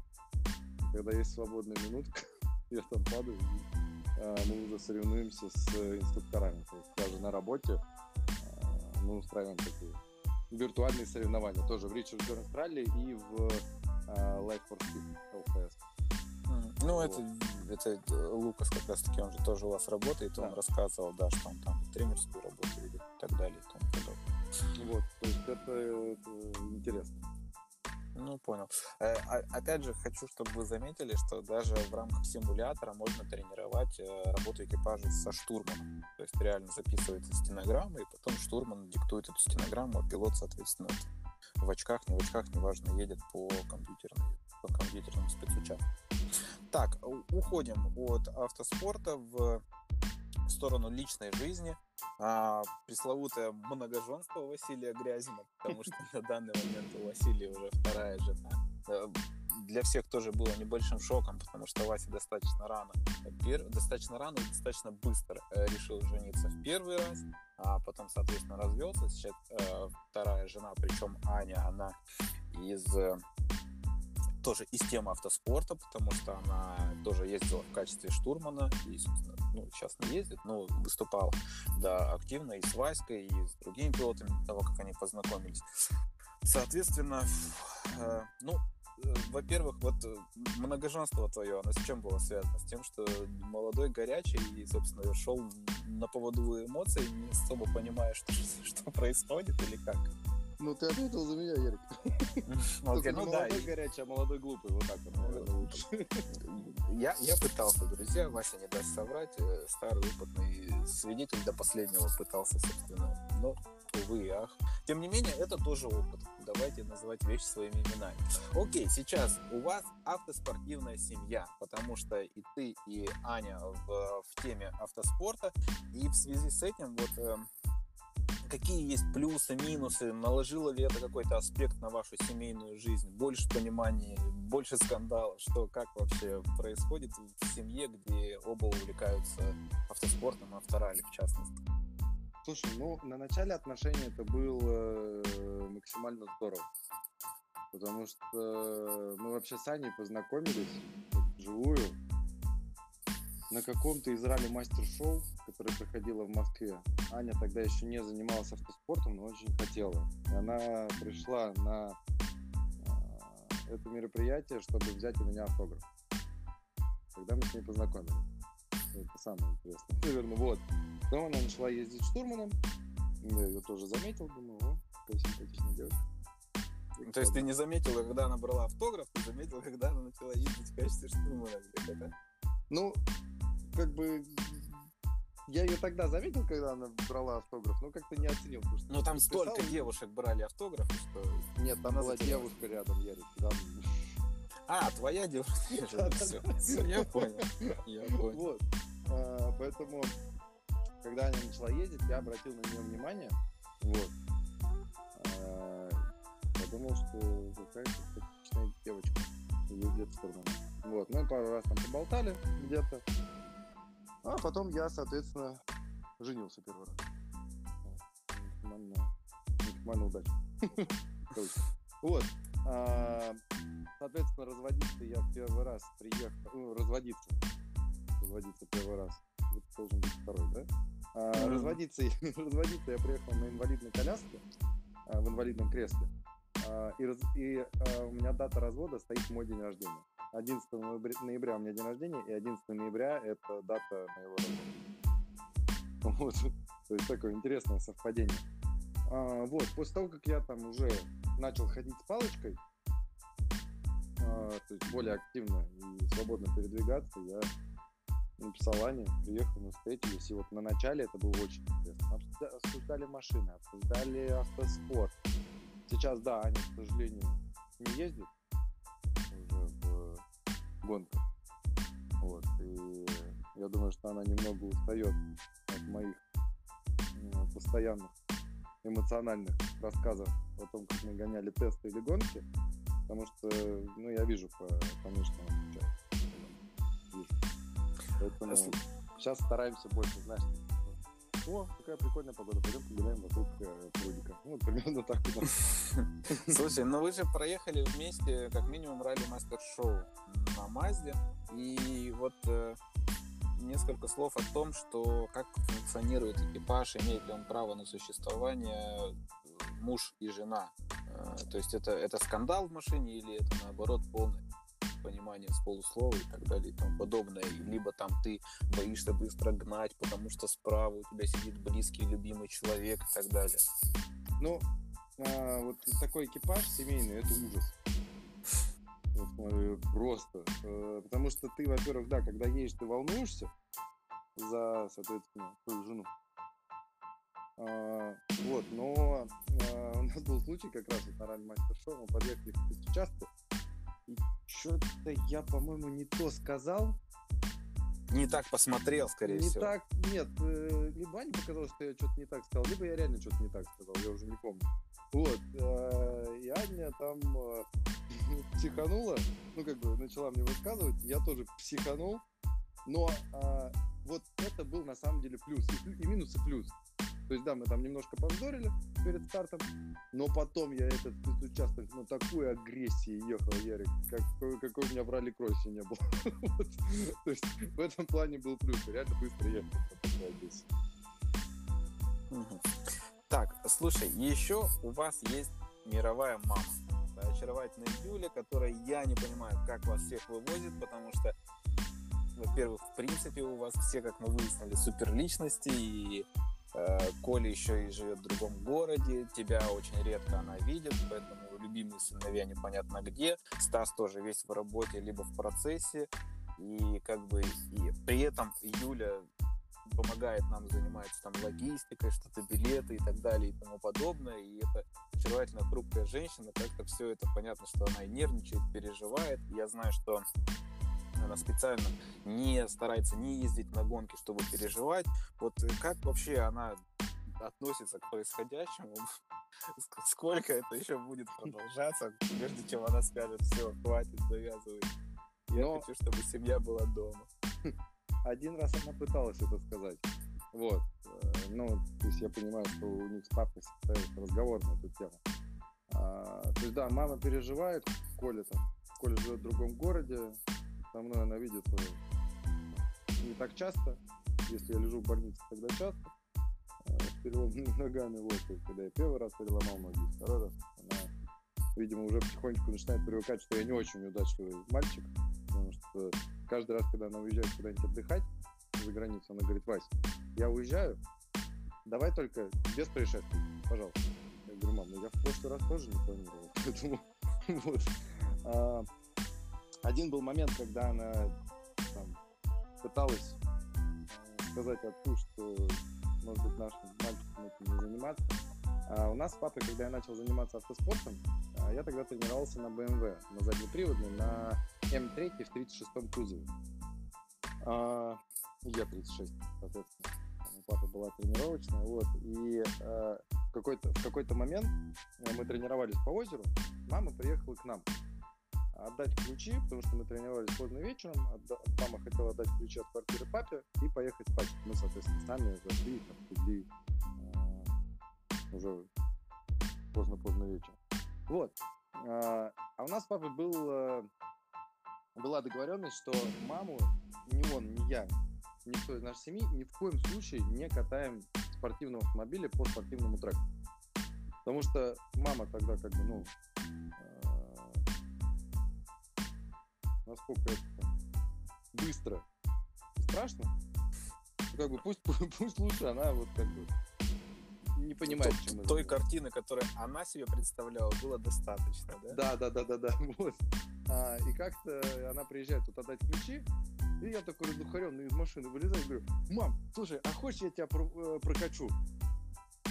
Когда есть свободная минутка, я там падаю, а, мы уже соревнуемся с инструкторами. То есть даже на работе мы устраиваем такие виртуальные соревнования. Тоже в Ричард Бернс Ралли и в uh, Life for Speed LFS.
Ну, вот. это, это Лукас как раз таки, он же тоже у вас работает, да. он рассказывал, да, что он там тренерскую работу ведет и так далее и тому
подобное. Вот, то есть это, это интересно.
Ну, понял. Э, а, опять же, хочу, чтобы вы заметили, что даже в рамках симулятора можно тренировать э, работу экипажа со штурманом. То есть реально записывается стенограмма, и потом штурман диктует эту стенограмму, а пилот, соответственно, в очках, не в очках, неважно, едет по компьютерной, по компьютерным спецучасткам. Так, уходим от автоспорта в сторону личной жизни. А, пресловутое многоженство Василия Грязина, потому что на данный момент у Василия уже вторая жена. Э, для всех тоже было небольшим шоком, потому что Вася достаточно рано, достаточно рано и достаточно быстро э, решил жениться в первый раз, а потом, соответственно, развелся. Сейчас э, вторая жена, причем Аня, она из тоже из темы автоспорта, потому что она тоже ездила в качестве штурмана и, собственно, ну, сейчас не ездит, но выступал, да, активно и с Васькой, и с другими пилотами того, как они познакомились. Соответственно, э, ну, э, во-первых, вот э, многоженство твое, оно с чем было связано? С тем, что молодой, горячий и, собственно, шел на поводу эмоций, не особо понимая, что, что происходит или как?
Ну, ты ответил за меня, Ярик.
Okay, ну, да.
Молодой горячий, а молодой глупый. Вот так вот, наверное, лучше.
Я, я пытался, друзья, Вася не даст соврать. Старый опытный свидетель до последнего пытался, собственно. Но, увы и ах. Тем не менее, это тоже опыт. Давайте называть вещи своими именами. Окей, сейчас у вас автоспортивная семья, потому что и ты, и Аня в, в теме автоспорта. И в связи с этим вот э, какие есть плюсы, минусы, наложило ли это какой-то аспект на вашу семейную жизнь, больше понимания, больше скандалов, что как вообще происходит в семье, где оба увлекаются автоспортом, авторали в частности?
Слушай, ну, на начале отношений это было э, максимально здорово. Потому что мы вообще с Аней познакомились вживую на каком-то из ралли-мастер-шоу, которое проходило в Москве. Аня тогда еще не занималась автоспортом, но очень хотела. И она пришла на э, это мероприятие, чтобы взять у меня автограф. Тогда мы с ней познакомились. Это самое интересное. Наверное, вот. Потом она начала ездить штурманом. Я ее тоже заметил, думаю, о, какая симпатичная девушка.
То есть ты не заметил, когда она брала автограф, ты заметил, когда она начала ездить в качестве штурмана? Да?
Ну, как бы я ее тогда заметил, когда она брала автограф, но как-то не оценил. Потому
что ну там столько писал... девушек брали автограф, что...
Нет, там была девушка рядом, Ярик. Там...
А, твоя девушка. Все, я понял. Я понял.
Вот. А, поэтому, когда она начала ездить, я обратил на нее внимание. Вот. А, подумал, что какая-то девочка в сторону. Вот. Мы пару раз там поболтали где-то. А потом я, соответственно, женился первый раз. Максимально, максимально удачно. Вот. А, соответственно, разводиться я в первый раз приехал. Ну, разводиться. Разводиться первый раз. Это должен быть второй, да? А, разводиться, разводиться я приехал на инвалидной коляске, а, в инвалидном кресле. И, и у меня дата развода стоит мой день рождения. 11 ноября у меня день рождения, и 11 ноября это дата моего рода. Вот. То есть такое интересное совпадение. А, вот, после того, как я там уже начал ходить с палочкой, а, то есть более активно и свободно передвигаться, я написал Ане, приехал, мы встретились, и вот на начале это было очень интересно. Обсуждали машины, обсуждали автоспорт. Сейчас, да, Аня, к сожалению, не ездит, гонках. Вот. И я думаю, что она немного устает от моих ну, постоянных эмоциональных рассказов о том, как мы гоняли тесты или гонки, потому что, ну, я вижу по, по внешнему Вижу. Поэтому сейчас стараемся больше, знаешь, о, какая прикольная погода, пойдем погуляем вокруг э, прудика. Ну, примерно так.
Слушай, ну вы же проехали вместе как минимум ралли мастер-шоу на Мазде. И вот э, несколько слов о том, что как функционирует экипаж, имеет ли он право на существование муж и жена. Э, то есть это, это скандал в машине или это наоборот полный понимание с полуслова и так далее и тому подобное. Либо там ты боишься быстро гнать, потому что справа у тебя сидит близкий, любимый человек и так далее.
Ну, а, вот такой экипаж семейный, это ужас. Вот, просто. Э, потому что ты, во-первых, да, когда едешь, ты волнуешься за, соответственно, свою жену. А, вот, но а, у нас был случай как раз вот на ралли мастер-шоу, мы подъехали к участку, что-то я, по-моему, не то сказал.
Не так посмотрел, скорее
не
всего.
Не так, нет, э, либо Ане показалось, что я что-то не так сказал, либо я реально что-то не так сказал, я уже не помню. Вот, э, и Аня там э, психанула, ну, как бы начала мне высказывать, я тоже психанул, но вот это был на самом деле плюс, и, и минус, и плюс. То есть, да, мы там немножко повздорили перед стартом, но потом я этот участок, ну, такой агрессии ехал, Ярик, как, какой у меня в ралли-кроссе не было. То есть, в этом плане был плюс, реально быстро ехал.
Так, слушай, еще у вас есть мировая мама, да, очаровательная Юля, которая я не понимаю, как вас всех вывозит, потому что, во-первых, в принципе, у вас все, как мы выяснили, суперличности, и Коля еще и живет в другом городе, тебя очень редко она видит, поэтому любимые сыновья непонятно где, Стас тоже весь в работе, либо в процессе, и как бы и при этом Юля помогает нам заниматься там логистикой, что-то билеты и так далее и тому подобное. И это очаровательно хрупкая женщина, как-то все это понятно, что она и нервничает, переживает. Я знаю, что она специально не старается не ездить на гонки, чтобы переживать. Вот как вообще она относится к происходящему? Сколько это еще будет продолжаться, прежде чем она скажет, все, хватит, завязывай. Я Но... хочу, чтобы семья была дома.
Один раз она пыталась это сказать. Вот. Э, ну, то есть я понимаю, что у них с папой состоялся разговор на эту тему. А, то есть, да, мама переживает, Коля там, Коля живет в другом городе, со мной она видится не так часто. Если я лежу в больнице, тогда часто. Э, с переломными ногами, вот, когда я первый раз переломал ноги, второй раз, она, видимо, уже потихонечку начинает привыкать, что я не очень удачливый мальчик, потому что каждый раз, когда она уезжает куда-нибудь отдыхать за границу, она говорит, Вась, я уезжаю, давай только без происшествий, пожалуйста. Я говорю, мам, ну я в прошлый раз тоже не планировал, поэтому вот. Один был момент, когда она там, пыталась э, сказать отцу, что, может быть, нашим мальчикам этим не заниматься. А у нас с папой, когда я начал заниматься автоспортом, а, я тогда тренировался на BMW, на заднеприводной, на М3 в 36 кузове. А, Е36, соответственно. У папы была тренировочная, вот. И а, в какой-то в какой-то момент э, мы тренировались по озеру, мама приехала к нам отдать ключи, потому что мы тренировались поздно вечером, отда... мама хотела отдать ключи от квартиры папе и поехать спать. Мы, соответственно, сами зашли, там, легли э, уже поздно-поздно вечером. Вот. А, а у нас с папой был, э, была договоренность, что маму ни он, ни я, никто из нашей семьи ни в коем случае не катаем в спортивном автомобиле по спортивному треку. Потому что мама тогда как бы, ну, насколько это быстро страшно, ну, как бы пусть, пусть лучше она вот как бы не понимает,
чем это. Той картины, которую она себе представляла, было достаточно,
да? Да, да, да, да, да. Вот. А, и как-то она приезжает тут отдать ключи, и я такой раздухаренный из машины вылезаю и говорю, мам, слушай, а хочешь я тебя про- э, прокачу?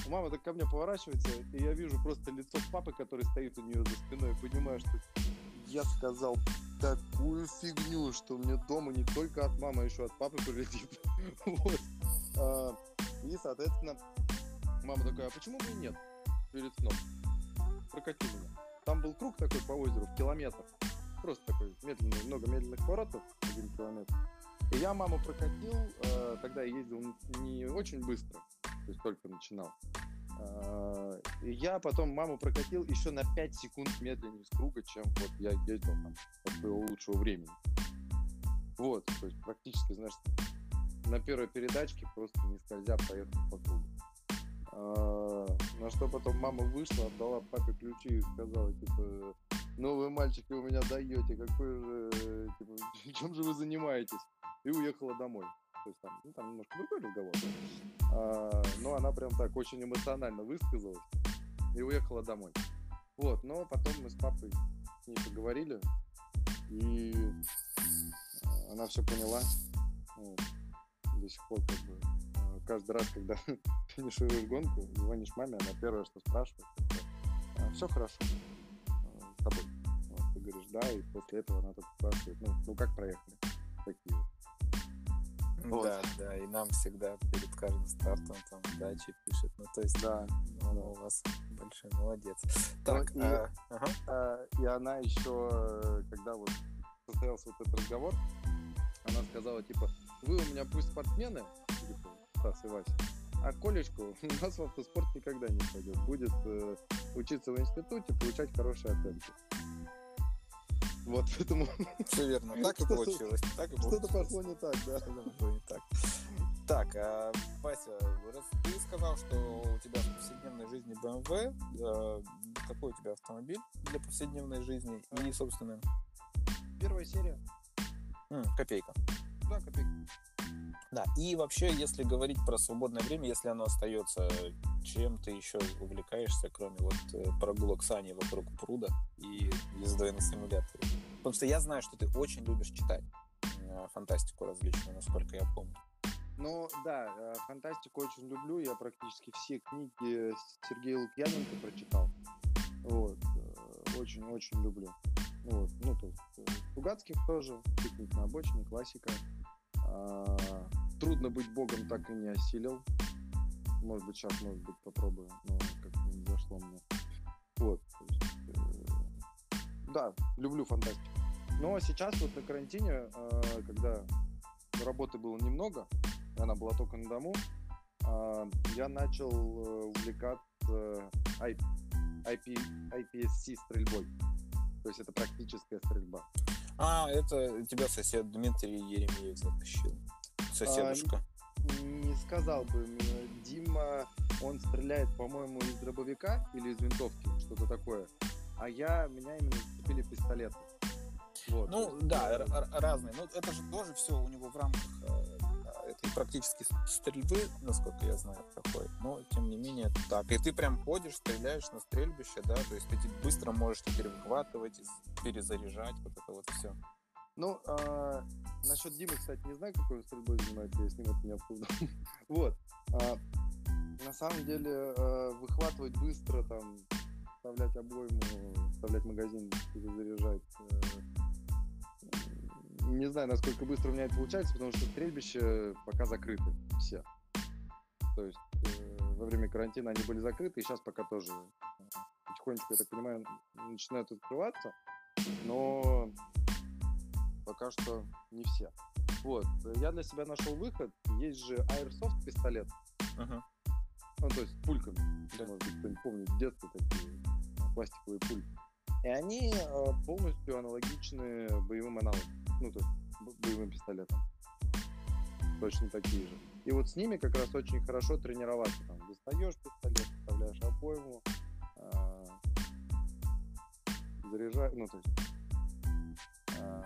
Мама так ко мне поворачивается, и я вижу просто лицо папы, который стоит у нее за спиной, и понимаю, что я сказал такую фигню, что мне дома не только от мамы, а еще от папы прилетит. Вот. А, и, соответственно, Мама такая, а почему бы и нет? Перед сном. Прокати меня. Там был круг такой по озеру в километр. Просто такой медленный, много медленных поворотов, один километр. И я маму прокатил, э, тогда я ездил не очень быстро, то есть только начинал. Э, и я потом маму прокатил еще на 5 секунд медленнее с круга, чем вот я ездил там от своего лучшего времени. Вот, то есть практически, знаешь, на первой передачке просто не скользя поехал по кругу. А, на что потом мама вышла, отдала папе ключи и сказала, типа, ну вы, мальчики, у меня даете, какой же, типа, чем же вы занимаетесь? И уехала домой. То есть там, ну, там немножко другой разговор. А, но она прям так очень эмоционально высказалась и уехала домой. Вот, но потом мы с папой с ней поговорили, и она все поняла. Вот. До сих пор как бы каждый раз, когда финишируешь гонку, звонишь маме, она первое, что спрашивает, это, все хорошо а, с тобой. Вот, ты говоришь, да, и после этого она только спрашивает, ну, ну как проехали? Такие
вот. Да, да, и нам всегда перед каждым стартом там дачи пишет. Ну, то есть, да, он да. у вас большой молодец.
Так, и, а, ага. а, и она еще, когда вот состоялся вот этот разговор, она сказала, типа, вы у меня пусть спортсмены, типа, Стас и Вася. А Колечку у нас в автоспорт никогда не пойдет. Будет э, учиться в институте, получать хорошие оценки. Вот, поэтому...
Все верно, так и получилось. Так и
Что-то пошло не так, да.
Пошло не так. Так, а, Вася, раз ты сказал, что у тебя в повседневной жизни BMW, э, какой у тебя автомобиль для повседневной жизни и, собственно,
Первая серия.
м, копейка.
Да, копейка.
Да, и вообще, если говорить про свободное время, если оно остается, чем ты еще увлекаешься, кроме вот э, прогулок с Аней вокруг пруда и ездой на симуляторе? Потому что я знаю, что ты очень любишь читать э, фантастику различную, насколько я помню.
Ну, да, э, фантастику очень люблю. Я практически все книги Сергея Лукьяненко прочитал. Вот. э, Очень-очень люблю. Вот. Ну, то есть, э, тоже. Пикник на обочине, классика. А, Трудно быть богом так и не осилил. Может быть, сейчас, может быть, попробую, но как-то не зашло мне. Вот. э, Да, люблю фантастику. Но сейчас вот на карантине, э, когда работы было немного, она была только на дому, а, я начал э, увлекаться I- IP, IPSC стрельбой. То есть это практическая стрельба.
А, это тебя сосед Дмитрий Еремеев затащил. Соседушка.
Не сказал бы, Дима, он стреляет, по-моему, из дробовика или из винтовки, что-то такое. А я, меня именно зацепили пистолеты. Вот.
Ну, да, разные. Ну, это же тоже все у него в рамках э, практически стрельбы, насколько я знаю, проходит. Но, тем не менее, это так. И ты прям ходишь, стреляешь на стрельбище, да, то есть ты те- быстро можешь теперь выхватывать, перезаряжать, вот это вот все.
Ну, а, насчет Димы, кстати, не знаю, какой стрельбой занимается, я с ним это не обсуждал. Вот. А, на самом деле, а, выхватывать быстро, там, вставлять обойму, вставлять магазин, перезаряжать. Не знаю, насколько быстро у меня это получается, потому что стрельбища пока закрыты все. То есть э, во время карантина они были закрыты, и сейчас пока тоже потихонечку, я так понимаю, начинают открываться. Но пока что не все. Вот, я для себя нашел выход. Есть же Airsoft пистолет,
Мгм.
ну, то есть пульками.
Да.
Может быть, кто-нибудь помнит, в детстве такие пластиковые пульки. И они э, полностью аналогичны боевым аналогам. Ну, то есть бо- боевым пистолетам. Точно такие же. И вот с ними как раз очень хорошо тренироваться. Там, достаешь пистолет, вставляешь обойму, э, заряжаешь, ну, то есть э,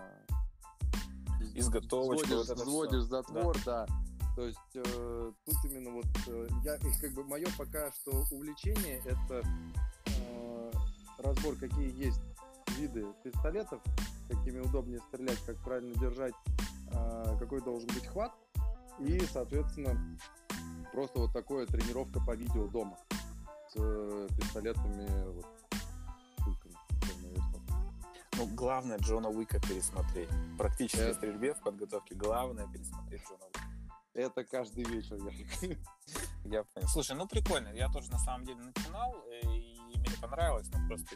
Изготовочка,
взводишь,
вот
взводишь затвор, да. То есть э, тут именно вот э, я как бы мое пока что увлечение это э, разбор, какие есть виды пистолетов, какими удобнее стрелять, как правильно держать, э, какой должен быть хват, и, соответственно, просто вот такое тренировка по видео дома с э, пистолетами, вот, пульками.
Ну, главное Джона Уика пересмотреть. Практически
Это-
стрельбе, в подготовке, главное пересмотреть Джона Уика.
Это каждый вечер я
Я понял. Слушай, ну прикольно. Я тоже на самом деле начинал, э, и мне понравилось, но просто,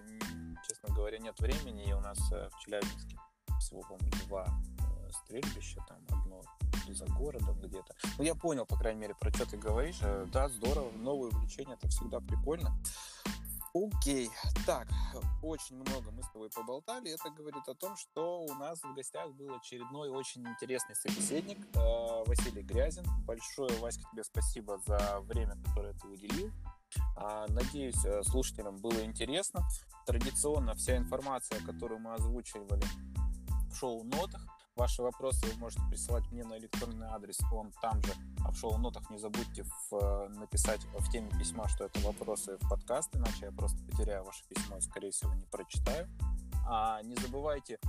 честно говоря, нет времени. И у нас э, в Челябинске всего, по-моему, два э, стрельбища, там одно за городом где-то. Ну, я понял, по крайней мере, про что ты говоришь. Э, Да, здорово, новое увлечение, это всегда прикольно. Окей, так, очень много мы с тобой поболтали. Это говорит о том, что у нас в гостях был очередной очень интересный собеседник Василий Грязин. Большое, Васька, тебе спасибо за время, которое ты уделил. А, Надеюсь, э, слушателям было интересно. Традиционно вся информация, которую мы озвучивали в шоу-нотах. Ваши вопросы вы можете присылать мне на электронный адрес, он там же. А в шоу-нотах не забудьте в, э, написать в теме письма, что это вопросы в подкаст, иначе я просто потеряю ваше письмо и, скорее всего, не прочитаю. А не забывайте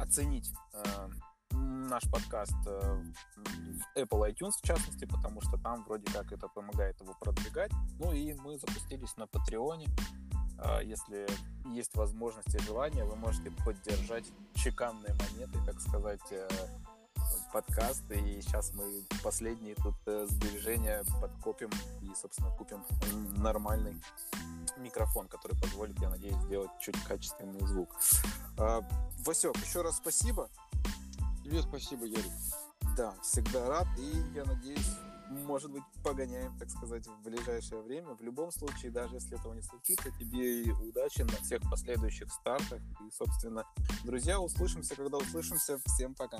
оценить э, наш подкаст э, в Apple iTunes, в частности, потому что там вроде как это помогает его продвигать. Ну и мы запустились на Патреоне. А, Если есть возможность и желание, вы можете поддержать чеканной монетой, так сказать, э, подкаст. И сейчас мы последние тут э, сбережения подкопим и, собственно, купим нормальный микрофон, который позволит, я надеюсь, сделать чуть качественный звук. А, Васек, еще раз спасибо.
Тебе спасибо, Ярик.
Да, всегда рад. И я надеюсь, может быть, погоняем, так сказать, в ближайшее время. В любом случае, даже если этого не случится, тебе и удачи на всех последующих стартах. И, собственно, друзья, услышимся, когда услышимся. Всем пока.